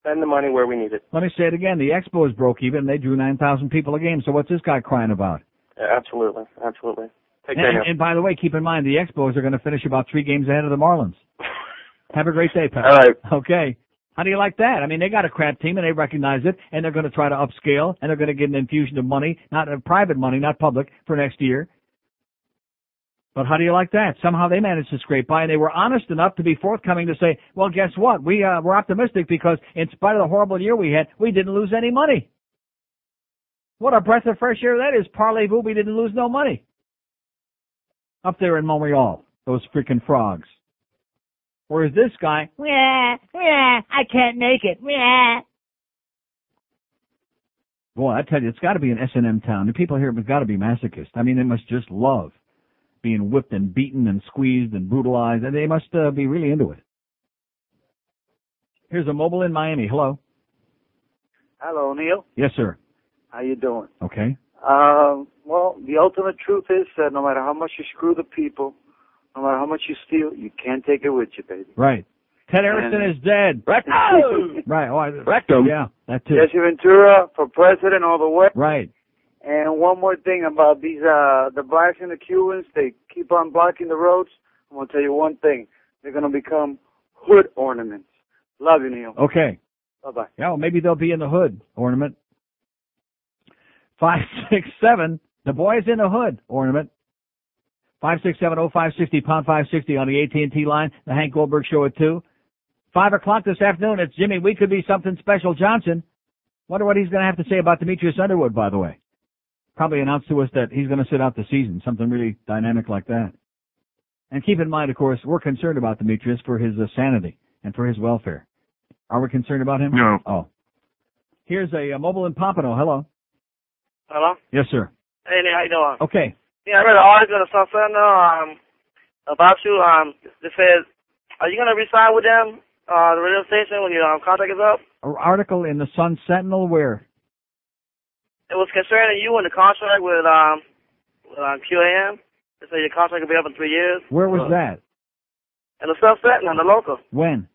Spend the money where we need it. Let me say it again. The Expos broke even. They drew 9,000 people a game. So what's this guy crying about? Yeah, absolutely, absolutely. Take And, care. and, and by the way, keep in mind the Expos are going to finish about three games ahead of the Marlins. Have a great day, pal. All right. Okay. How do you like that? I mean, they got a crap team and they recognize it, and they're going to try to upscale, and they're going to get an infusion of money, not uh, private money, not public, for next year. But how do you like that? Somehow they managed to scrape by, and they were honest enough to be forthcoming to say, "Well, guess what? We uh, we're optimistic because in spite of the horrible year we had, we didn't lose any money." What a breath of fresh air that is! Parlez-vous, we didn't lose no money up there in Montreal. Those freaking frogs. Whereas this guy, Yeah, yeah, I can't make it. Yeah. boy, I tell you, it's got to be an S and M town. The people here have got to be masochists. I mean, they must just love being whipped and beaten and squeezed and brutalized, and they must uh, be really into it. Here's a mobile in Miami. Hello. Hello, Neil. Yes, sir. How you doing? Okay. Um, well, the ultimate truth is that no matter how much you screw the people, no matter how much you steal, you can't take it with you, baby. Right. Ted Arison And- is dead. Oh! Right. Oh, I, Rectum. Yeah, that too. Jesse Ventura for president all the way. Right. And one more thing about these, uh, the blacks and the Cubans, they keep on blocking the roads. I'm gonna tell you one thing. They're gonna become hood ornaments. Love you, Neil. Okay. Bye bye. Yeah, well, maybe they'll be in the hood ornament. Five six seven. The boys in the hood ornament. Five six seven oh five sixty pound five sixty on the AT and T line. The Hank Goldberg show at two. Five o'clock this afternoon. It's Jimmy. We could be something special. Johnson. Wonder what he's going to have to say about Demetrius Underwood. By the way, probably announced to us that he's going to sit out the season. Something really dynamic like that. And keep in mind, of course, we're concerned about Demetrius for his uh, sanity and for his welfare. Are we concerned about him? No. Oh. Here's a, uh mobile in Pompano. Hello. Hello? Yes, sir. Hey, how you doing? Okay. Yeah, I read an article Sun Sentinel um, about you. Um, it says, are you going to resign with them, uh, the radio station when your um, contract is up? An article in the Sun Sentinel where? It was concerning you and the contract with um, with, um QAM. They say your contract will be up in three years. Where was that? In the Sun Sentinel, the local. When?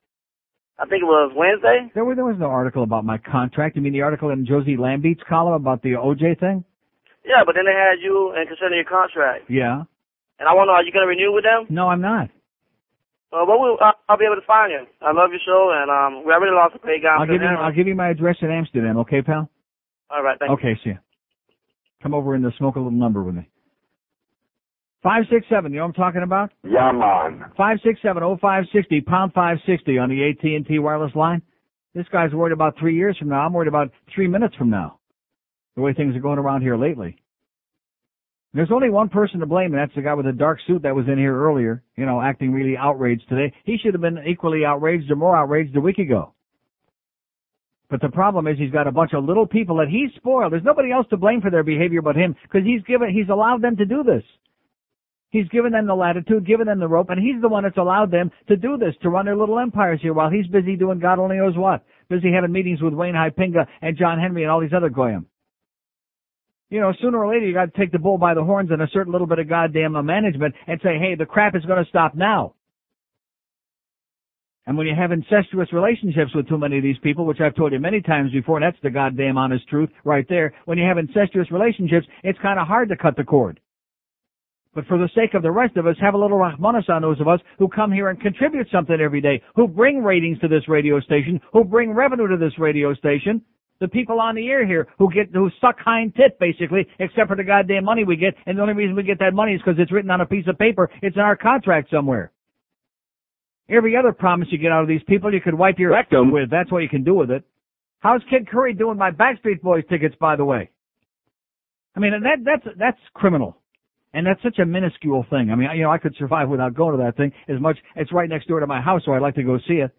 I think it was Wednesday. There was, there was no article about my contract. You mean the article in Josie Lambeat's column about the OJ thing? Yeah, but then they had you and concerning your contract. Yeah. And I wonder, are you going to renew with them? No, I'm not. Uh, what will uh, I'll be able to find you? I love your show, and um, we already lost a great guy. I'll give you I'll give you my address in Amsterdam, okay, pal? All right, thank Okay, see ya. Come over and uh, smoke a little number with me. Five six seven. You know what I'm talking about? Yeah, man. Five six seven oh five sixty pound five sixty on the AT and T wireless line. This guy's worried about three years from now. I'm worried about three minutes from now. The way things are going around here lately. There's only one person to blame, and that's the guy with the dark suit that was in here earlier. You know, acting really outraged today. He should have been equally outraged or more outraged a week ago. But the problem is he's got a bunch of little people that he's spoiled. There's nobody else to blame for their behavior but him because he's given, he's allowed them to do this. He's given them the latitude, given them the rope, and he's the one that's allowed them to do this, to run their little empires here while he's busy doing God only knows what. Busy having meetings with Wayne Hypinga and John Henry and all these other goyim. You know, sooner or later you gotta take the bull by the horns and a little bit of goddamn management and say, hey, the crap is gonna stop now. And when you have incestuous relationships with too many of these people, which I've told you many times before, that's the goddamn honest truth right there, when you have incestuous relationships, it's kind of hard to cut the cord. But for the sake of the rest of us, have a little rahmanas on those of us who come here and contribute something every day, who bring ratings to this radio station, who bring revenue to this radio station. The people on the air here who get, who suck hind tit basically, except for the goddamn money we get, and the only reason we get that money is because it's written on a piece of paper, it's in our contract somewhere. Every other promise you get out of these people, you could wipe your rectum with. That's what you can do with it. How's Kid Curry doing my Backstreet Boys tickets, by the way? I mean, that that's that's criminal, and that's such a minuscule thing. I mean, you know, I could survive without going to that thing as much. It's right next door to my house, so I'd like to go see it.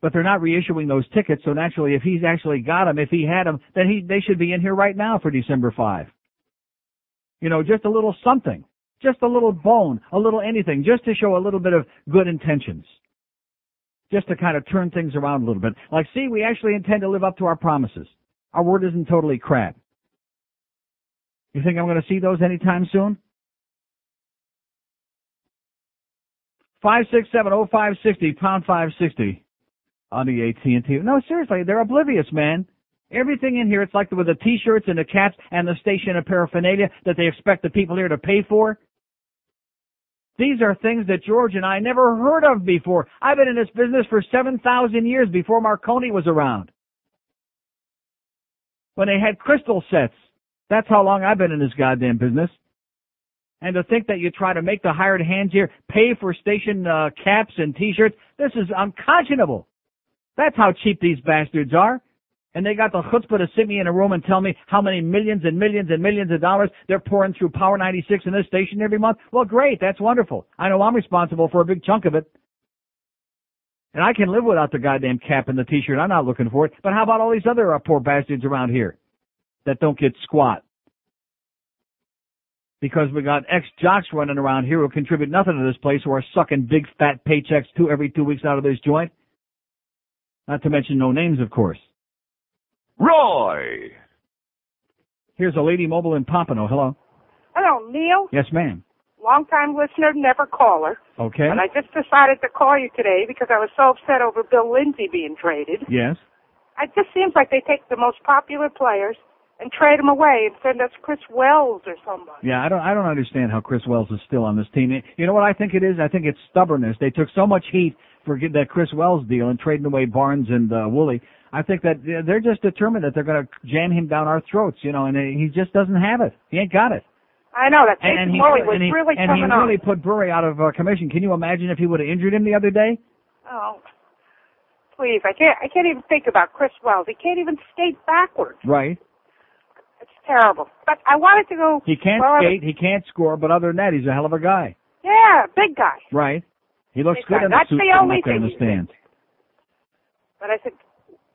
But they're not reissuing those tickets, so naturally, if he's actually got them, if he had them, then he they should be in here right now for December five. You know, just a little something. Just a little bone, a little anything, just to show a little bit of good intentions. Just to kind of turn things around a little bit. Like, see, we actually intend to live up to our promises. Our word isn't totally crap. You think I'm going to see those anytime soon? Five six seven oh five sixty pound five sixty on the AT&T. No, seriously, they're oblivious, man. Everything in here, it's like with the t-shirts and the caps and the station paraphernalia that they expect the people here to pay for. These are things that George and I never heard of before. I've been in this business for 7,000 years before Marconi was around. When they had crystal sets. That's how long I've been in this goddamn business. And to think that you try to make the hired hands here pay for station uh, caps and t-shirts, this is unconscionable. That's how cheap these bastards are. And they got the chutzpah to sit me in a room and tell me how many millions and millions and millions of dollars they're pouring through Power 96 in this station every month. Well, great. That's wonderful. I know I'm responsible for a big chunk of it. And I can live without the goddamn cap and the t-shirt. I'm not looking for it. But how about all these other uh, poor bastards around here that don't get squat? Because we got ex-jocks running around here who contribute nothing to this place who are sucking big fat paychecks two every two weeks out of this joint. Not to mention no names, of course. Roy! Here's a lady mobile in Pompano. Hello. Hello, Neil. Yes, ma'am. Long time listener, never caller. Okay. And I just decided to call you today because I was so upset over Bill Lindsay being traded. Yes. It just seems like they take the most popular players and trade them away and send us Chris Wells or somebody. Yeah, I don't I don't understand how Chris Wells is still on this team. You know what I think it is? I think it's stubbornness. They took so much heat for get that Chris Wells deal and trading away Barnes and uh, Woolley. I think that they're just determined that they're going to jam him down our throats, you know, and he just doesn't have it. He ain't got it. I know that Jason and he, Woolley was and he, really and he coming on. put Bure out of uh, commission. Can you imagine if he would have injured him the other day? Oh, please! I can't. I can't even think about Chris Wells. He can't even skate backwards. Right. It's terrible. But I wanted to go. He can't well, skate, he can't score, but other than that, he's a hell of a guy. Yeah, big guy. Right. He looks good in the That's suit the sitting only up there in the thing. stands. But I said,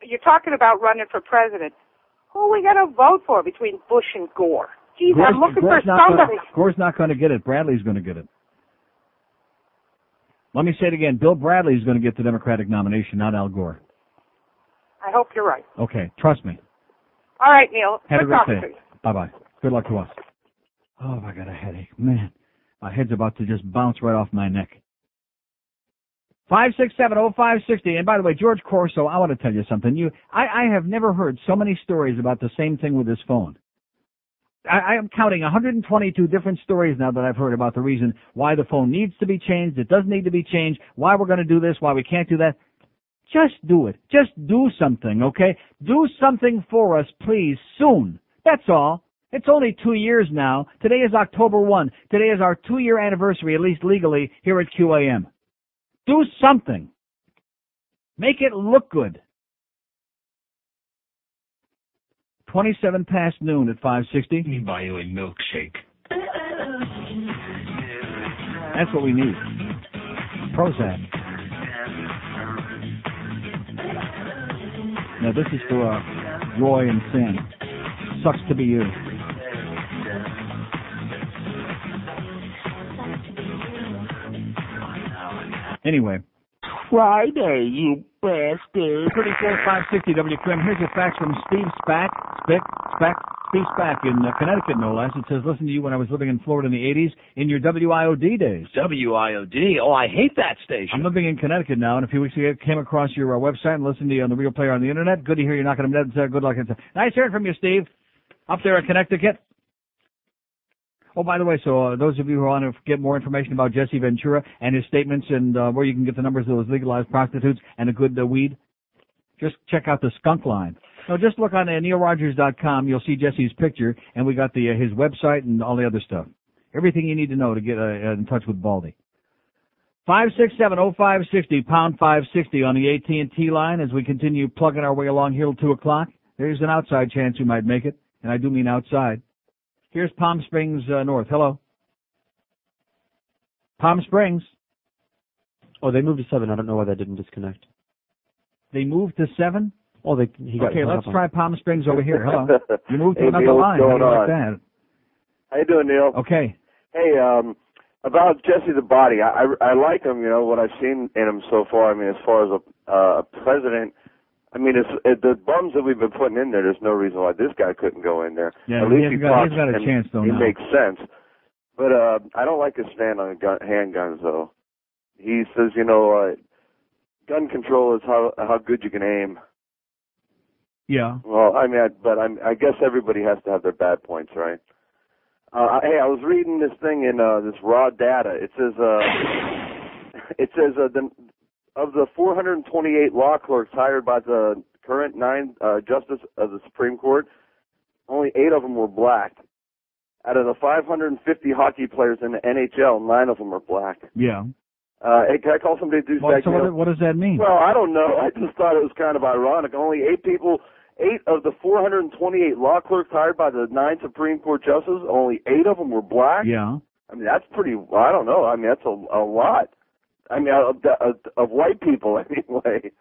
you're talking about running for president. Who are we going to vote for between Bush and Gore? Geez, I'm looking for Gore's not somebody. Gonna, Gore's not going to get it. Bradley's going to get it. Let me say it again. Bill Bradley's going to get the Democratic nomination, not Al Gore. I hope you're right. Okay, trust me. All right, Neil. Have a great day. Bye bye. Good luck to us. Oh, I got a headache. Man, my head's about to just bounce right off my neck. Five six seven oh five sixty. And by the way, George Corso, I want to tell you something. You, I, I have never heard so many stories about the same thing with this phone. I, I am counting 122 different stories now that I've heard about the reason why the phone needs to be changed, it doesn't need to be changed, why we're going to do this, why we can't do that. Just do it. Just do something, okay? Do something for us, please, soon. That's all. It's only two years now. Today is October 1. Today is our two year anniversary, at least legally, here at QAM. Do something. Make it look good. 27 past noon at 560. Let Me buy you a milkshake. That's what we need. Prozac. Now this is for uh, Roy and Sam. Sucks to be you. Anyway. Friday, you bastard. 34 560 WQAM. Here's a fax from Steve Spack. Spick. Spack. Steve Spack in uh, Connecticut, no less. It says, listen to you when I was living in Florida in the 80s in your WIOD days. WIOD. Oh, I hate that station. I'm living in Connecticut now, and a few weeks ago came across your uh, website and listened to you on the Real Player on the Internet. Good to hear you're knocking them dead. Uh, good luck. Nice hearing from you, Steve. Up there in Connecticut. Oh, by the way, so uh, those of you who want to get more information about Jesse Ventura and his statements and uh, where you can get the numbers of those legalized prostitutes and a good uh, weed, just check out the skunk line. No, just look on uh, neilrogers.com. You'll see Jesse's picture, and we got the uh, his website and all the other stuff. Everything you need to know to get uh, in touch with Baldy. Five six seven oh five sixty pound five sixty on the AT and T line as we continue plugging our way along here till two o'clock. There's an outside chance we might make it, and I do mean outside. Here's Palm Springs uh, North. Hello. Palm Springs. Oh, they moved to seven. I don't know why that didn't disconnect. They moved to seven. Oh, they he got okay, let's up on- try Palm Springs over here. Hello. You moved to Hey, another Neil, line. what's How do you like that? How you doing, Neil? Okay. Hey, um, about Jesse the Body, I, I I like him. You know what I've seen in him so far. I mean, as far as a uh, a president, I mean, it's it, the bums that we've been putting in there. There's no reason why this guy couldn't go in there. Yeah, At he least has he got- he's got a chance, though, He now. makes sense. But uh, I don't like his stand on gun, handguns, though. He says, you know, uh, gun control is how how good you can aim. Yeah. Well, I mean, I, but I'm, I guess everybody has to have their bad points, right? Uh, hey, I was reading this thing in uh, this raw data. It says, uh, it says uh, the, of the 428 law clerks hired by the current nine uh, justice of the Supreme Court, only eight of them were black. Out of the 550 hockey players in the NHL, nine of them are black. Yeah. Uh, hey, can I call somebody to do Well, so what, what does that mean? well, I don't know. I just thought it was kind of ironic. Only eight people, eight of the 428 law clerks hired by the nine Supreme Court justices, only eight of them were black. Yeah. I mean, that's pretty. I don't know. I mean, that's a, a lot. I mean, of, of, of white people anyway.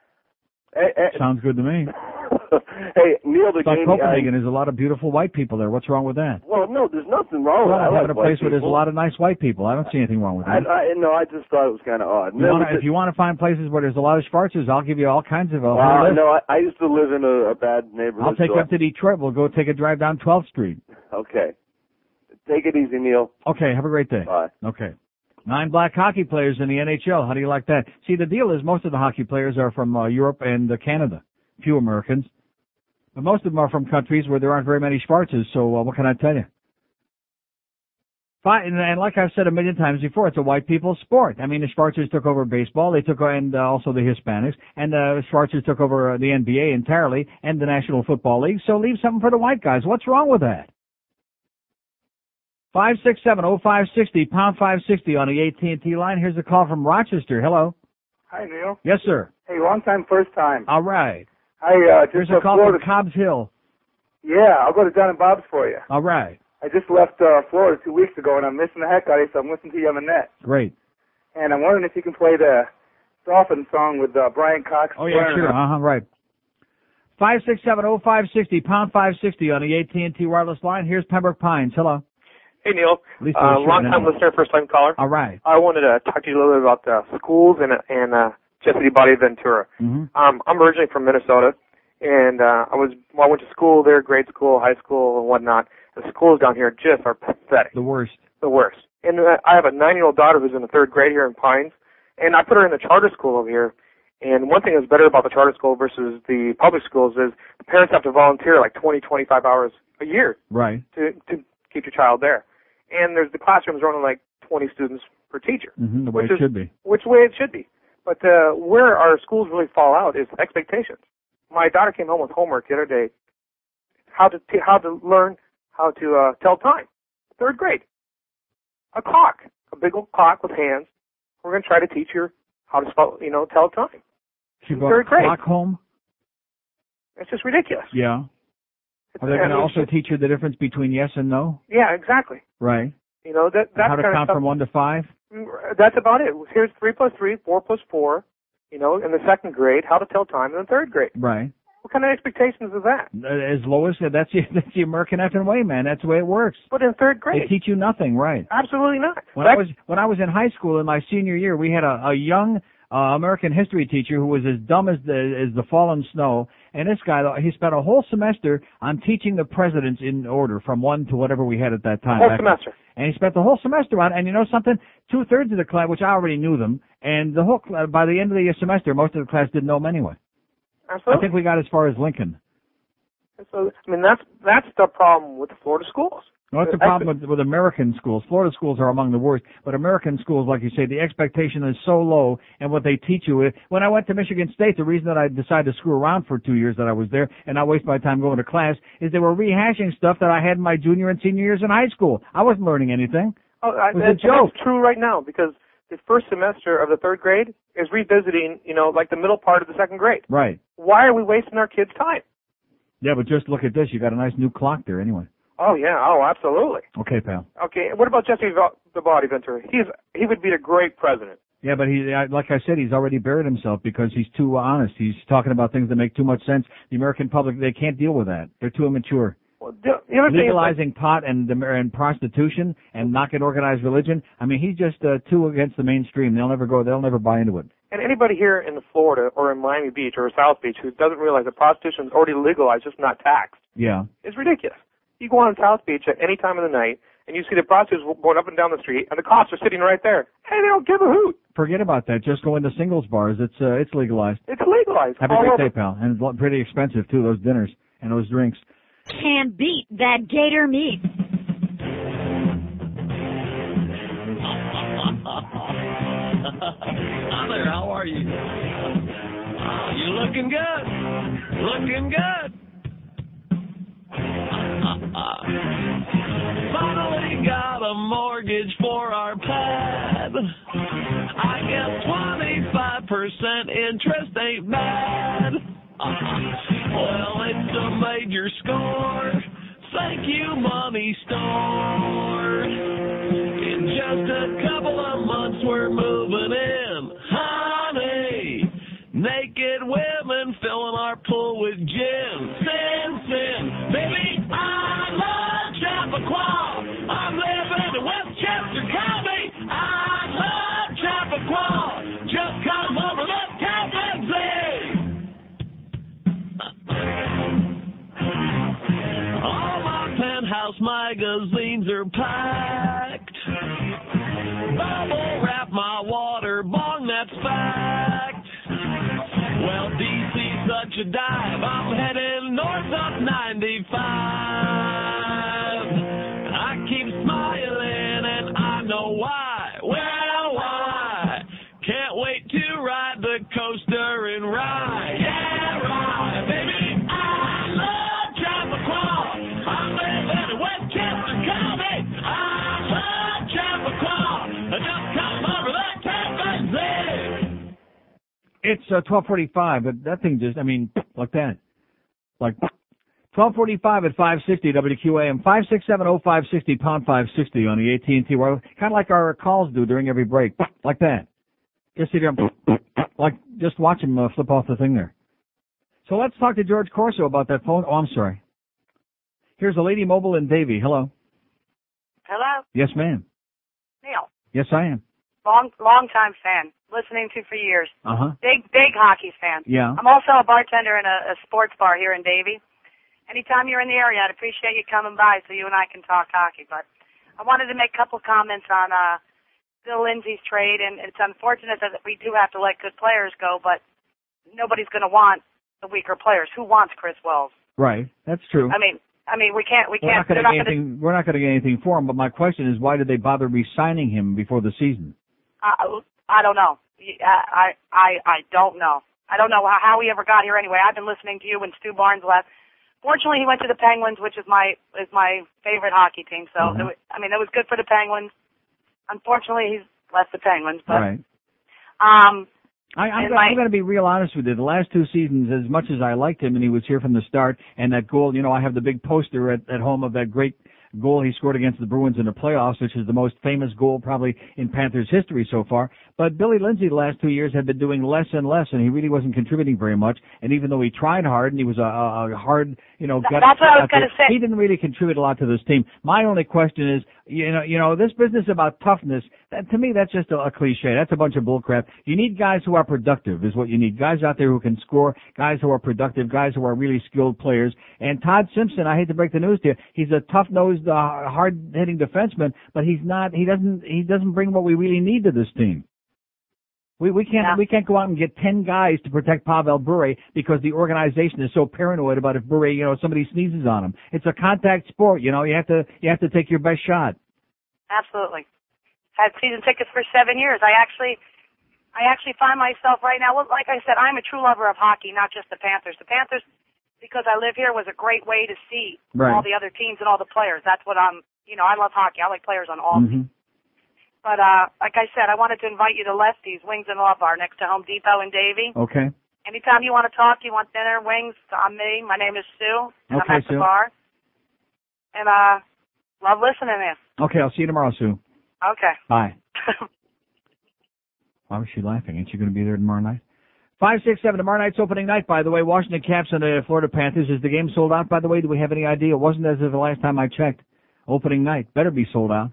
Hey, hey, Sounds good to me. hey Neil But Deganey. Copenhagen is a lot of beautiful white people there. What's wrong with that? Well, no, there's nothing wrong with Well, it. I having a place where there's a lot of nice white people. I don't see anything wrong with that. I, no, I just thought it was kind of odd. You Never wanna, if you want to find places where there's a lot of Schwarzes, I'll give you all kinds of. Whole Wow, no, I, I used to live in a, a bad neighborhood. I'll take so you up to Detroit. We'll go take a drive down 12th Street. Okay. Take it easy, Neil. Okay, have a great day. Bye. Okay. Nine black hockey players in the NHL. How do you like that? See, the deal is most of the hockey players are from uh, Europe and uh, Canada. Few Americans. But most of them are from countries where there aren't very many Schwarzes, so uh, what can I tell you? Fine, and, and like I've said a million times before, it's a white people's sport. I mean, the Schwarzers took over baseball, they took and uh, also the Hispanics, and the Schwarzers took over uh, the NBA entirely and the National Football League. So leave something for the white guys. What's wrong with that? Five six seven oh five sixty pound five sixty on the AT and T line. Here's a call from Rochester. Hello. Hi, Neil. Yes, sir. Hey, long time, first time. All right. I uh, just Here's a call Florida. from Cobb's Hill. Yeah, I'll go to John and Bob's for you. All right. I just left uh, Florida two weeks ago, and I'm missing the heck out of you, so I'm listening to you on the net. Great. And I'm wondering if you can play the Dolphin song with uh, Bryan Cox. Oh yeah, sure. Uh huh. Right. Five six seven oh five sixty pound five sixty on the AT and T wireless line. Here's Pembroke Pines. Hello. Hey Neil, least uh, long-time listener, first time caller. All right. I wanted to talk to you a little bit about uh, schools and and uh, Jesse Body Ventura. Mm-hmm. Um, I'm originally from Minnesota, and uh, I was well, I went to school there, grade school, high school, and whatnot. The schools down here just are pathetic, The worst. the worst. And uh, I have a nine-year-old daughter who's in the third grade here in Pines, and I put her in the charter school over here. And one thing that's better about the charter school versus the public schools is the parents have to volunteer like 20, 25 hours a year Right. to to keep your child there. And there's the classrooms are only like 20 students per teacher, Mm-hmm. The way Which it is- should be. which way it should be. But uh, where our schools really fall out is expectations. My daughter came home with homework the other day, how to t- how to learn how to uh, tell time. Third grade, a clock, a big old clock with hands. We're going to try to teach her how to spell, you know, tell time. She brought third grade. clock home. It's just ridiculous. Yeah. Are they going to also teach you the difference between yes and no? Yeah, exactly. Right. You know that that's How to count from one to five? Mm, that's about it. Here's three plus three, four plus four. You know, in the second grade, how to tell time in the third grade. Right. What kind of expectations is that? As low as that's the that's the American effing way, man. That's the way it works. But in third grade, They teach you nothing, right? absolutely not. When I was when I was in high school in my senior year, we had a, a young uh, American history teacher who was as dumb as the as the fallen snow. And this guy, he spent a whole semester on teaching the presidents in order from one to whatever we had at that time. Whole Back- semester. And he spent the whole semester on. it. And you know something? Two thirds of the class, which I already knew them, and the whole cl- by the end of the semester, most of the class didn't know them anyway. Absolutely. I think we got as far as Lincoln. And so, I mean, that's that's the problem with the Florida schools. Well, that's the problem with, with American schools. Florida schools are among the worst, but American schools, like you say, the expectation is so low, and what they teach you. is- When I went to Michigan State, the reason that I decided to screw around for two years that I was there and not waste my time going to class is they were rehashing stuff that I had in my junior and senior years in high school. I wasn't learning anything. Oh, I, It was a joke. That's true right now because the first semester of the third grade is revisiting, you know, like the middle part of the second grade. Right. Why are we wasting our kids' time? Yeah, but just look at this. You got a nice new clock there anyway. Oh yeah, oh absolutely. Okay, pal. Okay, what about Jesse the Body Ventura? He's he would be a great president. Yeah, but he, like I said, he's already buried himself because he's too honest. He's talking about things that make too much sense. The American public, they can't deal with that. They're too immature. Well, the, the is, like, legalizing pot and and prostitution and knocking organized religion. I mean, he's just uh, too against the mainstream. They'll never go. They'll never buy into it. and anybody here in Florida or in Miami Beach or South Beach who doesn't realize that prostitution is already legalized, just not taxed, Yeah. it's ridiculous. You go on South Beach at any time of the night and you see the prostitutes going up and down the street, and the cops are sitting right there. Hey, they don't give a hoot. Forget about that. Just go into singles bars. It's uh, it's legalized. It's legalized. Have a all great over. day, pal. And it's pretty expensive too. Those dinners and those drinks. Can't beat that gator meat. Hi there, how are you? You looking good. Looking good. Finally got a mortgage for our pad. I guess 25% interest ain't bad. Well, it's a major score. Thank you, Money Store. In just a couple of months, we're moving in. Honey, naked women filling our pool with gin. Magazines are packed. Bubble wrap my water bong, that's fact. Well, DC's such a dive, I'm heading north up 95. It's uh, 12:45, but that thing just, I mean, like that, like 12:45 at 560 WQAM 5670560 pound 560 on the AT&T wire, kind of like our calls do during every break, like that. Just sit here, like just watch him uh, flip off the thing there. So let's talk to George Corso about that phone. Oh, I'm sorry. Here's a lady mobile in Davie. Hello. Hello, Yes, ma'am. Neil. Yes, I am. Long, long time fan. Listening to for years. Uh huh. Big, big hockey fan. Yeah. I'm also a bartender in a, a sports bar here in Davie. Anytime you're in the area, I'd appreciate you coming by so you and I can talk hockey. But I wanted to make a couple comments on uh, Bill Lindsay's trade, and it's unfortunate that we do have to let good players go, but nobody's going to want the weaker players. Who wants Chris Wells? Right. That's true. I mean, I mean, we can't, we can't. not going not gonna- anything. We're not going to get anything for him. But my question is, why did they bother re-signing him before the season? I, I don't know. I, I, I don't know. I don't know how, how he ever got here anyway. I've been listening to you when Stu Barnes left. Fortunately, he went to the Penguins, which is my is my favorite hockey team. So, Mhm. it, wa- I mean, it was good for the Penguins. Unfortunately, he's left the Penguins, but right. um, I, I'm, gonna, my- I'm going to be real honest with you. The last two seasons, as much as I liked him and he was here from the start, and that goal, you know, I have the big poster at, at home of that great goal he scored against the Bruins in the playoffs, which is the most famous goal probably in Panthers history so far. But Billy Lindsay the last two years had been doing less and less, and he really wasn't contributing very much. And even though he tried hard and he was a, a hard, you know, Th- that's what I was gonna say. he didn't really contribute a lot to this team. My only question is, you know, you know, this business about toughness, that, to me, that's just a, a cliche. That's a bunch of bullcrap. You need guys who are productive, is what you need. Guys out there who can score, guys who are productive, guys who are really skilled players. And Todd Simpson, I hate to break the news to you, he's a tough-nosed, uh, hard-hitting defenseman, but he's not. He doesn't. He doesn't bring what we really need to this team. We we can't we can't go out and get ten guys to protect Pavel Bure because the organization is so paranoid about if Bure, you know, somebody sneezes on him. It's a contact sport, you know. You have to you have to take your best shot. Absolutely. I Had season tickets for seven years. I actually, I actually find myself right now. Well, like I said, I'm a true lover of hockey, not just the Panthers. The Panthers, because I live here, was a great way to see Right. all the other teams and all the players. That's what I'm. You know, I love hockey. I like players on all Mhm. But uh, like I said, I wanted to invite you to Lesty's Wings and Love Bar next to Home Depot and Davie. Okay. Anytime you want to talk, you want dinner, wings, on me. My name is Sue, and Okay, I'm at the bar. And uh, love listening to you. Okay, I'll see you tomorrow, Sue. Okay. Bye. Why was she laughing? Ain't she going to be there tomorrow night? Five, six, seven. Tomorrow night's opening night, by the way. Washington Caps and the Florida Panthers. Is the game sold out, by the way? Do we have any idea? It wasn't as of the last time I checked. Opening night. Better be sold out.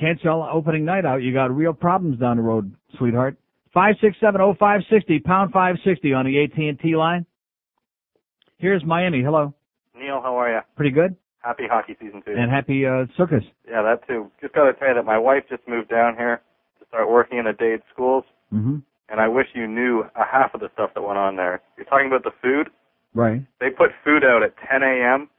Can't sell opening night out, you got real problems down the road, sweetheart. Five six seven oh five sixty pound five sixty on the AT&T line. Here's Miami. Hello. Neil, how are you? Pretty good. Happy hockey season too. And happy uh, circus. yeah, that too. Just got to tell you that my wife just moved down here to start working in the Dade schools, Mm-hmm. and I wish you knew a half of the stuff that went on there. You're talking about the food. Right. They put food out at 10 a.m.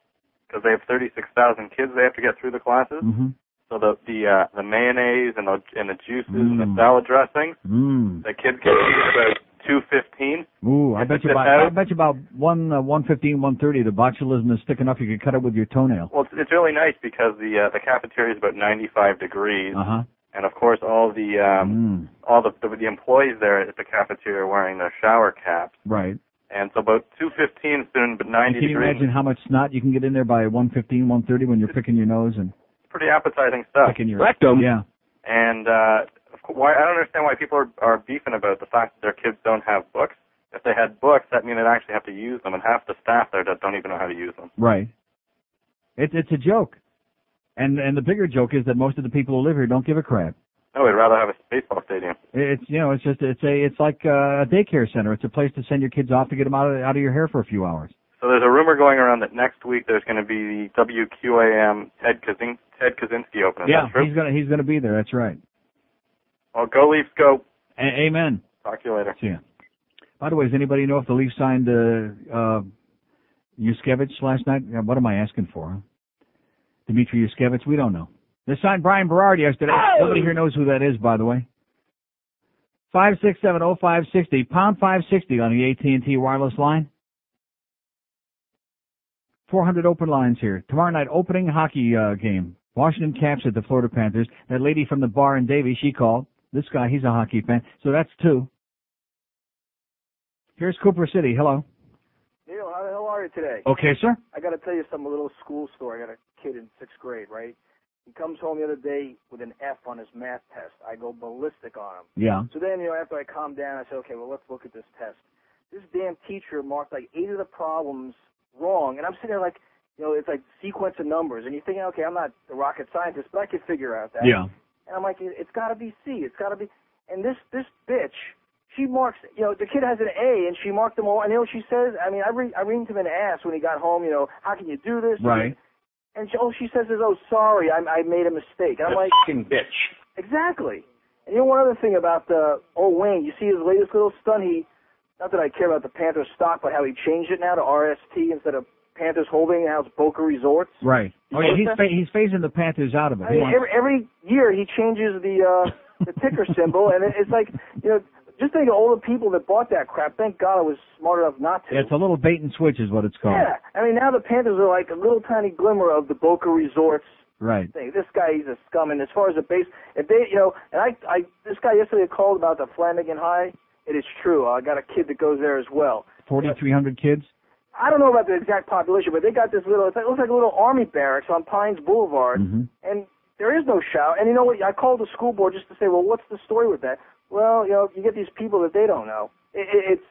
because they have 36,000 kids they have to get through the classes. Mm-hmm. So the the uh, the mayonnaise and the and the juices and the Mm. salad dressings, Mm. the kids get about 215. Ooh, I bet you about out- I bet you about one uh, one fifteen, one thirty. The botulism is thick enough you could cut it with your toenail. Well, it's, it's really nice because the uh, the cafeteria is about 95 degrees, Uh huh. and of course all the um, Mm. all the, the the employees there at the cafeteria are wearing their shower caps, Right. and so about 215 soon, but 90 Can you degrees. imagine how much snot you can get in there by one fifteen, one thirty when you're picking your nose and Pretty appetizing stuff. picking your rectum? Yeah. And uh, why I don't understand why people are, are beefing about the fact that their kids don't have books. If they had books, that means they'd actually have to use them, and half the staff there that don't even know how to use them. Right. It's it's a joke. And and the bigger joke is that most of the people who live here don't give a crap. No, we'd rather have a baseball stadium. It's you know it's just it's a it's like uh, a daycare center. It's a place to send your kids off to get them out of out of your hair for a few hours. So there's a rumor going around that next week there's going to be the WQAM Ted Kazin- Ted Kaczynski opening. Is yeah, he's gonna he's gonna be there. That's right. Well, go Leafs, go. A- amen. Talk to you later. See ya. By the way, does anybody know if the Leafs signed uh, uh, Yushkevich last night? What am I asking for? Huh? Dmitry Yushkevich? We don't know. They signed Bryan Berard yesterday. Nobody here knows who that is, by the way. Five six seven oh five sixty pound five sixty on the AT and T wireless line. Four hundred open lines here. Tomorrow night, opening hockey uh, game. Washington Caps at the Florida Panthers. That lady from the bar in Davie, she called. This guy, he's a hockey fan. So that's two. Here's Cooper City. Hello. Neil, how the hell are you today? Okay, sir. I got to tell you some a little school story. I got a kid in sixth grade, right? He comes home the other day with an F on his math test. I go ballistic on him. Yeah. So then, you know, after I calm down, I said, okay, well, let's look at this test. This damn teacher marked like eight of the problems wrong, and I'm sitting there like, you know, it's like sequence of numbers, and you're thinking, okay, I'm not the rocket scientist, but I could figure out that. Yeah. And I'm like, it- it's got to be C. It's got to be. And this this bitch, she marks. You know, the kid has an A, and she marked them all. And you know what she says? I mean, I re- I reamed him an ass when he got home. You know, how can you do this? Right. And she, all she says is, oh, sorry, I, I made a mistake. And I'm like, fucking bitch. Exactly. And you know one other thing about uh, old Wayne, you see his latest little stunt. He, not that I care about the Panthers stock, but how he changed it now to RST instead of Panthers Holding. It's Boca Resorts. Right. You Oh yeah, he's fa- he's phasing the Panthers out of it. I mean, every, every year he changes the uh, the ticker symbol, and it, it's like you know, just think of all the people that bought that crap. Thank God I was smart enough not to. it's a little bait and switch, is what it's called. Yeah, I mean now the Panthers are like a little tiny glimmer of the Boca Resorts Right. thing. This guy, he's a scum. And as far as the base, if they, you know, and I, I, this guy yesterday called about the Flanagan High. It is true. I got a kid that goes there as well. Forty three hundred kids. I don't know about the exact population, but they got this little. It's like, it looks like a little army barracks on Pines Boulevard, Mhm. and there is no shower. And you know what? I called the school board just to say, well, what's the story with that? Well, you know, you get these people that they don't know. It, it, it's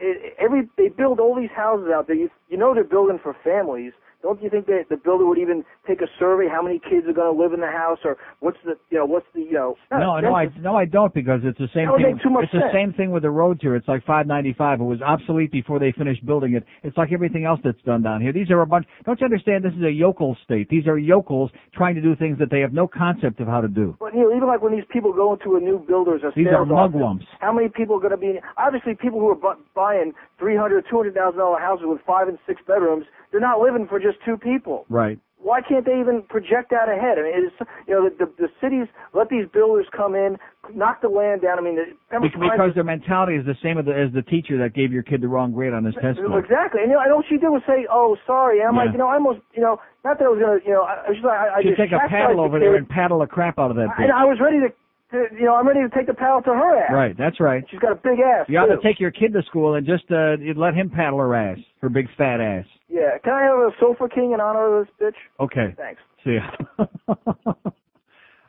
it, every they build all these houses out there. You you know they're building for families. Don't you think that the builder would even take a survey how many kids are going to live in the house or what's the you know what's the you know No, no, I no, I don't because it's the same thing. much it's the same thing with the roads here. It's like 595. It was obsolete before they finished building it. It's like everything else that's done down here. These are a bunch. Don't you understand? This is a yokel state. These are yokels trying to do things that they have no concept of how to do. But Neil, even like when these people go into a new builder's a These are office, mugwumps. how many people are going to be? Obviously, people who are bu- buying three hundred, two hundred thousand dollar houses with five and six bedrooms, they're not living for just two people. Right. Why can't they even project out ahead? I mean, it's you know the, the the cities let these builders come in, knock the land down. I mean, the, Bec- Because their mentality is the same as the, as the teacher that gave your kid the wrong grade on his test score. Exactly, and you know, and all she did was say, "Oh, sorry." And I'm Yeah. like, you know, I almost, you know, not that I was gonna, you know, I, I was just like, I, I She'd just take a paddle over there and paddle the crap out of that And. I was ready to, to, you know, I'm ready to take the paddle to her ass. Right, that's right. She's got a big ass. You ought too. to take your kid to school and just uh let him paddle her ass, her big fat ass. Yeah, can I have a sofa king in honor of this bitch? Okay. Thanks. See ya.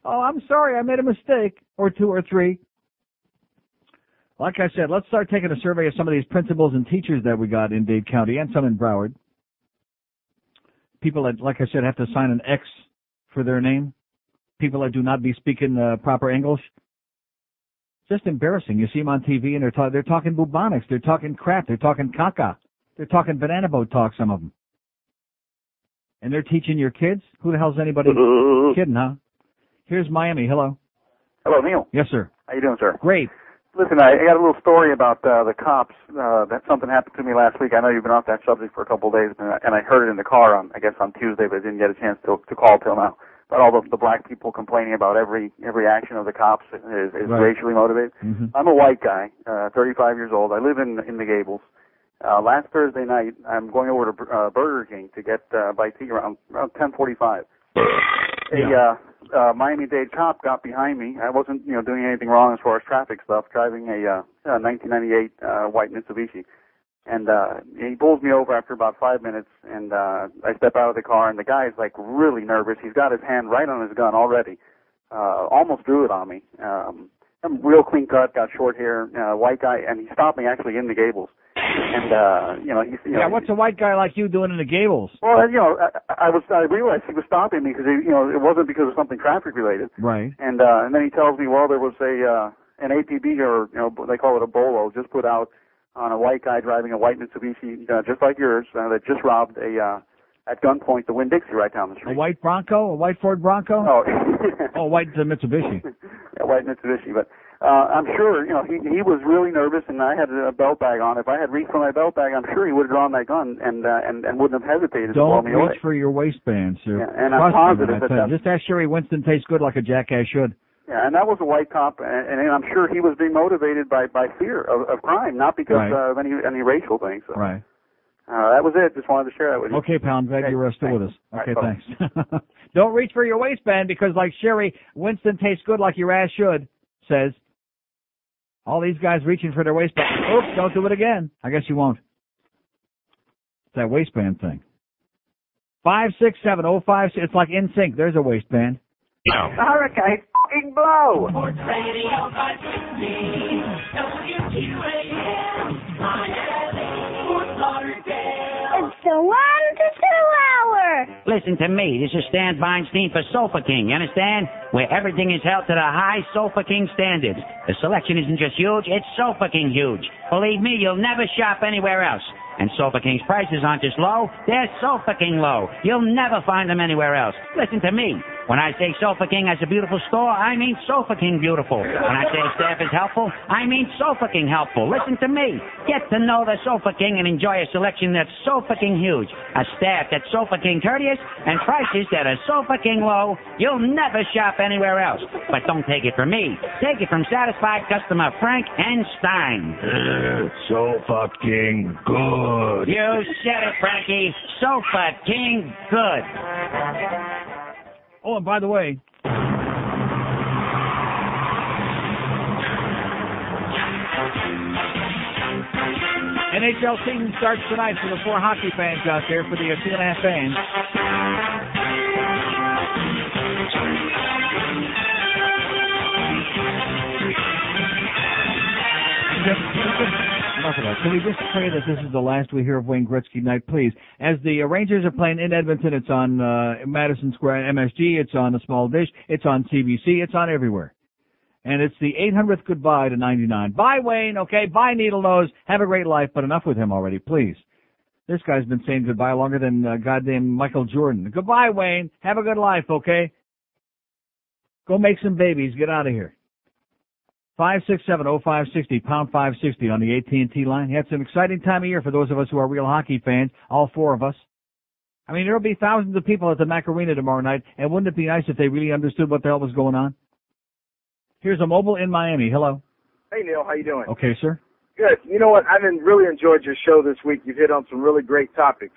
oh, I'm sorry, I made a mistake. Or two or three. Like I said, let's start taking a survey of some of these principals and teachers that we got in Dade County and some in Broward. People that, like I said, have to sign an X for their name. People that do not be speaking uh, proper English. Just embarrassing. You see them on TV and they're, ta- they're talking bubonics. They're talking crap. They're talking caca. They're talking banana boat talk, some of them. And they're teaching your kids? Who the hell's anybody kidding, huh? Here's Miami. Hello. Hello, Neil. Yes, sir. How you doing, sir? Great. Listen, I, I got a little story about uh, the cops. Uh, that something happened to me last week. I know you've been off that subject for a couple of days, and I, and I heard it in the car on, I guess, on Tuesday, but I didn't get a chance to to call till now. About all the, the black people complaining about every every action of the cops is, is Right. racially motivated. Mhm. I'm a white guy, uh, 35 years old. I live in in the Gables. Uh, last Thursday night, I'm going over to uh, Burger King to get uh, bite to eat around around 10:45. A uh, uh, Miami-Dade cop got behind me. I wasn't, you know, doing anything wrong as far as traffic stuff. Driving a uh, uh, 1998 uh, white Mitsubishi, and uh, he pulls me over after about five minutes. And uh, I step out of the car, and the guy's like really nervous. He's got his hand right on his gun already. Uh, almost drew it on me. Um, I'm real clean cut, got short hair, uh, white guy, and he stopped me actually in the Gables. And uh, you know, he's you know, Yeah, what's a white guy like you doing in the Gables? well, you know, I, I was I realized he was stopping me because you know it wasn't because of something traffic related. Right. And uh, and then he tells me, well, there was a uh, an APB or you know they call it a bolo just put out on a white guy driving a white Mitsubishi uh, just like yours uh, that just robbed a uh, at gunpoint the Winn Dixie right down the street. A white Bronco? A white Ford Bronco? Oh, oh, white uh, Mitsubishi. a white Mitsubishi, but. Uh, I'm sure, you know, he he was really nervous, and I had a belt bag on. If I had reached for my belt bag, I'm sure he would have drawn that gun and uh, and and wouldn't have hesitated to blow Don't me reach away. for your waistband, sir. Yeah, and I'm positive that tell you. that- Just ask Sherry Winston tastes good like a jackass should. Yeah, and that was a white cop, and, and I'm sure he was being motivated by by fear of, of crime, not because Right. uh, of any any racial things. So, Right. uh, that was it. Just wanted to share that with you. Okay, pal, I'm glad Hey, you're uh, still thanks. with us. Okay, bye. thanks. Don't reach for your waistband because like Sherry, Winston tastes good like your ass should, says. All these guys reaching for their waistband. Oops, don't do it again. I guess you won't. It's that waistband thing. Five six seven oh five. It's like in sync. There's a waistband. No. Hurricane fucking blow. It's the one to two hour. Listen to me. This is Stan Feinstein for Sofa King. You understand? Where everything is held to the high Sofa King standards. The selection isn't just huge, it's Sofa King huge. Believe me, you'll never shop anywhere else. And Sofa King's prices aren't just low, they're Sofa King low. You'll never find them anywhere else. Listen to me. When I say Sofa King has a beautiful store, I mean Sofa King beautiful. When I say staff is helpful, I mean Sofa King helpful. Listen to me. Get to know the Sofa King and enjoy a selection that's Sofa King huge, a staff that's Sofa King courteous, and prices that are Sofa King low. You'll never shop anywhere else. But don't take it from me. Take it from satisfied customer Frank N. Stein. so fucking good. You said it, Frankie. Sofa King good. Oh, and by the way, NHL season starts tonight for the four hockey fans out there, for the two and a half fans. Of that. Can we just pray that this is the last we hear of Wayne Gretzky night, please? As the uh, Rangers are playing in Edmonton, it's on uh, Madison Square MSG, it's on the small dish, it's on CBC, it's on everywhere. And it's the 800th goodbye to 99. Bye, Wayne, okay? Bye, Needle Nose. Have a great life, but enough with him already, please. This guy's been saying goodbye longer than uh, goddamn Michael Jordan. Goodbye, Wayne. Have a good life, okay? Go make some babies. Get out of here. Five six seven oh five sixty pound five sixty on the AT and T line. It's an exciting time of year for those of us who are real hockey fans. All four of us. I mean, there'll be thousands of people at the Mac Arena tomorrow night, and wouldn't it be nice if they really understood what the hell was going on? Here's a mobile in Miami. Hello. Hey Neil, how you doing? Okay, sir. Good. You know what? I've been really enjoyed your show this week. You've hit on some really great topics.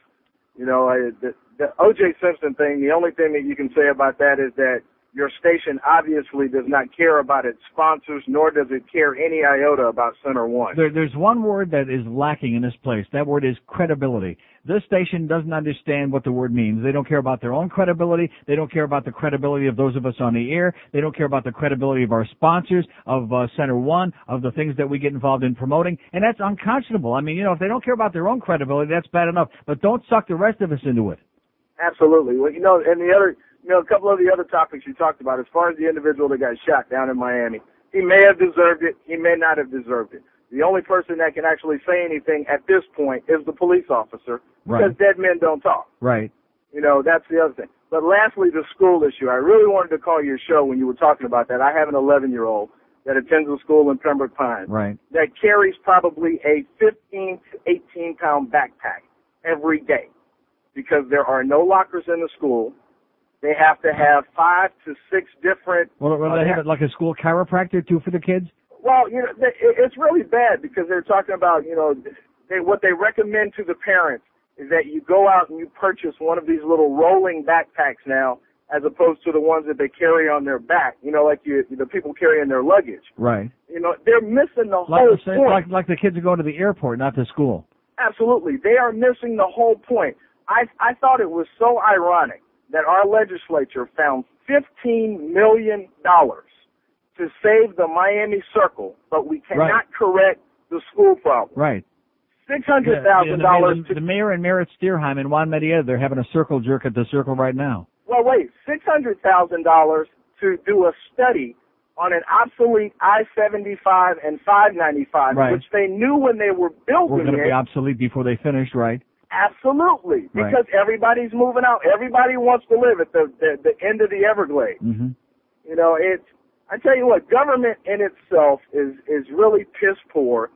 You know, I, the, the O.J. Simpson thing. The only thing that you can say about that is that your station obviously does not care about its sponsors, nor does it care any iota about Center One. There, there's one word that is lacking in this place. That word is credibility. This station doesn't understand what the word means. They don't care about their own credibility. They don't care about the credibility of those of us on the air. They don't care about the credibility of our sponsors, of uh, Center One, of the things that we get involved in promoting. And that's unconscionable. I mean, you know, if they don't care about their own credibility, that's bad enough. But don't suck the rest of us into it. Absolutely. Well, you know, and the other, you know, a couple of the other topics you talked about, as far as the individual that got shot down in Miami, he may have deserved it. He may not have deserved it. The only person that can actually say anything at this point is the police officer, because dead men don't talk. Right. You know, that's the other thing. But lastly, the school issue. I really wanted to call your show when you were talking about that. I have an 11 year old that attends a school in Pembroke Pines Right. that carries probably a 15 to 18 pound backpack every day because there are no lockers in the school. They have to have five to six different. Well, well they have it like a school chiropractor too for the kids. Well, you know, it's really bad because they're talking about, you know, they, what they recommend to the parents is that you go out and you purchase one of these little rolling backpacks now, as opposed to the ones that they carry on their back. You know, like you, the people carrying their luggage. Right. You know, they're missing the Like whole the same, point. like like the kids are going to the airport, not to school. Absolutely. They are missing the whole point. I I thought it was so ironic that our legislature found fifteen million dollars to save the Miami Circle, but we cannot Right. correct the school problem. Right. Six hundred thousand the, dollars the, the mayor and Merrett Stierheim and Juan Medieta, they're having a circle jerk at the circle right now. well wait, six hundred thousand dollars to do a study on an obsolete I seventy five and five ninety five, Right. which they knew when they were We're going to be obsolete before they finished, right? Absolutely, Right. because everybody's moving out. Everybody wants to live at the the, the end of the Everglades. Mm-hmm. You know, it's. I tell you what, government in itself is is really piss poor.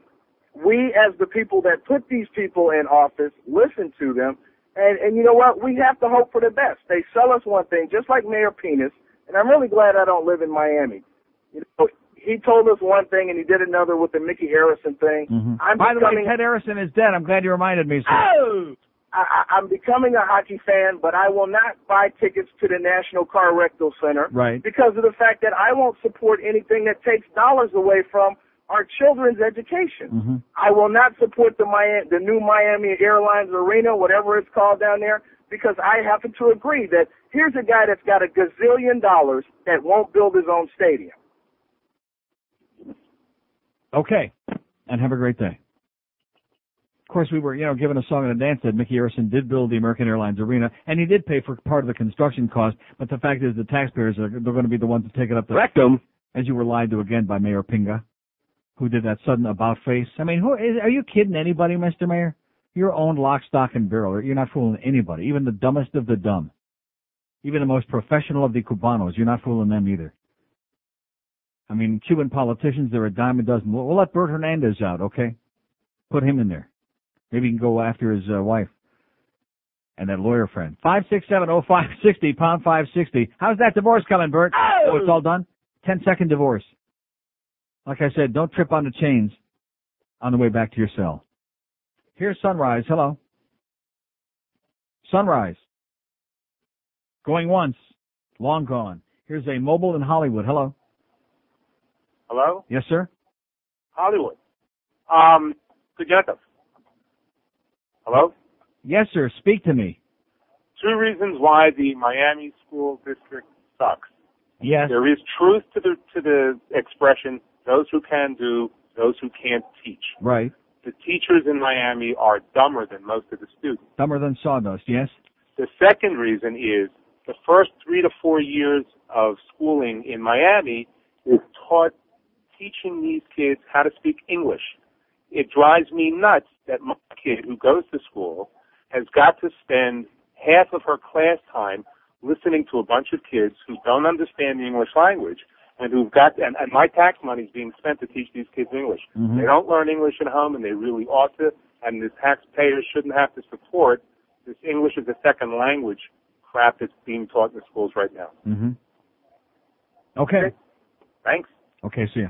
We, as the people that put these people in office, listen to them, and and you know what? We have to hope for the best. They sell us one thing, just like Mayor Penis, and I'm really glad I don't live in Miami. You know, he told us one thing and he did another with the Micky Arison thing. I'm Mm-hmm. By the way, Ted Arison is dead. I'm glad you reminded me. Sir. Oh! I, I, I'm becoming a hockey fan, but I will not buy tickets to the National Car Rectal Center Right. because of the fact that I won't support anything that takes dollars away from our children's education. Mm-hmm. I will not support the Miami, the new Miami Airlines Arena, whatever it's called down there, because I happen to agree that here's a guy that's got a gazillion dollars that won't build his own stadium. Okay. And have a great day. Of course, we were, you know, given a song and a dance that Micky Arison did build the American Airlines Arena, and he did pay for part of the construction cost, but the fact is the taxpayers are, they're going to be the ones to take it up the Rectum. As you were lied to again by Mayor Pinga, who did that sudden about face. I mean, who is, are you kidding anybody, Mr. Mayor? You're owned lock, stock, and barrel. You're not fooling anybody, even the dumbest of the dumb. Even the most professional of the Cubanos, you're not fooling them either. I mean, Cuban politicians, they're a dime a dozen. We'll, we'll let Bert Hernandez out, okay? Put him in there. Maybe he can go after his uh, wife and that lawyer friend. Five six seven oh five sixty pound five sixty. How's that divorce coming, Bert? Oh, it's all done. Ten second divorce. Like I said, don't trip on the chains on the way back to your cell. Here's Sunrise. Hello. Sunrise. Going once, long gone. Here's a mobile in Hollywood. Hello. Hello? Yes, sir. Hollywood. Um, Sujatas. Hello? Yes, sir. Speak to me. Two reasons why the Miami school district sucks. Yes. There is truth to the to the expression those who can do, those who can't teach. Right. the teachers in Miami are dumber than most of the students. Dumber than sawdust, yes? The second reason is the first three to four years of schooling in Miami is taught teaching these kids how to speak English. It drives me nuts that my kid who goes to school has got to spend half of her class time listening to a bunch of kids who don't understand the English language and who've got and, and my tax money is being spent to teach these kids English. Mhm. They don't learn English at home and they really ought to and the taxpayers shouldn't have to support this English as a second language crap that's being taught in the schools right now. Mm-hmm. Okay. Thanks. Okay, see ya.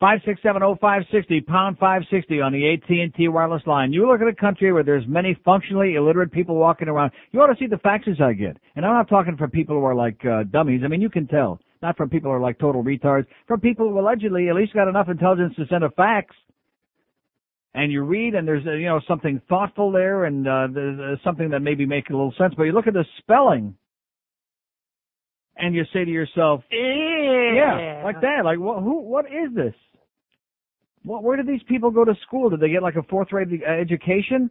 Five six seven oh five sixty pound five sixty on the AT and T wireless line. You look at a country where there's many functionally illiterate people walking around. You ought to see the faxes I get, and I'm not talking from people who are like uh, dummies. I mean, you can tell. Not from people who are like total retards. From people who allegedly at least got enough intelligence to send a fax. And you read, and there's uh, you know something thoughtful there, and uh, there's uh, something that maybe makes a little sense. But you look at the spelling, and you say to yourself, yeah, like that. Like, what, who, what is this? What, where did these people go to school? Did they get like a fourth grade uh, education?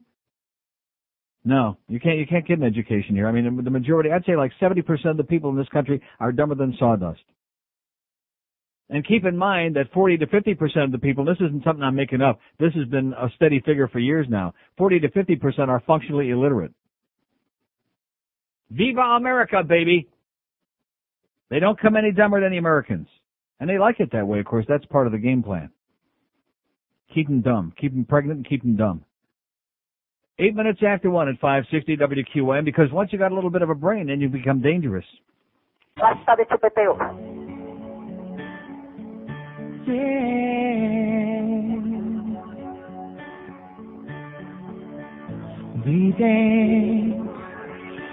No, you can't. You can't get an education here. I mean, the, the majority, I'd say, like seventy percent of the people in this country are dumber than sawdust. And keep in mind that forty to fifty percent of the people. This isn't something I'm making up. This has been a steady figure for years now. Forty to fifty percent are functionally illiterate. Viva America, baby! They don't come any dumber than the Americans. And they like it that way, of course. That's part of the game plan. Keep them dumb. Keep them pregnant and keep them dumb. Eight minutes after one at 560 WQM because once you got a little bit of a brain, then you become dangerous. Basta. We dance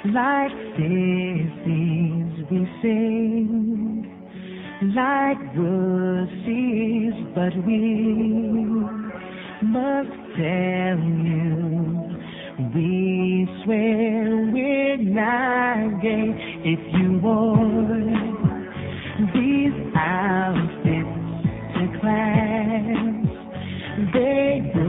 like sissies, we sing like wussies, but we must tell you, we swear we're not gay. If you wore these outfits to class, they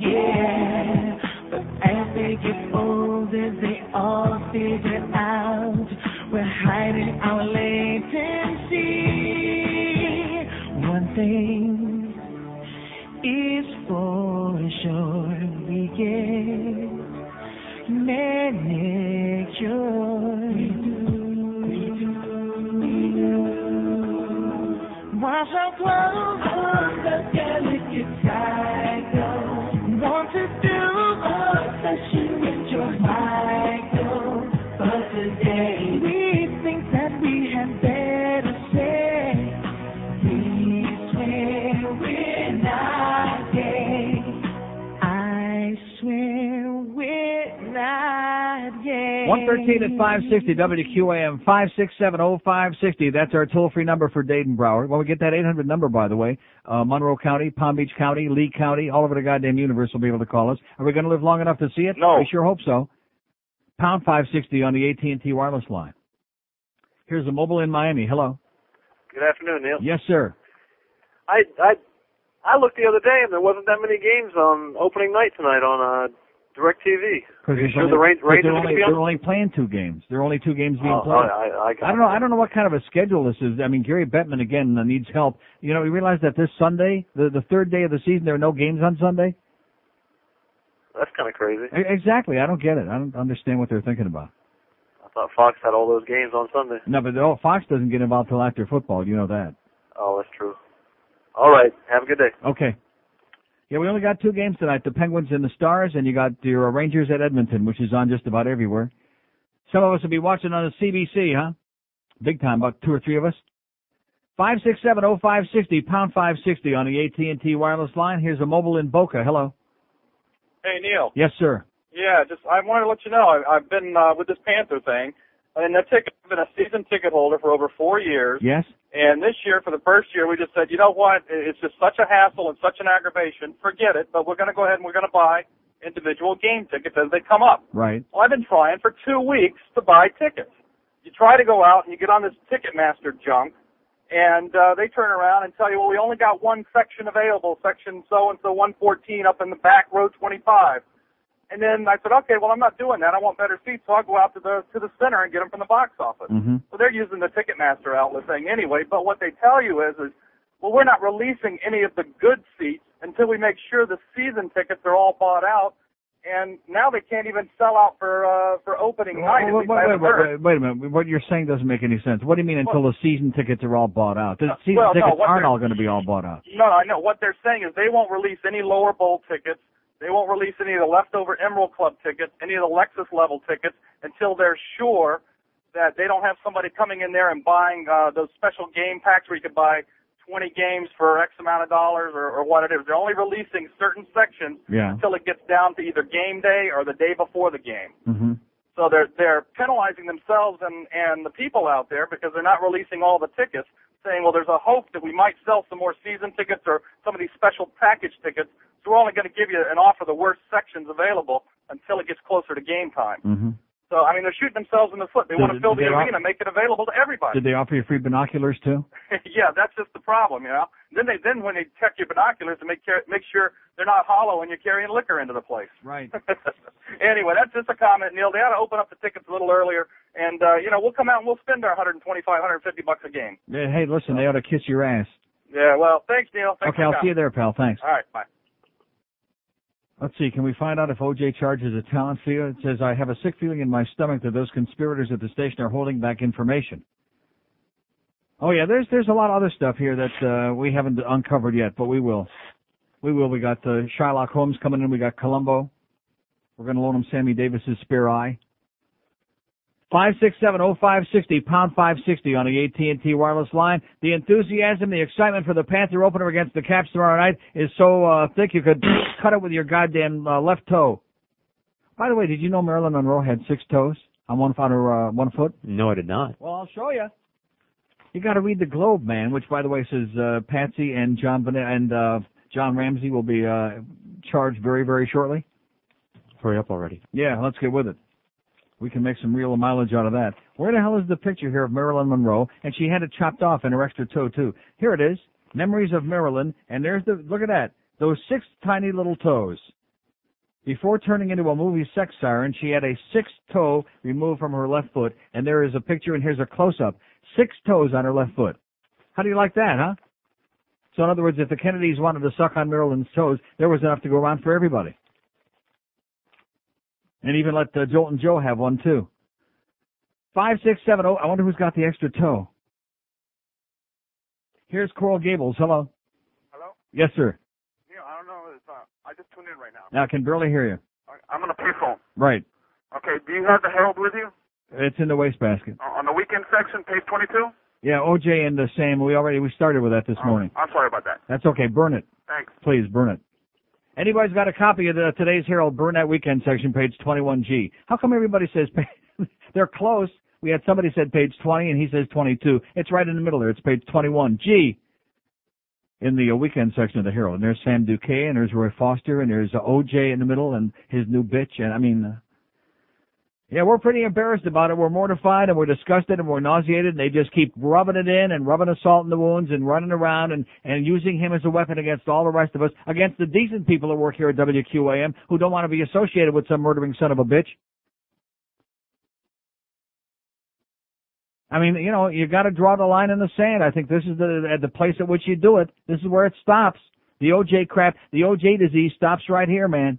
Yeah. But as they get older, they all figure out we're hiding our latency. One thing is for sure, we get manicure. Wash our clothes session with your Michael, 113 at 560 WQAM 5670560. That's our toll free number for Dayton Broward. Well, we get that 800 number, by the way. Uh, Monroe County, Palm Beach County, Lee County, all over the goddamn universe will be able to call us. Are we going to live long enough to see it? No. We sure hope so. Pound 560 on the AT&T wireless line. Here's a mobile in Miami. Hello. Good afternoon, Neil. Yes, sir. I I I looked the other day and there wasn't that many games on opening night tonight on uh DirecTV. Because you sure the Ran- they're, only, they're only playing two games. There are only two games being Oh, played. I, I, I, I don't know. I don't know what kind of a schedule this is. I mean, Gary Bettman again uh, needs help. You know, we realize that this Sunday, the the third day of the season, there are no games on Sunday. That's kind of crazy. Exactly. I don't get it. I don't understand what they're thinking about. I thought Fox had all those games on Sunday. No, but oh, Fox doesn't get involved till after football. You know that. Oh, that's true. All right. Have a good day. Okay. Yeah, we only got two games tonight: the Penguins and the Stars, and you got your Rangers at Edmonton, which is on just about everywhere. Some of us will be watching on the CBC, huh? Big time, about two or three of us. Five six seven oh five sixty pound five sixty on the AT and T wireless line. Here's a mobile in Boca. Hello. Hey Neil. Yes, sir. Yeah, just I wanted to let you know I, I've been uh, with this Panther thing, and the ticket. I've been a season ticket holder for over four years. Yes. And this year, for the first year, we just said, you know what? It's just such a hassle and such an aggravation. Forget it. But we're going to go ahead and we're going to buy individual game tickets as they come up. Right. Well, I've been trying for two weeks to buy tickets. You try to go out and you get on this Ticketmaster junk, and uh, they turn around and tell you, well, we only got one section available, section so and so 114 up in the back row 25. And then I said, okay, well, I'm not doing that. I want better seats, so I'll go out to the to the center and get them from the box office. Mm-hmm. So they're using the Ticketmaster outlet thing anyway. But what they tell you is, is well, we're not releasing any of the good seats until we make sure the season tickets are all bought out. And now they can't even sell out for uh for opening night. at Wait, wait, wait, wait, a minute. What you're saying doesn't make any sense. What do you mean until the season tickets are all bought out? The season well, tickets what aren't all going to be all bought out. No, I know. What they're saying is they won't release any lower bowl tickets. They won't release any of the leftover Emerald Club tickets, any of the Lexus level tickets until they're sure that they don't have somebody coming in there and buying uh, those special game packs where you could buy 20 games for X amount of dollars or, or what it is. They're only releasing certain sections Yeah. until it gets down to either game day or the day before the game. Mm-hmm. So they're they're penalizing themselves and and the people out there because they're not releasing all the tickets, saying, well, there's a hope that we might sell some more season tickets or some of these special package tickets. So we're only going to give you and offer the worst sections available until it gets closer to game time. Mm-hmm. So I mean, they're shooting themselves in the foot. They want to fill the arena, make it available to everybody. Did they offer you free binoculars too? yeah, that's just the problem, you know. Then they then when they check your binoculars to make care, make sure they're not hollow and you're carrying liquor into the place. Right. anyway, that's just a comment, Neil. They ought to open up the tickets a little earlier, and uh, you know we'll come out and we'll spend our 125, 150 bucks a game. Yeah, Hey, listen, they ought to kiss your ass. Yeah. Well, thanks, Neil. Thanks Okay, I'll see you there, pal. Thanks. All right. Bye. Let's see, can we find out if OJ charges a talent fee? It says, I have a sick feeling in my stomach that those conspirators at the station are holding back information. Oh yeah, there's there's a lot of other stuff here that uh, we haven't uncovered yet, but we will. We will. We got uh, Shylock Holmes coming in. We got Columbo. We're going to loan him Sammy Davis's spare eye. Five six seven oh five sixty pound five sixty on the AT and T wireless line. The enthusiasm, the excitement for the Panther opener against the Caps tomorrow night is so uh, thick you could cut it with your goddamn uh, left toe. By the way, did you know Marilyn Monroe had six toes on one on her uh, one foot? No, I did not. Well, I'll show you. You got to read the Globe, man. Which, by the way, says uh, Patsy and John Bonet and uh, John Ramsey will be uh, charged very, very shortly. Hurry up already. Yeah, let's get with it. We can make some real mileage out of that. Where the hell is the picture here of Marilyn Monroe? And she had it chopped off in her extra toe too. Here it is. Memories of Marilyn. And there's the look at that. Those six tiny little toes. Before turning into a movie sex siren, she had a sixth toe removed from her left foot, and there is a picture, and here's a close-up. Six toes on her left foot. How do you like that, huh? So in other words, if the Kennedys wanted to suck on Marilyn's toes, there was enough to go around for everybody. And even let uh, Jolting Joe have one too. Five, six, seven, oh. I wonder who's got the extra toe. Here's Coral Gables. Hello. Hello? Yes, sir. Neil, I don't know. It's, uh, I just tuned in right now. Now I can barely hear you. I'm on a payphone. Right. Okay, do you have the Herald with you? It's in the wastebasket. Uh, on the weekend section, page 22? Yeah, OJ and the same. We already we started with that this morning. I'm sorry about that. That's okay. Burn it. Thanks. Please burn it. Anybody's got a copy of the, today's Herald? Burn that weekend section, page 21G. How come everybody says they're close? We had somebody said page 20 and he says 22. It's right in the middle there. It's page 21G in the weekend section of the Herald. And there's Sam Duque and there's Roy Foster and there's OJ in the middle and his new bitch. And I mean, yeah, we're pretty embarrassed about it. We're mortified and we're disgusted and we're nauseated and they just keep rubbing it in and rubbing salt in the wounds and running around and, and using him as a weapon against all the rest of us, against the decent people that work here at WQAM who don't want to be associated with some murdering son of a bitch. I mean, you know, you got to draw the line in the sand. I think this is the the place at which you do it. This is where it stops. The OJ crap, the OJ disease stops right here, man.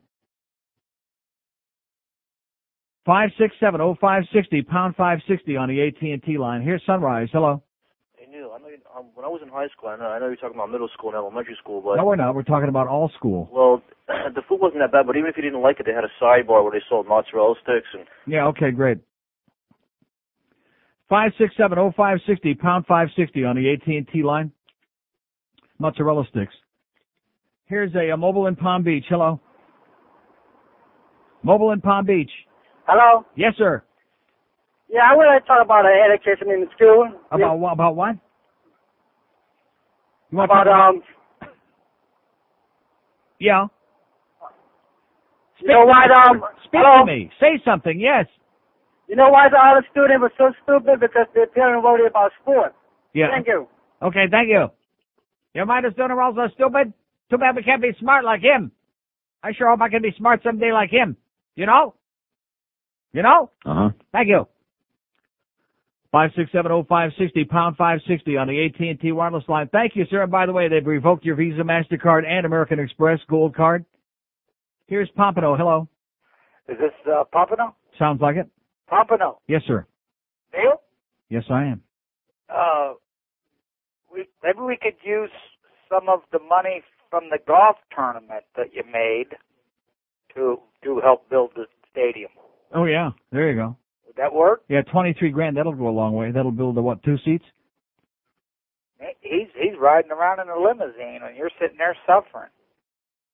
Five six seven oh five sixty pound five sixty on the AT and T line. Here's Sunrise. Hello. Hey Neil, I know you, um, when I was in high school, I know, I know you're talking about middle school and elementary school, but No, we're not. We're talking about all school. well, the food wasn't that bad. But even if you didn't like it, they had a sidebar where they sold mozzarella sticks and Yeah, okay, great. Five six seven oh five sixty pound five sixty on the AT and T line. Mozzarella sticks. Here's a, a mobile in Palm Beach. Hello. Mobile in Palm Beach. Hello. Yes, sir. Yeah, I want to talk about uh, education in the school. About what? About what? You want about to talk um. Yeah. You know what? Um. Speak hello? to me. Say something. Yes. You know why the other student was so stupid? Because their parents worried about sport. Yeah. Thank you. Okay, thank you. Your mind is doing are also stupid. Too bad we can't be smart like him. I sure hope I can be smart someday like him. You know? You know? Uh huh. Thank you. Five six seven oh five sixty pound five sixty on the AT and T wireless line. Thank you, sir. And by the way, they've revoked your Visa, Mastercard, and American Express Gold Card. Here's Pompano. Hello. Is this uh, Pompano? Sounds like it. Pompano. Yes, sir. Neil? Yes, I am. Uh, we, maybe we could use some of the money from the golf tournament that you made to to help build the stadium. Oh yeah, there you go. Would that work? Yeah, twenty three grand. That'll go a long way. That'll build the what? Two seats. He's he's riding around in a limousine and you're sitting there suffering.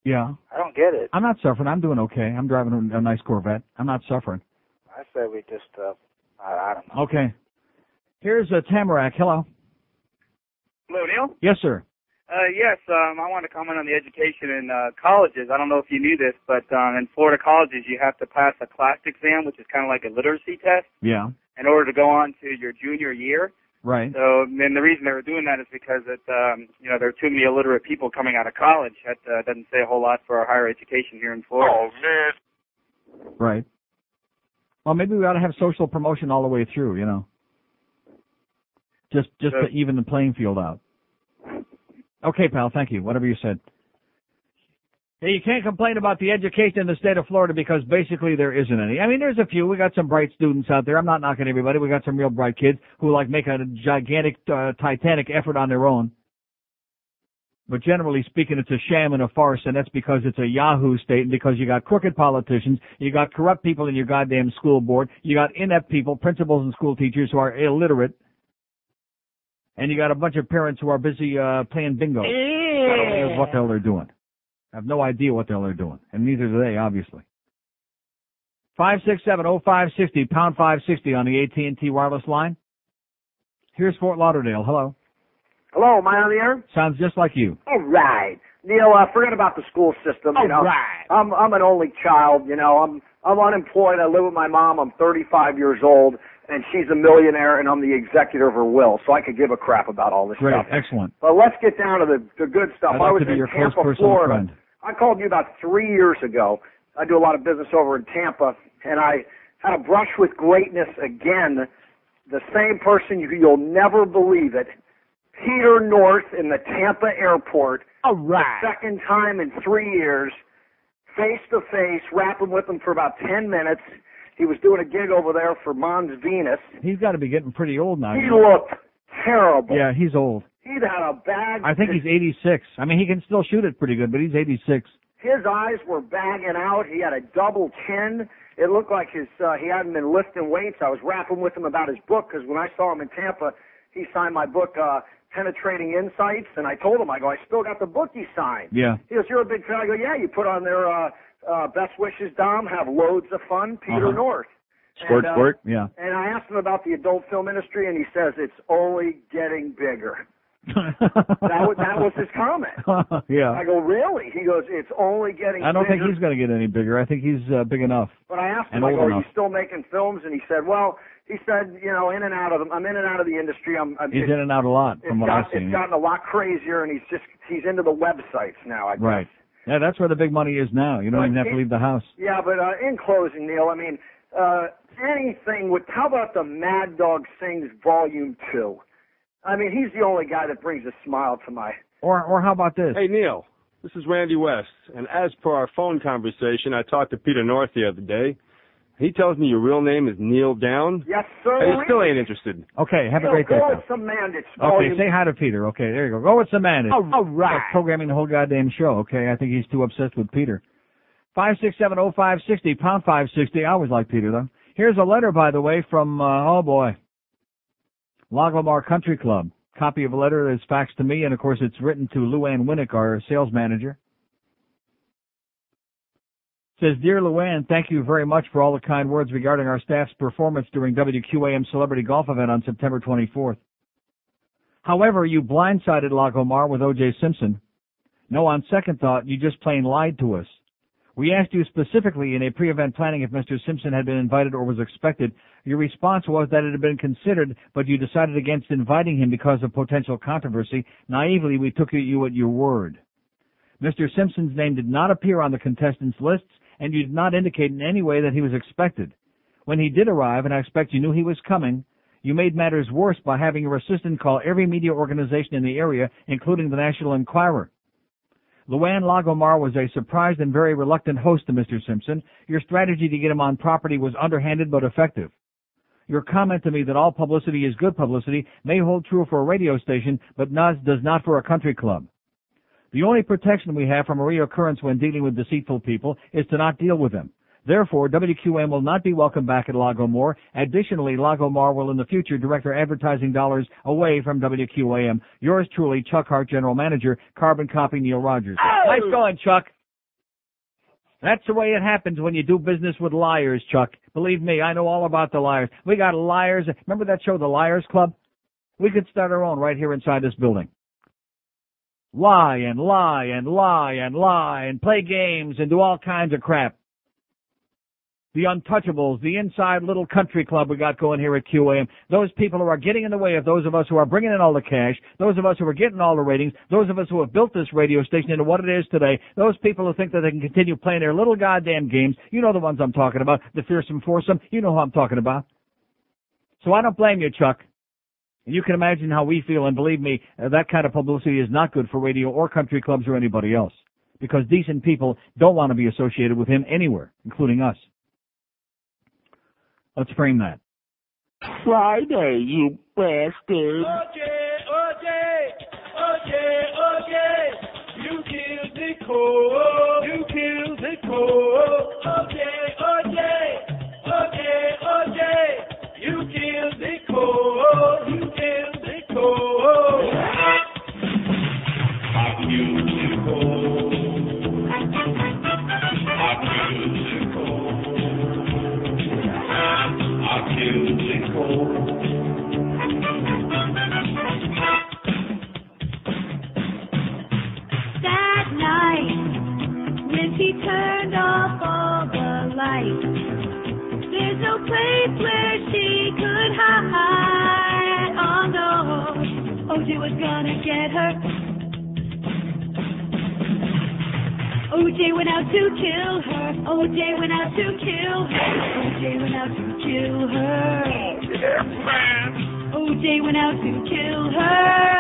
Yeah. I don't get it. I'm not suffering. I'm doing okay. I'm driving a, a nice Corvette. I'm not suffering. I say we just uh, I, I don't know. Okay. Here's a Tamarac. Hello. Hello, Neil. Yes, sir. Uh, yes, um, I want to comment on the education in uh, colleges. I don't know if you knew this, but um, in Florida colleges, you have to pass a class exam, which is kind of like a literacy test, Yeah. in order to go on to your junior year. Right. So, and the reason they were doing that is because it, um, you know, there are too many illiterate people coming out of college. That uh, doesn't say a whole lot for our higher education here in Florida. Oh man. Right. Well, maybe we ought to have social promotion all the way through. You know. Just just to even the playing field out. Okay, pal. Thank you. Whatever you said. Yeah, you can't complain about the education in the state of Florida because basically there isn't any. I mean, there's a few. We got some bright students out there. I'm not knocking everybody. We got some real bright kids who like make a gigantic, uh, titanic effort on their own. But generally speaking, it's a sham and a farce, and that's because it's a Yahoo state, and because you got crooked politicians, you got corrupt people in your goddamn school board, you got inept people, principals and school teachers who are illiterate, and you got a bunch of parents who are busy uh, playing bingo. Here's what the hell they're doing. I have no idea what the hell they're doing, and neither do they, obviously. Five six seven oh five sixty pound five sixty on the AT and T wireless line. Here's Fort Lauderdale. Hello. Hello, am I on the air? Sounds just like you. All right. Neil, uh, forget about the school system. You know, All right. I'm I'm an only child. You know, I'm I'm unemployed. I live with my mom. I'm 35 years old, and she's a millionaire, and I'm the executor of her will. So I could give a crap about all this Great, stuff. excellent. But let's get down to the the good stuff. I'd I was to be in your Tampa, personal Florida. friend. I called you about three years ago. I do a lot of business over in Tampa, and I had a brush with greatness again. The same person you, you'll never believe it. Peter North in the Tampa airport. All right. The second time in three years, face to face, rapping with him for about ten minutes. He was doing a gig over there for Mons Venus. He's got to be getting pretty old now. He you know. looked terrible. Yeah, he's old. He'd had a bag. I think he's 86. I mean, he can still shoot it pretty good, but he's 86. His eyes were bagging out. He had a double chin. It looked like his uh, he hadn't been lifting weights. I was rapping with him about his book because when I saw him in Tampa, he signed my book, uh, Penetrating Insights, and I told him, I go, I still got the book he signed. Yeah. He goes, You're a big fan. I go, Yeah. You put on there, uh, uh, best wishes, Dom. Have loads of fun, Peter Uh-huh. North. Squirt, And, uh. Yeah. And I asked him about the adult film industry, and he says it's only getting bigger. that was that was his comment. yeah. I go, really? He goes, it's only getting. I don't think he's going to get any bigger. I think he's uh, big enough. But I asked him, I go, are you still making films? And he said, well, he said, you know, in and out of them. I'm in and out of the industry. I'm. I'm He's in and out a lot from what got, I've seen. It's gotten a lot crazier, and he's just he's into the websites now. I guess. Right. Yeah, that's where the big money is now. You don't But even have to leave the house. Yeah, but uh, in closing, Neil, I mean, uh, anything with, how about the Mad Dog Sings Volume 2? I mean, he's the only guy that brings a smile to my, Or or how about this? Hey, Neil. This is Randy West. And as per our phone conversation, I talked to Peter North the other day. He tells me your real name is Neil Down. Yes, sir. I still ain't interested. Okay, have a Yo, great day. go pal. with some man Okay, volume- say hi to Peter. Okay, there you go. Go with some man. All right. Like programming the whole goddamn show. Okay, I think he's too obsessed with Peter. Five six seven oh five sixty pound five sixty. I always like Peter though. Here's a letter, by the way, from uh, oh boy, Lago Mar Country Club. Copy of a letter is faxed to me, and of course it's written to Luann Winnick, our sales manager. Says, Dear Luann, thank you very much for all the kind words regarding our staff's performance during WQAM Celebrity Golf Event on September 24th. However, you blindsided Lago Mar with O.J. Simpson. No, on second thought, you just plain lied to us. We asked you specifically in a pre-event planning if Mr. Simpson had been invited or was expected. Your response was that it had been considered, but you decided against inviting him because of potential controversy. Naively, we took you at your word. Mr. Simpson's name did not appear on the contestants' lists, and you did not indicate in any way that he was expected. When he did arrive, and I expect you knew he was coming, you made matters worse by having your assistant call every media organization in the area, including the National Enquirer. Luann Lago Mar was a surprised and very reluctant host to Mr. Simpson. Your strategy to get him on property was underhanded but effective. Your comment to me that all publicity is good publicity may hold true for a radio station, but does not for a country club. The only protection we have from a reoccurrence when dealing with deceitful people is to not deal with them. Therefore, WQAM will not be welcome back at Lago Mar. Additionally, Lago Mar will in the future direct their advertising dollars away from WQAM. Yours truly, Chuck Hart, General Manager, Carbon Copy, Neil Rogers. Oh! Nice going, Chuck. That's the way it happens when you do business with liars, Chuck. Believe me, I know all about the liars. We got liars. Remember that show, The Liars Club? We could start our own right here inside this building. Lie and lie and lie and lie and play games and do all kinds of crap. The Untouchables, the inside little country club we got going here at QAM. Those people who are getting in the way of those of us who are bringing in all the cash, those of us who are getting all the ratings, those of us who have built this radio station into what it is today, those people who think that they can continue playing their little goddamn games. You know the ones I'm talking about. The fearsome foursome. You know who I'm talking about. So I don't blame you, Chuck. And you can imagine how we feel, and believe me, that kind of publicity is not good for radio or country clubs or anybody else. Because decent people don't want to be associated with him anywhere, including us. Let's frame that. Friday, you bastard. OJ, when he turned off all the lights, there's no place where she could hide. Oh no, oh, OJ was gonna get her. OJ went out to kill her. OJ went out to kill her. OJ went out to kill her. Oh, OJ went out to kill her.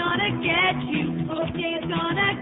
Gonna get you. OJ's gonna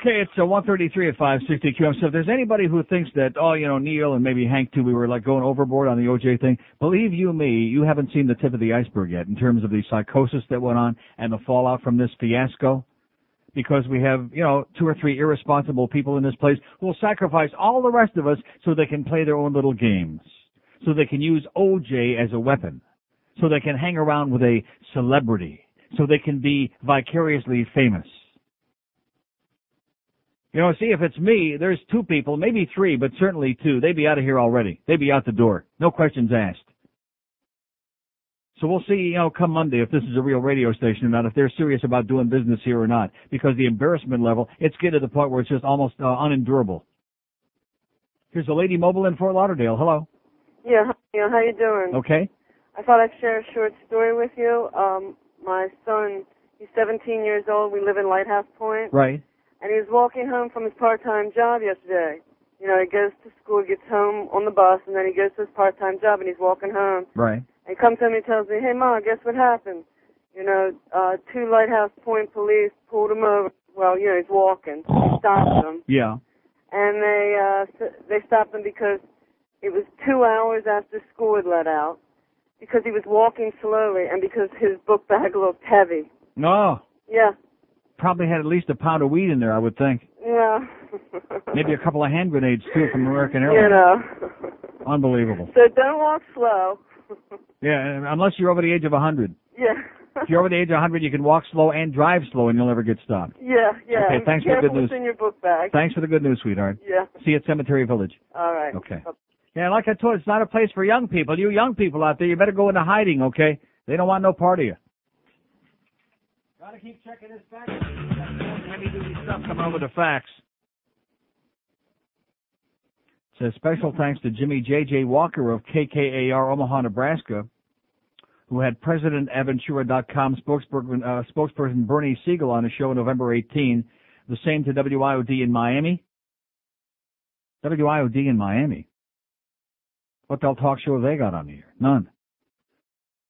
Okay, it's uh, 133 at 560 QAM. So if there's anybody who thinks that, oh, you know, Neil and maybe Hank too, we were like going overboard on the OJ thing, believe you me, you haven't seen the tip of the iceberg yet in terms of the psychosis that went on and the fallout from this fiasco. Because we have, you know, two or three irresponsible people in this place who will sacrifice all the rest of us so they can play their own little games. So they can use OJ as a weapon. So they can hang around with a celebrity. So they can be vicariously famous. You know, see, if it's me, there's two people, maybe three, but certainly two. They'd be out of here already. They'd be out the door. No questions asked. So we'll see, you know, come Monday if this is a real radio station or not, if they're serious about doing business here or not. Because the embarrassment level, it's getting to the point where it's just almost uh, unendurable. Here's a lady mobile in Fort Lauderdale. Hello. Yeah, Neil. How you doing? Okay. I thought I'd share a short story with you. Um, my son, he's 17 years old. We live in Lighthouse Point. Right. And he was walking home from his part-time job yesterday. You know, he goes to school, gets home on the bus, and then he goes to his part-time job, and he's walking home. Right. And he comes home and he tells me, hey, Ma, guess what happened? You know, uh, two Lighthouse Point police pulled him over. Well, you know, he's walking. They stopped him. Yeah. And they, uh, they stopped him because it was two hours after school had let out. Because he was walking slowly and because his book bag looked heavy. No. Yeah. Probably had at least a pound of weed in there, I would think. Yeah. Maybe a couple of hand grenades too from American you Airlines. know. Unbelievable. So don't walk slow. Yeah, unless you're over the age of a 100. Yeah. If you're over the age of 100, you can walk slow and drive slow and you'll never get stopped. Yeah, yeah. Okay, thanks for the good news. in your book bag. Thanks for the good news, sweetheart. Yeah. See you at Cemetery Village. All right. Okay. Yeah, like I told you, it's not a place for young people. You young people out there, you better go into hiding, okay? They don't want no part of you. Gotta keep checking this fax. Heavy duty stuff coming over the fax. Says special thanks to Jimmy J.J. Walker of KKAR Omaha, Nebraska, who had PresidentAventura.com spokesperson, uh, spokesperson Bernie Siegel on his show November 18. The same to WIOD in Miami. WIOD in Miami. What the hell talk show have they got on the air? None.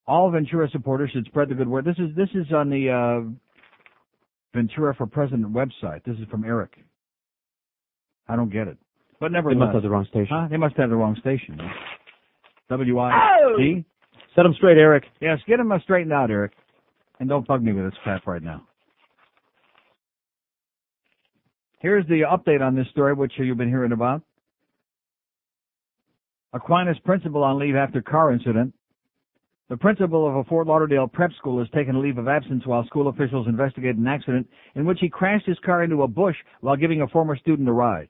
All Ventura supporters should spread the good word. This is this is on the uh, Ventura for President website. This is from Eric. I don't get it, but They must have the wrong station. Huh? They must have the wrong station. WIOD. Set them straight, Eric. Yes, get them straightened out, Eric, and don't bug me with this crap right now. Here's the update on this story, which you've been hearing about. Aquinas principal on leave after car incident. The principal of a Fort Lauderdale prep school has taken a leave of absence while school officials investigate an accident in which he crashed his car into a bush while giving a former student a ride.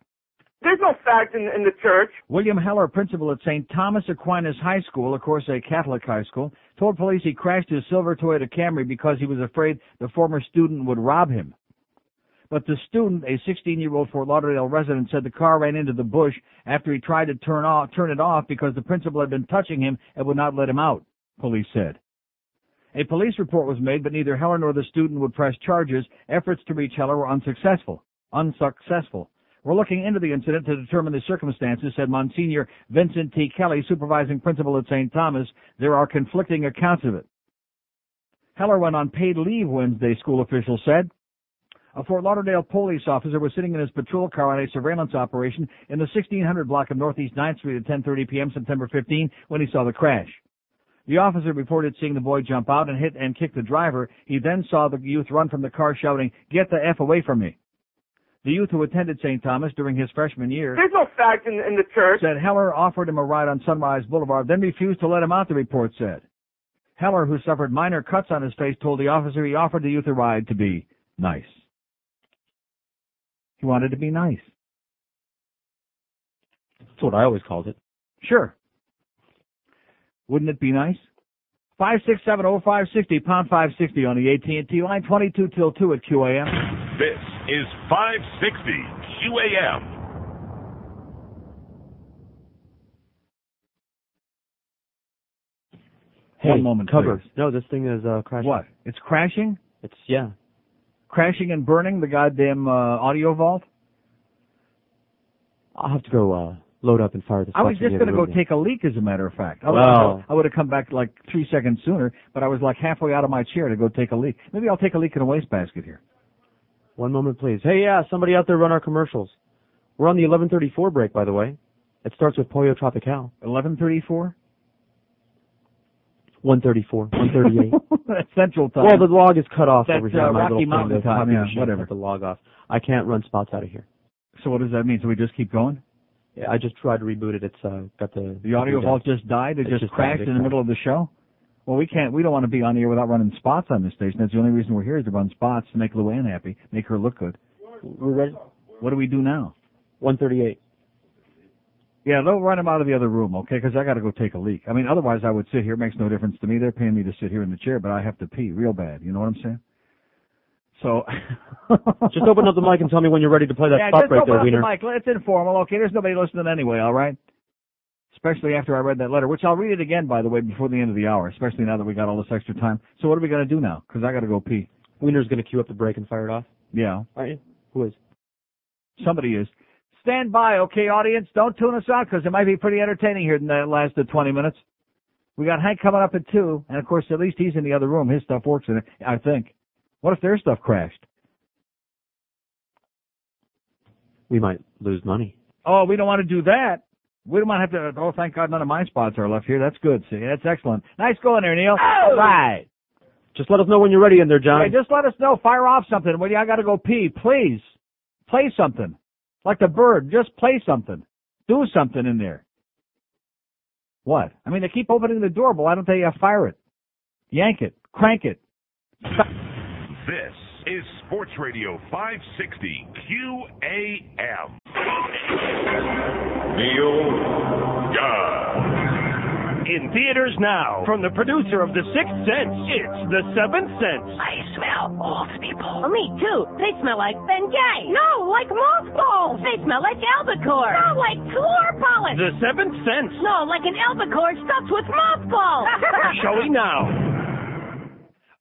There's no fact in, in the church. William Heller, principal at St. Thomas Aquinas High School, of course a Catholic high school, told police he crashed his silver Toyota Camry because he was afraid the former student would rob him. But the student, a 16-year-old Fort Lauderdale resident, said the car ran into the bush after he tried to turn off, turn it off because the principal had been touching him and would not let him out, police said. A police report was made, but neither Heller nor the student would press charges. Efforts to reach Heller were unsuccessful. Unsuccessful. We're looking into the incident to determine the circumstances, said Monsignor Vincent T. Kelly, supervising principal at St. Thomas. There are conflicting accounts of it. Heller went on paid leave Wednesday, school officials said. A Fort Lauderdale police officer was sitting in his patrol car on a surveillance operation in the 1600 block of Northeast 9th Street at 10:30 p.m. September 15 when he saw the crash. The officer reported seeing the boy jump out and hit and kick the driver. He then saw the youth run from the car shouting, "Get the f away from me!" The youth who attended St. Thomas during his freshman year There's no fact in, in the church. said Heller offered him a ride on Sunrise Boulevard, then refused to let him out, the report said. Heller, who suffered minor cuts on his face, told the officer he offered the youth a ride to be nice. He wanted to be nice. That's what I always called it. Sure. Wouldn't it be nice? Five six seven oh five sixty pound five sixty on the AT and T line twenty two till two at QAM. This is 560 QAM. Hey, One moment, cover. please. No, this thing is uh, crashing. What? It's crashing? It's yeah. Crashing and burning the goddamn uh, audio vault? I'll have to go uh, load up and fire the I was just going to go take a leak, as a matter of fact. I, Well- would, I would have come back like three seconds sooner, but I was like halfway out of my chair to go take a leak. Maybe I'll take a leak in a wastebasket here. One moment, please. Hey, yeah, somebody out there run our commercials. We're on the 11:34 break, by the way. It starts with Pollo Tropical. 11:34. 134, 138. That's Central time. well, the log is cut off That's, over here. uh, Rocky. Mountain time, yeah, whatever. the log off. I can't run spots out of here. So what does that mean? So we just keep going? Yeah, I just tried to reboot it. It's uh, got the The audio vault just died. It It just just crashed in the middle of the show. Well, we can't. We don't want to be on the air without running spots on this station. That's the only reason we're here is to run spots to make Luann happy, make her look good. We're ready. What do we do now? 138. Yeah, they'll run him out of the other room, okay? Because I got to go take a leak. I mean, otherwise I would sit here. It makes no difference to me. They're paying me to sit here in the chair, but I have to pee real bad. You know what I'm saying? So Just open up the mic and tell me when you're ready to play that yeah, spot just right open there, up the mic. It's informal, okay? There's nobody listening anyway, all right? Especially after I read that letter, which I'll read it again, by the way, before the end of the hour. Especially now that we got all this extra time. So what are we gonna do now? Because I got to go pee. Wiener's going to cue up the break and fire it off. Yeah, Aren't you? Who is? somebody is. Stand by, okay, audience. Don't tune us out because it might be pretty entertaining here in the last uh, 20 minutes. We got Hank coming up at two, and of course, at least he's in the other room. His stuff works in it, I think. What if their stuff crashed? We might lose money. Oh, we don't want to do that. We don't want to have to. Oh, thank God, none of my spots are left here. That's good. See, that's excellent. Nice going there, Neil. All right. Just let us know when you're ready in there, John. Hey, just let us know. Fire off something. When I got to go pee, please. Play something. Like the bird. Just play something. Do something in there. What? I mean, they keep opening the door, but why don't they uh, fire it? Yank it. Crank it. This is Sports Radio 560 QAM. Neil God. In theaters now, from the producer of The Sixth Sense, it's The Seventh Sense. I smell old people. Oh, me too. They smell like Bengay. No, like mothballs. They smell like albacore. No, like floor polish. The Seventh Sense. No, like an albacore stuffed with mothballs. Showing now.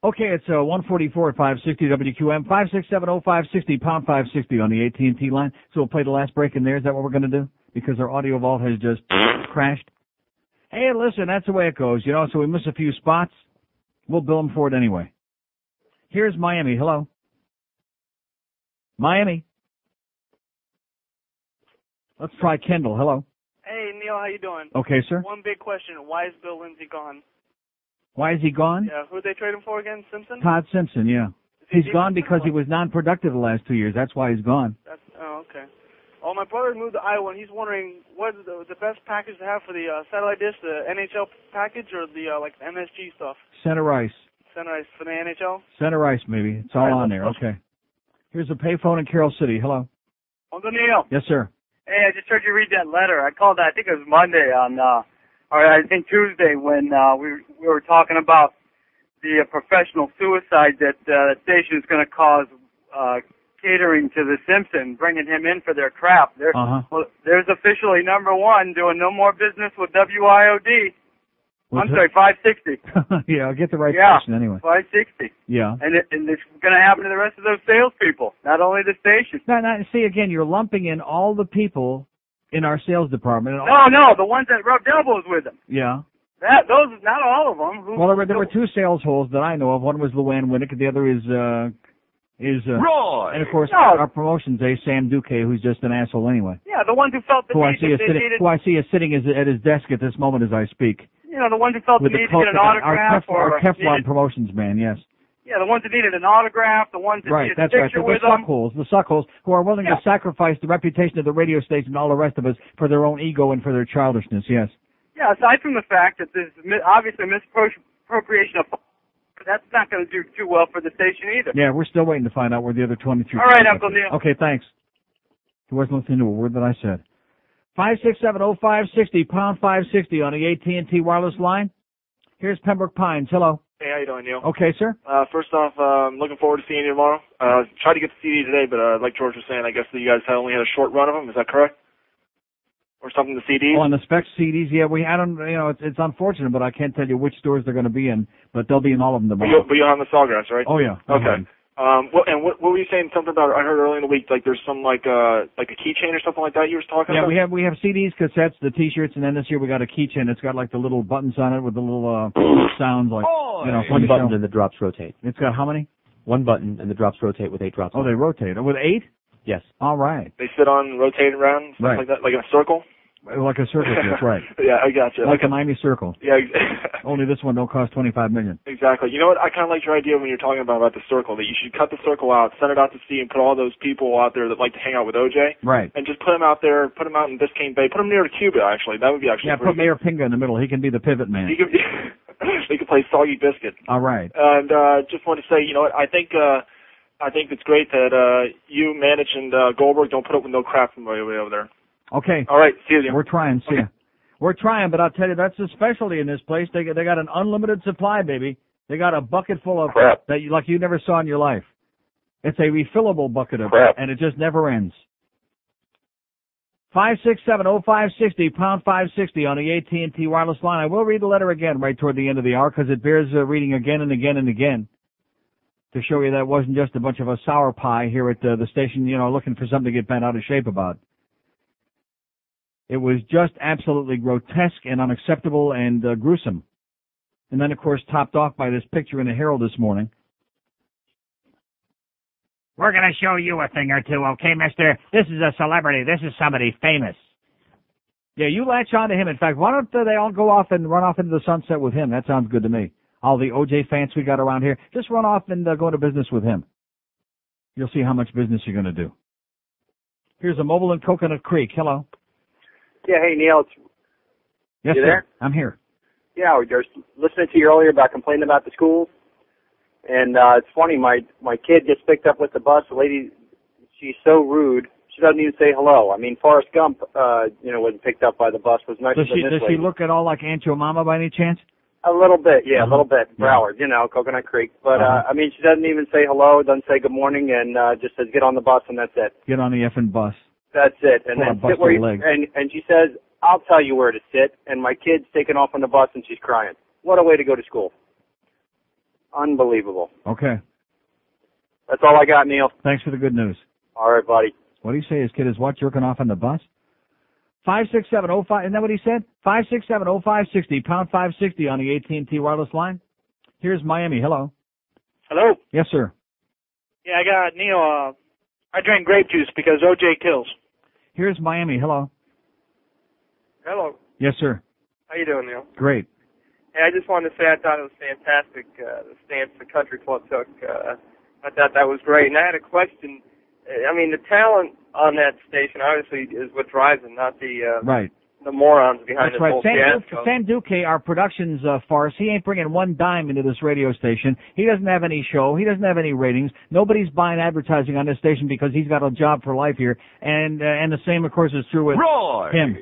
Okay, it's uh, 144 at 560 WQAM, 5670560, pound 560 on the AT&T line. So we'll play the last break in there. Is that what we're going to do? Because our audio vault has just crashed. Hey, listen, that's the way it goes, you know. So we miss a few spots. We'll bill them for it anyway. Here's Miami. Hello. Miami. Let's try Kendall. Hello. Hey Neil, how you doing? Okay, sir. One big question: Why is Bill Lindsay gone? Why is he gone? Yeah, who they trade him for again? Simpson. Todd Simpson, yeah. he He's decent gone because he was non-productive the last two years. That's why he's gone. That's oh okay. Oh, my brother moved to Iowa, and he's wondering what is the, the best package to have for the uh, satellite dish, the NHL package or the uh, like MSG stuff. Center ice. Center ice for the NHL. Center ice, maybe. It's all All right, on there. Okay. Here's a payphone in Carol City. Hello. Uncle Neil. Yes, sir. Hey, I just heard you read that letter. I called. I think it was Monday on, uh, or I think Tuesday when uh, we we were talking about the uh, professional suicide that uh, the station is going to cause uh, catering to the Simpson, bringing him in for their crap. There, Uh-huh. well, there's officially number one doing no more business with WIOD. I'm What's sorry, 560. yeah, I'll get the right yeah, anyway. 560. Yeah. And, it, and it's going to happen to the rest of those salespeople, not only the station. Now, now, see again, you're lumping in all the people in our sales department. No, no, the ones that rubbed elbows with him. Yeah. That those, not all of them. Who, Well, there were, there were two sales holes that I know of. One was Luann Winnick, and the other is uh is uh, Roy. and of course No. our promotions ace Sam Duque, who's just an asshole anyway. Yeah, the ones who felt the Who I see is sitting, needed, who I see is sitting is at his desk at this moment as I speak. you know, the ones who felt the With the need to get an our, autograph Kef- or our Keflon needed, promotions man, yes. Yeah, the ones that needed an autograph, the ones that Right, needed that's a right. picture The, with the them. suckholes, the suckholes who are willing to sacrifice the reputation of the radio station and all the rest of us for their own ego and for their childishness. Yes. Yeah, aside from the fact that there's obviously misappropriation of that's not going to do too well for the station either. Yeah, we're still waiting to find out where the other 23. All right, Uncle Neil. Okay, thanks. He wasn't listening to a word that I said. Five six seven oh five sixty pound five sixty on the AT and T wireless line. Here's Pembroke Pines. Hello. Hey, how you doing, Neil? Okay, sir. Uh, first off, uh, I'm looking forward to seeing you tomorrow. Uh, tried to get the CD today, but uh, like George was saying, I guess that you guys had only had a short run of them. Is that correct? Or something the CDs? Oh, on the spec CDs, yeah, we I don't you know it's it's unfortunate, but I can't tell you which stores they're going to be in, but they'll be in all of them But tomorrow. you'll, but you'll have the Sawgrass, right? Oh yeah. Okay. Um, what, and what, what were you saying? Something about I heard earlier in the week, like there's some like uh like a keychain or something like that you were talking Yeah, about. Yeah, we have we have CDs, cassettes, the T-shirts, and then this year we got a keychain. It's got like the little buttons on it with the little uh sounds like oh, you know One button show. and the drops rotate. It's got how many? One button and the drops rotate with eight drops. Oh, on they it. rotate with eight. Yes. All right, They sit on, rotate around, stuff Right. like that, like in a circle. Like a circle pit, right? yeah, I got you. Like a Miami circle. yeah, Only this one don't cost twenty five million. exactly. You know what? I kind of like your idea when you're talking about about the circle that you should cut the circle out, send it out to sea, and put all those people out there that like to hang out with OJ, Right. and just put them out there, put them out in Biscayne Bay, put them near to Cuba. Actually, that would be actually Yeah, put Mayor Pinga in the middle. He can be the pivot man. He could, he could play soggy biscuit. All right. And uh, just want to say, you know what? I think uh, I think it's great that uh, you, Mandich, and uh, Goldberg don't put up with no crap from way over there. Okay. All right, see you. We're trying. See ya. We're trying, but I'll tell you that's the specialty in this place. They they got an unlimited supply, baby. They got a bucket full of Crap. that you like you never saw in your life. It's a refillable bucket of Crap. and it just never ends. Five six seven oh five sixty pound five sixty on the AT and T wireless line. I will read the letter again right toward the end of the hour because it bears uh, reading again and again and again to show you that wasn't just a bunch of a sour pie here at uh, the station, you know, looking for something to get bent out of shape about. It was just absolutely grotesque and unacceptable and uh, gruesome. And then, of course, topped off by this picture in the Herald this morning. We're going to show you a thing or two, okay, mister? This is a celebrity. This is somebody famous. Yeah, you latch on to him. In fact, why don't uh, they all go off and run off into the sunset with him? That sounds good to me. All the OJ fans we got around here, just run off and uh, go into business with him. You'll see how much business you're going to do. Here's a mobile in Coconut Creek. Hello. Yeah, hey Neil, it's, Yes, You sir. there? I'm here. yeah, we were listening to you earlier about complaining about the schools, and uh, it's funny. My my kid gets picked up with the bus. The lady, she's so rude. She doesn't even say hello. I mean, Forrest Gump, uh, you know, when picked up by the bus was nicer Does she does this she look at all like Aunt Mama by any chance? A little bit, yeah, Uh-huh. a little bit. Broward, you know, Coconut Creek. But Uh-huh. uh, I mean, she doesn't even say hello, doesn't say good morning, and uh, just says get on the bus, and that's it. Get on the effing bus. That's it. And Pull then sit where you, and and she says, "I'll tell you where to sit." And my kid's taken off on the bus, and she's crying. What a way to go to school! Unbelievable. Okay. That's all I got, Neil. Thanks for the good news. All right, buddy. What do you say? His kid is what? Jerking off on the bus? Five six seven oh five. Isn't that what he said? Five six seven oh five sixty pound five sixty on the AT and T wireless line. Here's Miami. Hello. Hello. Yes, sir. Yeah, I got Neil. Uh, I drink grape juice because OJ kills. Here's Miami. Hello. Hello. Yes, sir. How you doing, Neil? Great. Hey, I just wanted to say I thought it was fantastic uh, the stance the country club took. Uh, I thought that was great, and I had a question. Uh, I mean, the talent on that station obviously is what drives it, not the uh, Right. The morons behind That's this right. whole Sam, fiasco. Duque, Sam Duque, our productions uh, farce, he ain't bringing one dime into this radio station. He doesn't have any show. He doesn't have any ratings. Nobody's buying advertising on this station because he's got a job for life here. And uh, and the same, of course, is true with Roy. him.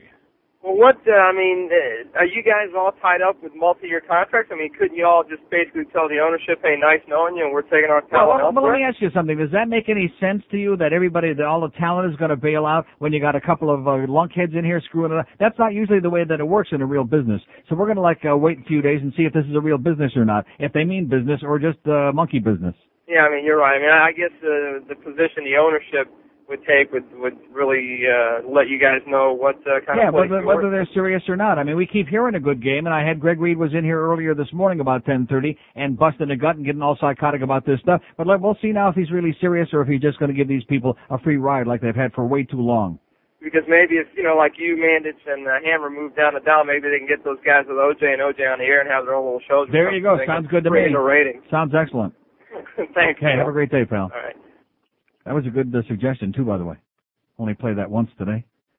Well, what uh, I mean, uh, are you guys all tied up with multi-year contracts? I mean, couldn't you all just basically tell the ownership, "Hey, nice knowing you, and we're taking our Well, talent well, but let me ask you something. Does that make any sense to you that everybody, that all the talent is going to bail out when you got a couple of uh, lunkheads in here screwing it up? That's not usually the way that it works in a real business. So we're going to like uh, wait a few days and see if this is a real business or not. If they mean business or just uh, monkey business. Yeah, I mean, you're right. I mean, I I guess the the position the ownership would take would would really uh, let you guys know what uh, kind yeah, of whether, whether they're serious or not. I mean, we keep hearing a good game, and I had Greg Reed was in here earlier this morning about 10:30 and busting a gut and getting all psychotic about this stuff. But let, we'll see now if he's really serious or if he's just going to give these people a free ride like they've had for way too long. Because maybe if you know, like you, Mandich, and uh, Hammer move down to Down, maybe they can get those guys with OJ and OJ on the air and have their own little shows. There you go. Sounds good to me. Sounds excellent. Thanks. Okay, Neil. have a great day, pal. All right. That was a good uh, suggestion too, by the way. Only played that once today.